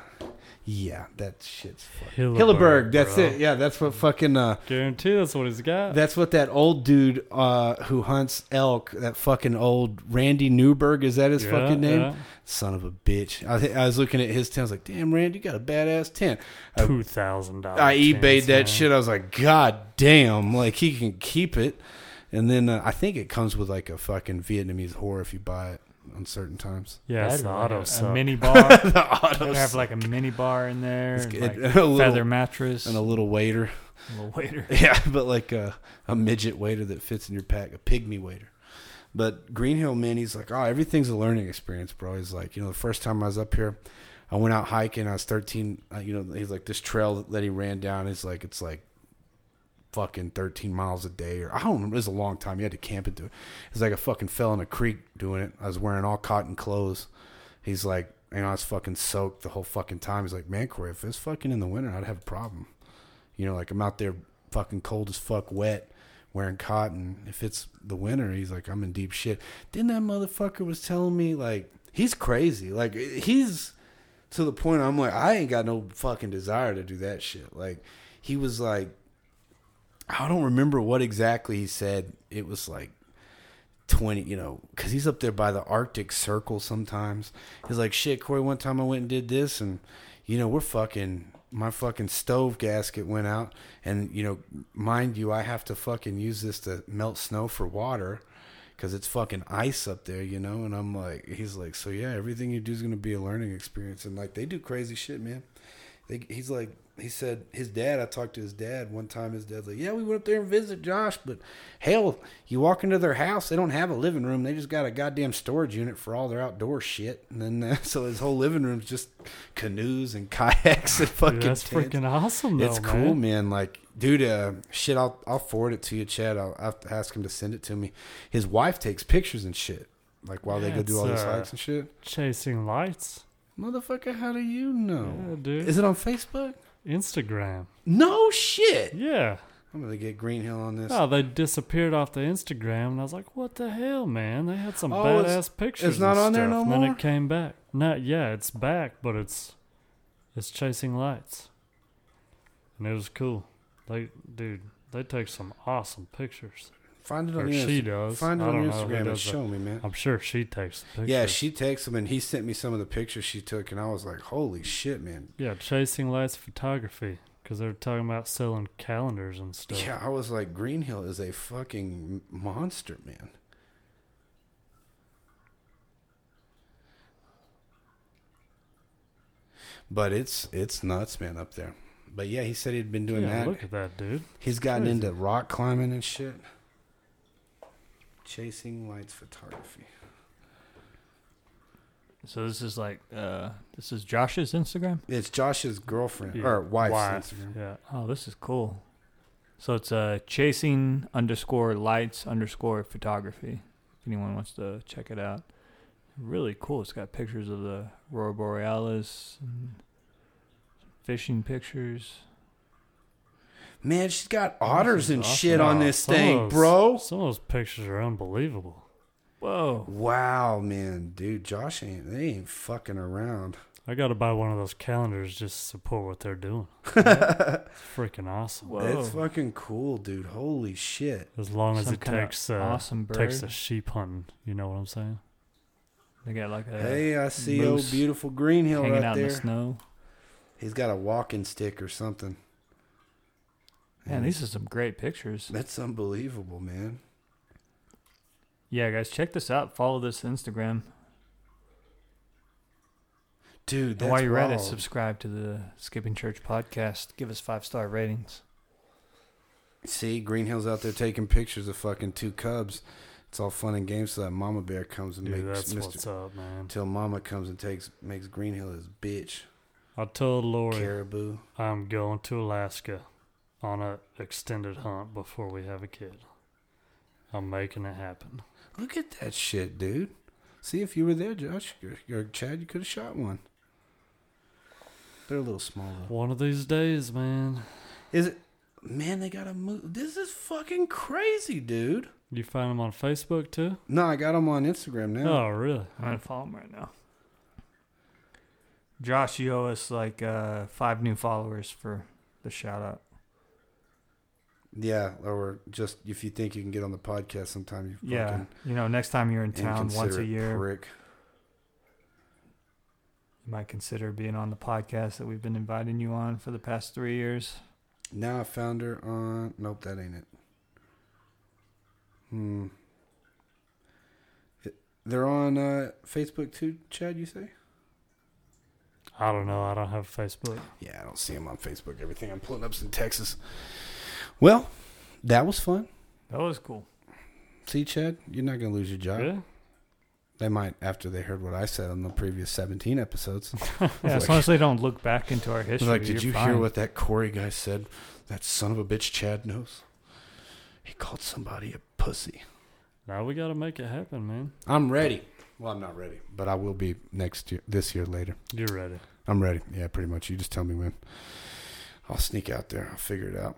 yeah, that shit's fucking Hilleberg. That's bro. it. Yeah, that's what fucking. Uh, Guarantee that's what he's got. that's what that old dude uh, who hunts elk, that fucking old Randy Newberg, is that his Yeah, fucking name? yeah. Son of a bitch. I, th- I was looking at his tent. I was like, damn, Randy, you got a badass tent. Two thousand dollars. I eBayed that shit. I was like, God damn, like he can keep it. And then uh, I think it comes with like a fucking Vietnamese whore if you buy it on certain times. Yeah, it's That'd the be auto a, a mini [LAUGHS] bar. the [LAUGHS] auto They'd have like a mini bar in there, It's and, good. like And [LAUGHS] a little- feather mattress, and a little waiter. little waiter. Yeah, but like a, a midget waiter that fits in your pack, a pygmy waiter. But Greenhill, man, he's like, oh, everything's a learning experience, bro. He's like, you know, the first time I was up here, I went out hiking. I was 13. Uh, you know, he's like, this trail that he ran down is like, it's like fucking 13 miles a day. Or I don't remember. It was a long time. You had to camp into it. It's like I fucking fell in a creek doing it. I was wearing all cotton clothes. He's like, you know, I was fucking soaked the whole fucking time. He's like, man, Corey, if it's fucking in the winter, I'd have a problem. You know, like I'm out there fucking cold as fuck, wet, wearing cotton. If it's the winter, he's like, I'm in deep shit. Then that motherfucker was telling me like he's crazy. Like he's to the point I'm like, I ain't got no fucking desire to do that shit. Like he was like I don't remember what exactly he said. It was like 20, you know, because he's up there by the Arctic Circle sometimes. He's like, shit, Corey, one time I went and did this, and, you know, we're fucking, my fucking stove gasket went out, and, you know, mind you, I have to fucking use this to melt snow for water because it's fucking ice up there, you know? And I'm like, he's like, so yeah, everything you do is going to be a learning experience. And, like, they do crazy shit, man. They, he's like, he said his dad. I talked to his dad one time. His dad's like, "Yeah, we went up there and visited Josh, but hell, you walk into their house, they don't have a living room. They just got a goddamn storage unit for all their outdoor shit. And then uh, [LAUGHS] so his whole living room's just canoes and [LAUGHS] kayaks and fucking. Dude, that's tents. freaking awesome. Though, It's cool, man. man. Like, dude, uh, shit, I'll I'll forward it to you, Chad. I'll, I'll have to ask him to send it to me. His wife takes pictures and shit, like while they go do all these uh, hikes and shit. Chasing lights. Motherfucker, how do you know? Yeah, dude. Is it on Facebook? Instagram. No shit. Yeah. I'm gonna get Greenhill on this. Oh, they disappeared off the Instagram, and I was like, "What the hell, man? They had some Oh, it's- badass pictures." it's not on there no and Then it came back. Not yeah, it's back, but it's it's chasing lights, and it was cool. They, dude, they take some awesome pictures. Find it on Or the she does. Find it on don't your know who Instagram and show that. me, man. I'm sure she takes the pictures. Yeah, she takes them, and he sent me some of the pictures she took, and I was like, "Holy shit, man!" Yeah, chasing lights photography because they're talking about selling calendars and stuff. Yeah, I was like, Greenhill is a fucking monster, man. But it's it's nuts, man, up there. But yeah, he said he'd been doing yeah, that. look at that, dude. He's gotten into rock climbing and shit. Chasing lights photography. So this is like uh this is Josh's Instagram. It's Josh's girlfriend Yeah, or wife's wife, Instagram. Yeah. Oh, this is cool. So it's uh chasing underscore lights underscore photography. If anyone wants to check it out, really cool. It's got pictures of the aurora borealis, and fishing pictures. Man, she's got otters and awesome. shit on this some thing, those- bro. Some of those pictures are unbelievable. Whoa! Wow, man, dude, Josh ain't they ain't fucking around. I got to buy one of those calendars just to support what they're doing. [LAUGHS] it's freaking awesome. Whoa! It's fucking cool, dude. Holy shit. As long as Some it takes uh, awesome bird. takes the sheep hunting. You know what I'm saying? they got like a hey, I see moose old beautiful Greenhill hanging right out in there. the snow. He's got a walking stick or something. Man, these are some great pictures. That's unbelievable, man. Yeah, guys, check this out. Follow this Instagram. Dude, And that's while you're at it, subscribe to the Skipping Church podcast. Give us five star ratings. See, Greenhill's out there taking pictures of fucking two cubs. It's all fun and games till that mama bear comes and Dude, makes that's Mr. what's up, man. Till mama comes and takes makes Greenhill his bitch. I told Lori Caribou. I'm going to Alaska on a extended hunt before we have a kid. I'm making it happen. Look at that shit, dude. See if you were there, Josh or, or Chad, you could have shot one. They're a little small though. One of these days, man. Is it? Man, they gotta move. This is fucking crazy, dude. You find them on Facebook too? No, I got them on Instagram now. Oh, really? I'm gonna follow him right now. Josh, you owe us like uh, five new followers for the shout out. Yeah, or just if you think you can get on the podcast sometime, you Yeah, you know, next time you're in town once a year, prick. you might consider being on the podcast that we've been inviting you on for the past three years. Now I found her on. Nope, that ain't it. Hmm. It- They're on uh, Facebook too, Chad. You say? I don't know. I don't have Facebook. Yeah, I don't see them on Facebook. Everything I'm pulling up's in Texas. Well, that was fun. That was cool. See, Chad, you're not gonna lose your job. Yeah. They might after they heard what I said on the previous 17 episodes. [LAUGHS] Yeah, as Like- long as they don't look back into our history. like, did you fine. hear what that Corey guy said? That son of a bitch Chad knows. He called somebody a pussy. Now we got to make it happen, man. I'm ready. Well, I'm not ready, but I will be next year, this year later. You're ready. I'm ready. Yeah, pretty much. You just tell me when. I'll sneak out there. I'll figure it out.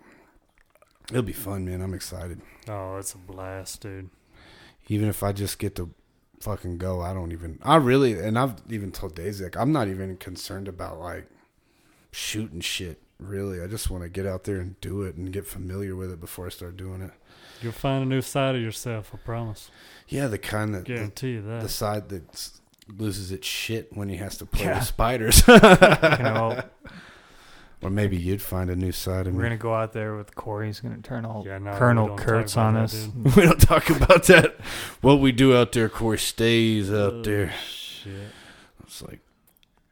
It'll be fun, man. I'm excited. Oh, it's a blast, dude. Even if I just get to fucking go, I don't even. I really, and I've even told Daisy, like, I'm not even concerned about like shooting shit. Really, I just want to get out there and do it and get familiar with it before I start doing it. You'll find a new side of yourself. I promise. Yeah, the kind that the, Guarantee you that. the side that loses its shit when he has to play Yeah. with spiders. [LAUGHS] You know, [LAUGHS] or maybe you'd find a new side of we're me. gonna go out there with Corey. He's gonna turn all Yeah, no, we Colonel don't talk Kurtz about on that, us. dude. [LAUGHS] we don't talk about that. What we do out there, Corey, stays out Oh, there. Shit. It's like,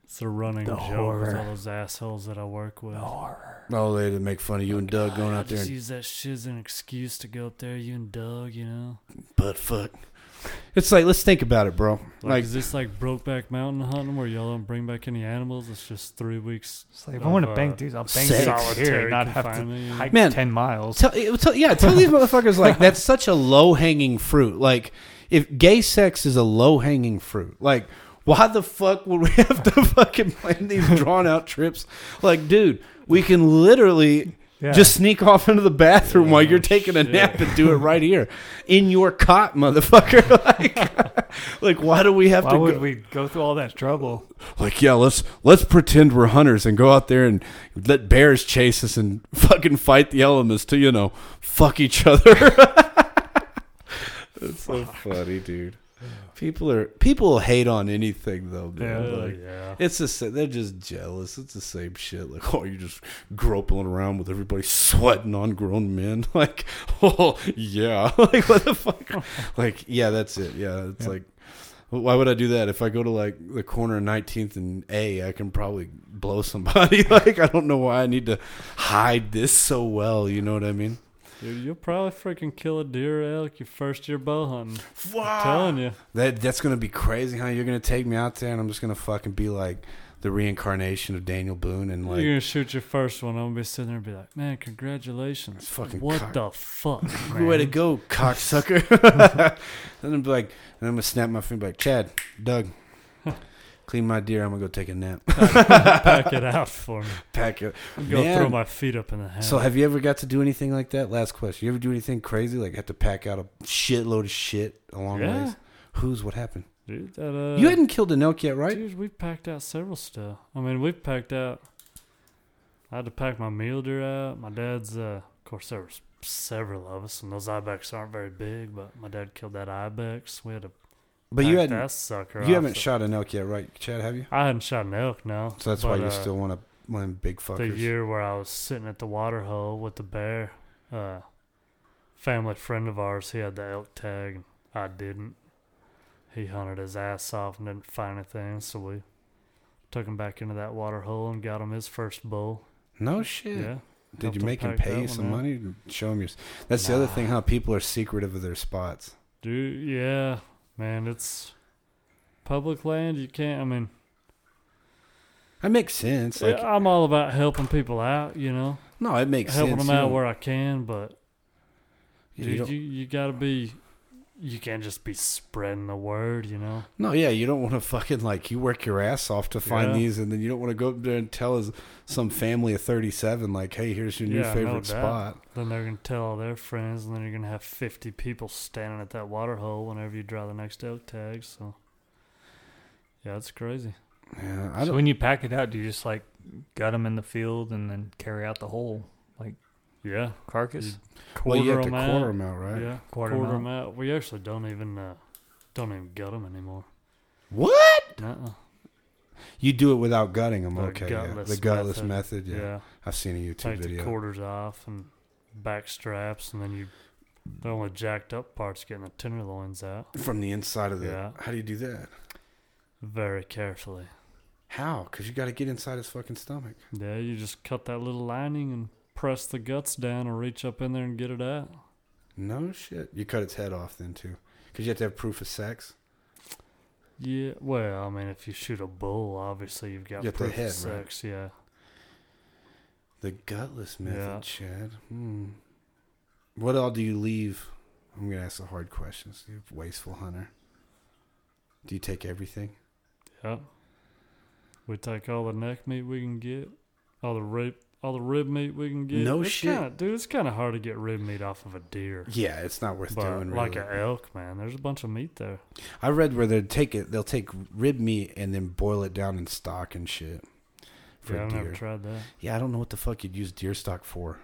It's a running The joke with horror. all those assholes that I work with. horror. oh, they to make fun of you and Doug going I out there just and use that shit as an excuse to go up there, you and Doug, you know? butt fuck. It's like, let's think about it, bro. Like, Like, is this like Brokeback Mountain hunting where y'all don't bring back any animals? It's just three weeks. It's like if I want to of, bang uh, dudes, I'll bang sex. dudes solitary not have to confinement, you know? hike Man, ten miles. tell, tell, yeah, tell these motherfuckers like [LAUGHS] that's such a low hanging fruit. Like, if gay sex is a low hanging fruit, like, why the fuck would we [LAUGHS] have to fucking plan these drawn out trips? Like, dude, we can literally Yeah. just sneak off into the bathroom while you're oh, taking a nap and do it right here in your cot, motherfucker. [LAUGHS] like, [LAUGHS] like, why do we have Why to would go? we go through all that trouble? like yeah let's let's pretend we're hunters and go out there and let bears chase us and [LAUGHS] fucking fight the elements to you know fuck each other That's so funny dude people are people hate on anything though dude. Yeah. Like, yeah. it's the they're just jealous it's the same shit like oh you're just groping around with everybody sweating on grown men [LAUGHS] like oh yeah [LAUGHS] like what the fuck [LAUGHS] like yeah that's it yeah it's Yeah. like Why would I do that? If I go to like the corner of 19th and A, I can probably blow somebody. like I don't know why I need to hide this so well. You know what I mean? Dude, you'll probably freaking kill a deer or elk your first year bow hunting. I'm telling you. That that's gonna be crazy. How you're gonna take me out there and I'm just gonna fucking be like the reincarnation of Daniel Boone and like You're gonna shoot your first one. I'm gonna be sitting there and be like, "Man, congratulations! Fucking what cock- the fuck? [LAUGHS] way to go, cocksucker. [LAUGHS] then I'm be like, and I'm gonna snap my finger, and be like, Chad, Doug, clean my deer. I'm gonna go take a nap. [LAUGHS] Pack it out for me. [LAUGHS] Pack it. Go Man. throw my feet up in the hand. So have you ever got to do anything like that? Last question. You ever do anything crazy? Like have to pack out a shitload of shit along Yeah. ways? Who's what happened? dude, that uh, you hadn't killed an elk yet, right? Dude, we packed out several stuff. I mean, we've packed out. I had to pack my mule deer out. My dad's, uh, of course, there was several of us, and those ibex aren't very big. But my dad killed that ibex. We had to. But you hadn't that sucker. you off haven't the- shot an elk yet, right, Chad? Have you? I hadn't shot an elk, no. So that's why you uh, still want to one of them big The fuckers. year where I was sitting at the water hole with the bear, uh, family friend of ours, he had the elk tag, and I didn't. He hunted his ass off and didn't find anything, so we took him back into that water hole and got him his first bull. No shit. Yeah. Did helped you make him pack pay you one some out. money to show him your? That's the other thing. How people are secretive of their spots. Dude, yeah, man, it's public land. You can't. I mean, That makes sense. Like I'm all about helping people out. You know, no, it makes helping sense. them out don't- where I can. But you dude, don't- you you gotta be. You can't just be spreading the word. You know. No, yeah, you don't want to fucking like you work your ass off to find Yeah. these, and then you don't want to go up there and tell us some family of thirty-seven like, "Hey, here's your new Yeah, favorite doubt. spot." Then they're gonna tell all their friends, and then you're gonna have 50 people standing at that water hole whenever you draw the next elk tag. So, yeah, it's crazy. Yeah, I So when you pack it out, do you just like gut them in the field and then carry out the whole like Yeah, carcass? well, you have to 'em out. quarter them out, right? Yeah, Quarter quarter, 'em them out. We actually don't even uh, don't even gut them anymore. What? Nuh-uh. You do it without gutting them? The Okay, yeah. the gutless method. method. yeah. Yeah, I've seen a YouTube take the video. quarters off and back straps, and then you the only jacked up parts getting the tenderloins out From the inside of the. Yeah. How do you do that? very carefully. How? Because you got to get inside his fucking stomach. Yeah, you just cut that little lining and press the guts down and reach up in there and get it out. No shit. You cut its head off then too, because you have to have proof of sex. Yeah, well, I mean, if you shoot a bull, obviously you've got You proof head, of right? sex. Yeah, The gutless method, Yeah. Chad. Hmm. What all do you leave? I'm gonna ask the hard questions. You wasteful hunter. Do you take everything? yeah. We take all the neck meat we can get, all the rib, all the rib meat we can get. No It's shit. Kinda, dude, it's kind of hard to get rib meat off of a deer. Yeah, it's not worth But doing. like really. an elk, man, there's a bunch of meat there. I read where they take it. They'll take rib meat and then boil it down in stock and shit for yeah, I've deer. never tried that. Yeah, I don't know what the fuck you'd use deer stock for.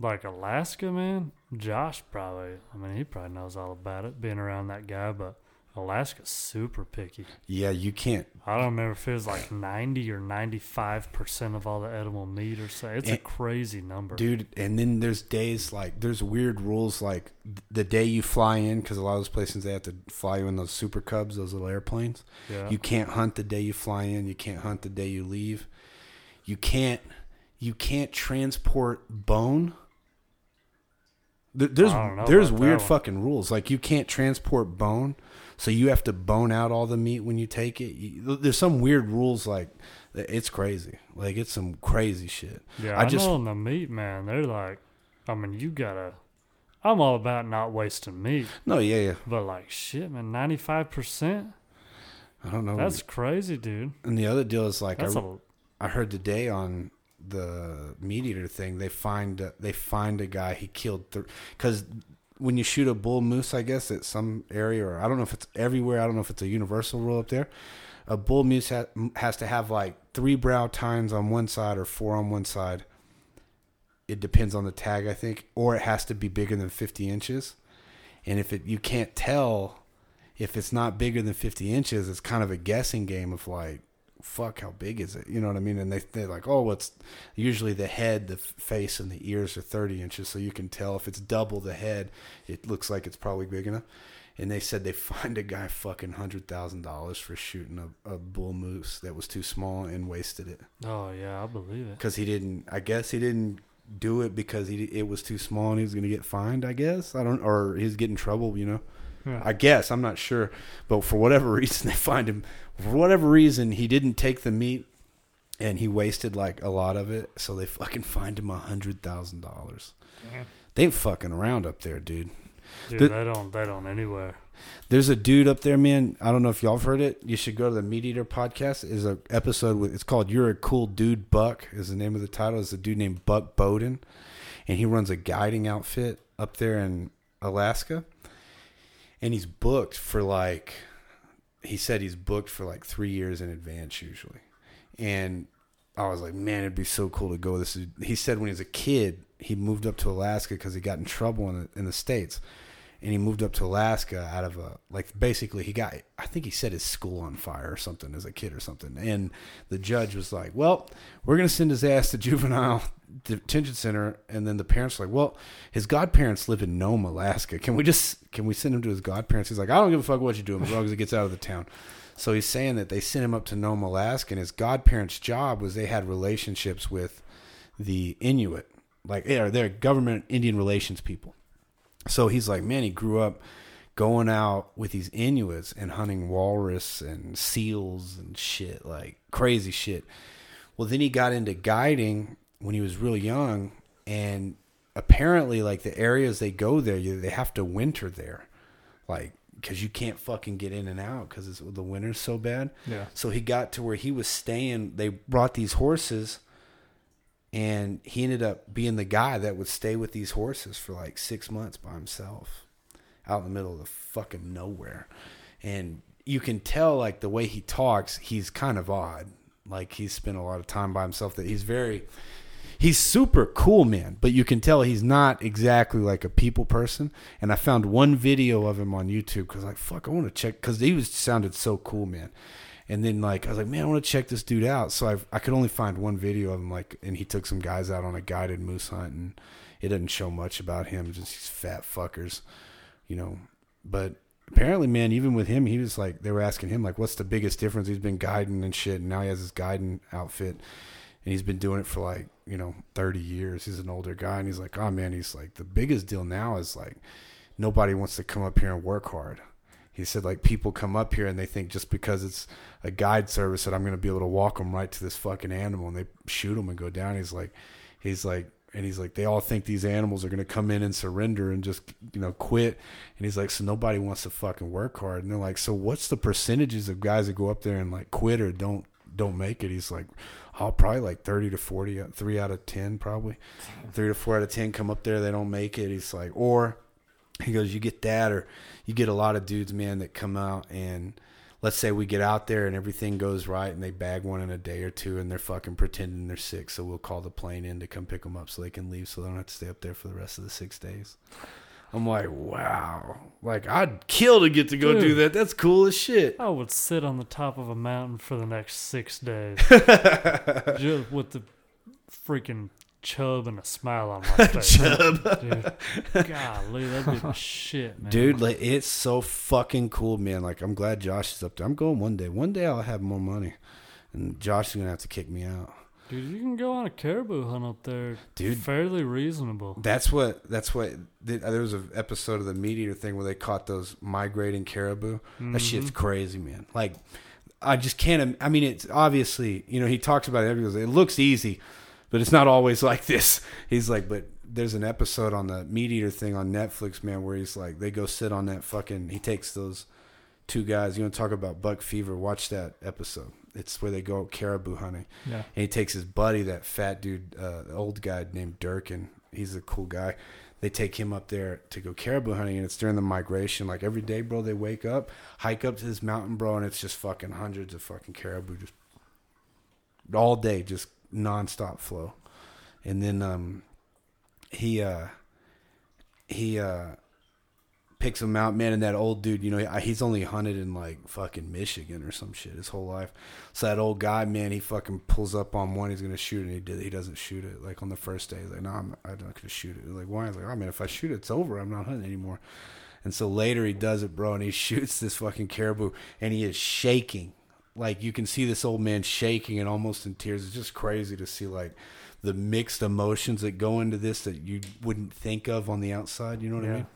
Like Alaska, man. Josh probably. I mean, he probably knows all about it, being around that guy. But Alaska's super picky. Yeah, you can't. I don't remember if it was like ninety or ninety-five percent of all the edible meat, or so. It's a crazy number. dude and then there's days like there's weird rules like the day you fly in because a lot of those places they have to fly you in those super cubs those little airplanes yeah. you can't hunt the day you fly in you can't hunt the day you leave you can't you can't transport bone there's I don't know there's weird fucking rules like you can't transport bone so you have to bone out all the meat when you take it You- there's some weird rules like it's crazy like it's some crazy shit yeah, I I, just- know on the meat, man. They're like, I mean, you gotta. I'm all about not wasting meat, no yeah yeah but like, shit, man, ninety-five percent. i don't know That's crazy, dude. And the other deal is like I, That's a I heard today on the meat eater thing they find they find a guy he killed because when you shoot a bull moose I guess at some area or I don't know if it's everywhere I don't know if it's a universal rule up there a bull moose ha- has to have like three brow tines on one side or four on one side. It depends on the tag I think or it has to be bigger than 50 inches. And if it you can't tell if it's not bigger than 50 inches it's kind of a guessing game of like fuck how big is it you know what i mean and they, they're like oh what's usually the head the face and the ears are 30 inches so you can tell if it's double the head it looks like it's probably big enough and they said they [LAUGHS] fined a guy fucking hundred thousand dollars for shooting a, a bull moose that was too small and wasted it Oh yeah, I believe it. because he didn't. I guess he didn't do it because he it was too small and he was going to get fined. I guess I don't, or he's getting trouble. You know, Yeah. I guess I'm not sure, but for whatever [LAUGHS] reason they find him. For whatever reason he didn't take the meat, and he wasted like a lot of it. So they fucking fined him a hundred thousand dollars. They ain't fucking around up there, dude. Dude, The- they don't. They don't anywhere. There's a dude up there, man. I don't know if y'all have heard it. You should go to the Meat Eater podcast. Is a episode with it's called "You're a Cool Dude, Buck." Is the name of the title. Is a dude named Buck Bowden, and he runs a guiding outfit up there in Alaska, and he's booked for like, he said he's booked for like three years in advance usually, and I was like, man, it'd be so cool to go. This is, he said when he was a kid, he moved up to Alaska because he got in trouble in the, in the states and he moved up to Alaska out of a like basically he got I think he set his school on fire or something as a kid or something. And the judge was like well we're gonna send his ass to juvenile [LAUGHS] detention center. And then the parents were like well his godparents live in Nome Alaska. Can we just can we send him to his godparents? He's like I don't give a fuck what you do as long as he gets out of the town. So he's saying that they sent him up to Nome Alaska and his godparents job was they had relationships with the Inuit like they're they're government Indian relations people so he's like, man, he grew up going out with these Inuits and hunting walrus and seals and shit, like crazy shit. Well, then he got into guiding when he was real young, and apparently, like the areas they go there, you, they have to winter there, like because you can't fucking get in and out because the winter's so bad. Yeah. So he got to where he was staying. They brought these horses, and he ended up being the guy that would stay with these horses for like six months by himself, out in the middle of the fucking nowhere. And you can tell, like the way he talks, he's kind of odd. Like he's spent a lot of time by himself. That he's very, he's super cool, man. But you can tell he's not exactly like a people person. And I found one video of him on YouTube because like fuck, I want to check because he was sounded so cool, man. And then like I was like, man, I want to check this dude out. So I I could only find one video of him like, and he took some guys out on a guided moose hunt, and it doesn't show much about him. Just these fat fuckers, you know. But apparently, man, even with him, he was like, they were asking him like, what's the biggest difference? He's been guiding and shit, and now he has his guiding outfit, and he's been doing it for like you know thirty years. He's an older guy, and he's like, oh man, he's like the biggest deal now is like nobody wants to come up here and work hard. He said like people come up here and they think just because it's a guide service that I'm going to be able to walk them right to this fucking animal and they shoot them and go down. He's like, he's like, and he's like, they all think these animals are going to come in and surrender and just you know quit. And he's like, so nobody wants to fucking work hard. And they're like, so what's the percentages of guys that go up there and like quit or don't don't make it? He's like, oh, probably like thirty to forty, three out of ten probably, three to four out of ten come up there they don't make it. He's like, or he goes, you get that, or you get a lot of dudes, man, that come out and let's say we get out there and everything goes right and they bag one in a day or two and they're fucking pretending they're sick. So we'll call the plane in to come pick them up so they can leave so they don't have to stay up there for the rest of the six days. I'm like, wow. Like, I'd kill to get to go do that. That's cool as shit. I would sit on the top of a mountain for the next six days, [LAUGHS] just with the freaking chub and a smile on my [LAUGHS] face. Chub. Dude, golly, that'd be shit, man. Dude, like, it's so fucking cool, man. Like, I'm glad Josh is up there. I'm going one day. One day I'll have more money. And Josh is going to have to kick me out. Dude, you can go on a caribou hunt up there. Dude. fairly reasonable. That's what. That's what. There was an episode of the Meat Eater thing where they caught those migrating caribou. That mm-hmm. shit's crazy, man. Like, I just can't. I mean, it's obviously, you know, he talks about it. He It looks easy, but it's not always like this. He's like, but there's an episode on the Meat Eater thing on Netflix, man, where he's like, they go sit on that fucking. He takes those two guys. You want to talk about buck fever? Watch that episode. It's where they go caribou hunting. Yeah. And he takes his buddy, that fat dude, uh, old guy named Durkin. He's a cool guy. They take him up there to go caribou hunting, and it's during the migration. Like every day, bro, they wake up, hike up to this mountain, bro, and it's just fucking hundreds of fucking caribou just all day, just nonstop flow. And then um, he uh, he uh, picks him out, man. And that old dude, you know, he's only hunted in like fucking Michigan or some shit his whole life. So that old guy, man, he fucking pulls up on one. He's gonna shoot it, and he did. He doesn't shoot it. Like on the first day, he's like, no, I'm, I'm not gonna shoot it. Like why? He's like, oh man, if I shoot it, it's over. I'm not hunting anymore. And so later he does it, bro, and he [LAUGHS] shoots this fucking caribou, and he is shaking. Like you can see this old man shaking and almost in tears. It's just crazy to see like the mixed emotions that go into this that you wouldn't think of on the outside. You know what I mean?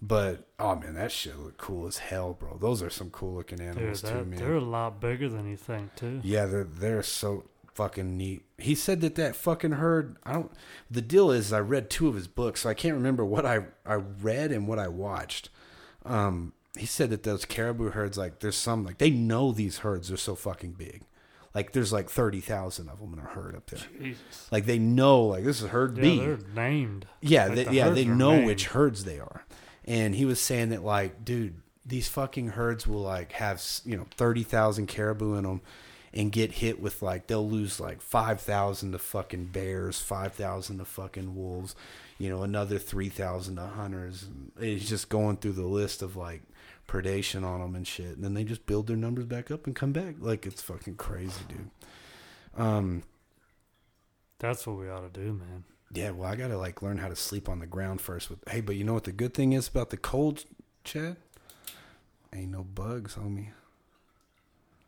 But oh man, that shit looked cool as hell, bro. Those are some cool looking animals they're, too, man. they're a lot bigger than you think, too. Yeah, they're they're so fucking neat. He said that that fucking herd. I don't. The deal is, I read two of his books, so I can't remember what I I read and what I watched. Um, he said that those caribou herds, like, there's some like they know these herds are so fucking big. Like, there's like thirty thousand of them in a herd up there. Jesus. Like, they know, like, this is herd Yeah, B. they're named. Yeah, Like, they, the yeah, they know named. which herds they are. And he was saying that like, dude, these fucking herds will like have you know thirty thousand caribou in them, and get hit with like they'll lose like five thousand to fucking bears, five thousand to fucking wolves, you know, another three thousand to hunters. And He's just going through the list of like predation on them and shit, and then they just build their numbers back up and come back. Like it's fucking crazy, dude. Um. That's what we ought to do, man. Yeah, well, I gotta like learn how to sleep on the ground first. With hey, but you know what the good thing is about the cold, Chad? Ain't no bugs, homie.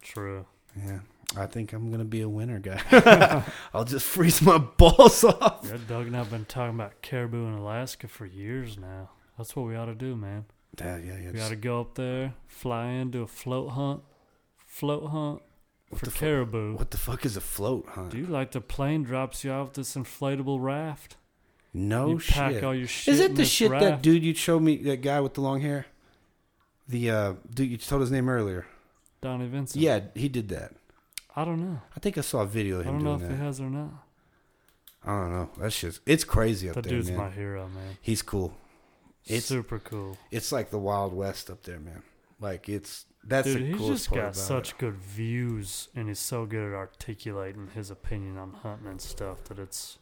True. Yeah, I think I'm gonna be a winner, guy. [LAUGHS] I'll just freeze my [LAUGHS] balls off. Yeah, Doug and I've been talking about caribou in Alaska for years now. That's what we ought to do, man. Yeah, yeah, yeah. Just- ought to go up there, fly in, do a float hunt, float hunt for the fu- caribou. what the fuck is a float, huh? Dude, like the plane drops you off this inflatable raft. no you pack shit. all your shit. is it the shit that dude you showed me? That guy with the long hair. The uh, dude you told his name earlier. Donnie Vincent? Yeah, he did that. I don't know. I think I saw a video of him. I don't know if that. he has or not. I don't know. That's just it's crazy up That there, dude's man. my hero, man. He's cool. It's Super cool. it's like the Wild West up there, man. Like it's that's Dude, the he's just part got such it. good views, and he's so good at articulating his opinion on hunting and stuff that it's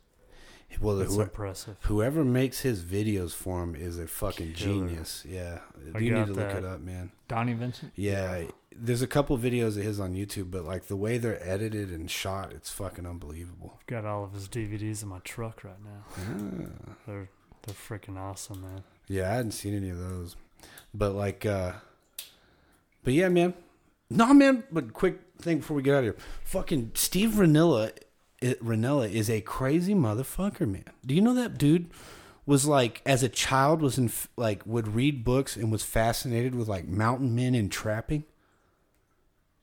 Well, it's who- impressive. whoever makes his videos for him is a fucking Killer. genius. Yeah, I you need got to look it up, man. Donnie Vincent. Yeah, there's a couple videos of his on YouTube, but like the way they're edited and shot, it's fucking unbelievable. I've got all of his DVDs in my truck right now. Ah. They're they're freaking awesome, man. Yeah, I hadn't seen any of those, but like, uh but yeah, man. No, man. But quick thing before we get out of here, fucking Steve Rinella, it, Rinella is a crazy motherfucker, man. Do you know that dude was like as a child was in like would read books and was fascinated with like mountain men and trapping.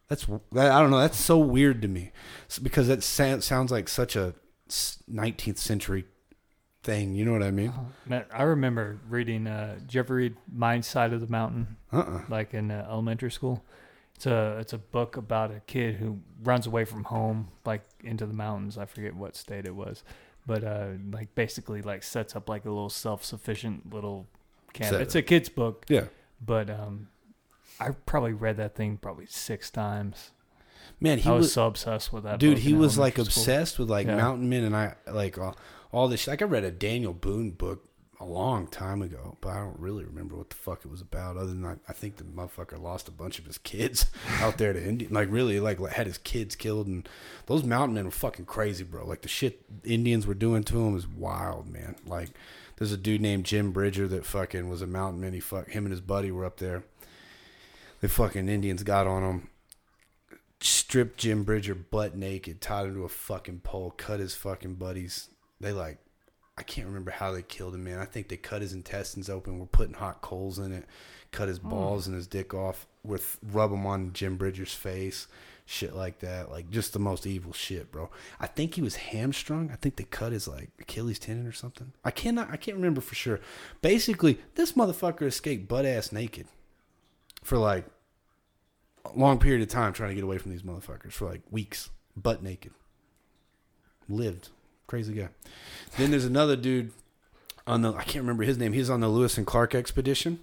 That's that, I don't know. That's so weird to me, S- because that sounds like such a nineteenth century thing. You know what I mean? Man, I remember reading. Uh, did you ever read My Side of the Mountain? Uh uh like in uh, elementary school. It's a it's a book about a kid who runs away from home, like into the mountains. I forget what state it was, but uh, like basically like sets up like a little self sufficient little camp. Set- It's a kid's book, Yeah. but um, I probably read that thing probably six times. Man, he I was, was so obsessed with that. dude he was like school. obsessed with like Yeah. mountain men and i like all, all this like i read a daniel boone book a long time ago but i don't really remember what the fuck it was about other than i, I think the motherfucker lost a bunch of his kids [LAUGHS] out there to indian like really like had his kids killed and those mountain men were fucking crazy bro. Like the shit indians were doing to him is wild man. Like there's a dude named jim bridger that fucking was a mountain man. He fuck him and his buddy were up there. The fucking indians got on him stripped Jim Bridger butt naked, tied him to a fucking pole, cut his fucking buddies. They like, I can't remember how they killed him, man. I think they cut his intestines open, We're putting hot coals in it, cut his hmm. balls and his dick off, with rub them on Jim Bridger's face, shit like that. Like just the most evil shit, bro. I think he was hamstrung. I think they cut his like Achilles tendon or something. I cannot, I can't remember for sure. Basically, this motherfucker escaped butt ass naked for like a long period of time trying to get away from these motherfuckers for like weeks, butt naked. Lived. Crazy guy. Then there's another dude on the I can't remember his name. He's on the Lewis and Clark expedition.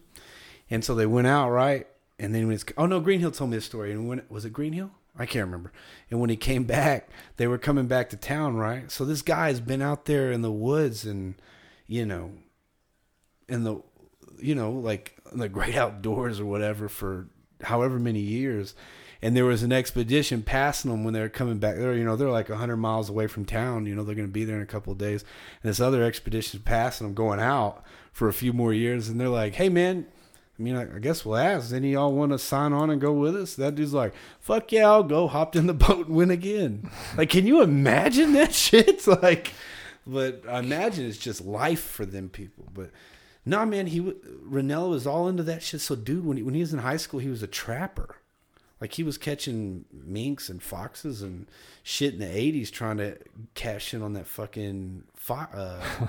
And so they went out, right? And then when it's oh no, Greenhill told me this story. And when was it Greenhill? I can't remember. And when he came back, they were coming back to town, right? So this guy's been out there in the woods and you know in the you know, like the great outdoors or whatever for however many years. And there was an expedition passing them when they were coming back. They're you know they're like hundred miles away from town. You know they're going to be there in a couple of days. And this other expedition passing them, going out for a few more years. And they're like, "Hey man, I mean, I, I guess we'll ask. Any y'all want to sign on and go with us? That dude's like, fuck yeah, I'll go. Hopped in the [LAUGHS] boat and went again. Like, can you imagine that [LAUGHS] shit? It's [LAUGHS] Like, but I imagine it's just life for them people. But nah, man, he Rinella was all into that shit. So, dude, when he, when he was in high school, he was a trapper. Like he was catching minks and foxes and shit in the '80s, trying to cash in on that fucking fo- uh,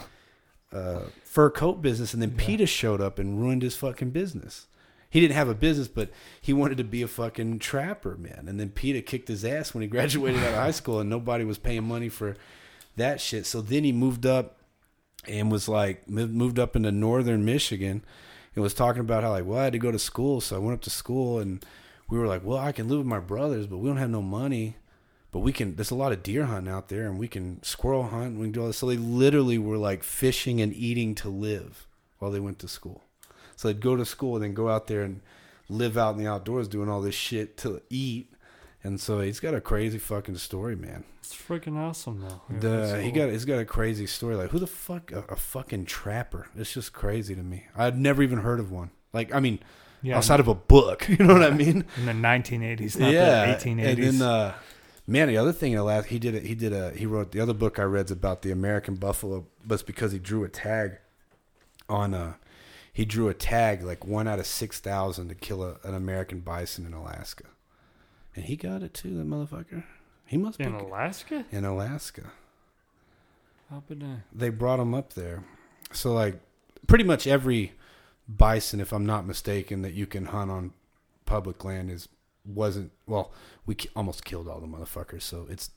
[LAUGHS] uh, fur coat business. And then PETA showed up and ruined his fucking business. He didn't have a business, but he wanted to be a fucking trapper, man. And then PETA kicked his ass when he [LAUGHS] graduated out of high school, and nobody was paying money for that shit. So then he moved up and was like moved up into northern Michigan and was talking about how like well I had to go to school, so I went up to school and we were like, well I can live with my brothers, but we don't have no money. But we can. There's a lot of deer hunting out there, and we can squirrel hunt. And we can do all this. So they literally were like fishing and eating to live while they went to school. So they'd go to school and then go out there and live out in the outdoors doing all this shit to eat. And so he's got a crazy fucking story, man. It's freaking awesome though. Yeah, The he got he's got a crazy story. Like who the fuck a, a fucking trapper? It's just crazy to me. I'd never even heard of one. Like I mean, Yeah, outside of a book. [LAUGHS] You know what I mean? in the 1980s, not yeah, the 1880s. And then uh, man, the other thing in the last he did it. He did a he wrote the other book I read's about the American buffalo, but it's because he drew a tag on a he drew a tag like one out of six thousand to kill a, an American bison in Alaska, and he got it too. That motherfucker. He must in be in Alaska. in Alaska. I'll be they brought him up there. So like pretty much every bison, if I'm not mistaken, that you can hunt on public land is wasn't well. We almost killed all the motherfuckers, so it's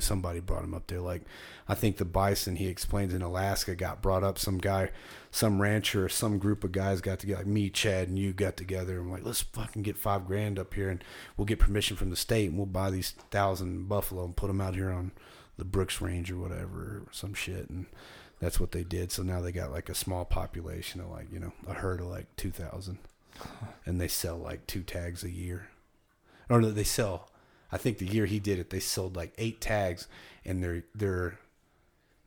somebody brought him up there. Like I think the bison he explains in Alaska got brought up. Some guy, some rancher, some group of guys got together. Like me, Chad, and you got together and like let's fucking get five grand up here, and we'll get permission from the state, and we'll buy these thousand buffalo and put them out here on the Brooks Range or whatever, or some shit, and that's what they did. So now they got like a small population of like you know a herd of like two thousand, and they sell like two tags a year, or no, they sell. I think the year he did it, they sold like eight tags, and they're they're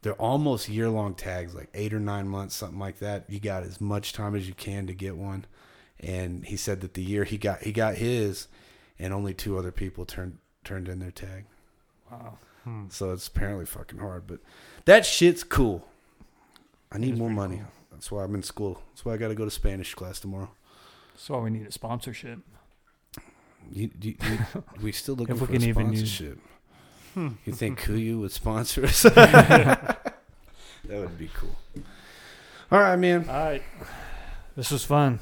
they're almost year long tags, like eight or nine months, something like that. You got as much time as you can to get one, and he said that the year he got he got his, and only two other people turned turned in their tag. wow. Hmm. So it's apparently fucking hard, but that shit's cool. I need more pretty money. That's why I'm in school. That's why I got to go to Spanish class tomorrow. That's why we need a sponsorship. You, you, you, [LAUGHS] we still looking for can a even use- sponsorship. You think Kuiu would sponsor us? [LAUGHS] [LAUGHS] that would be cool. All right, man. All right. This was fun.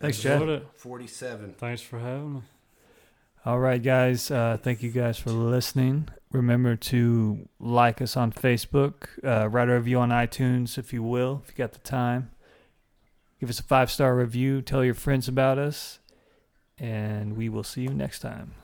Thanks, Chad. Forty-seven. Thanks for having me. All right, guys. Uh, thank you guys for listening. Remember to like us on Facebook, uh, write a review on iTunes if you will, if you got the time. Give us a five star review. Tell your friends about us. And we will see you next time.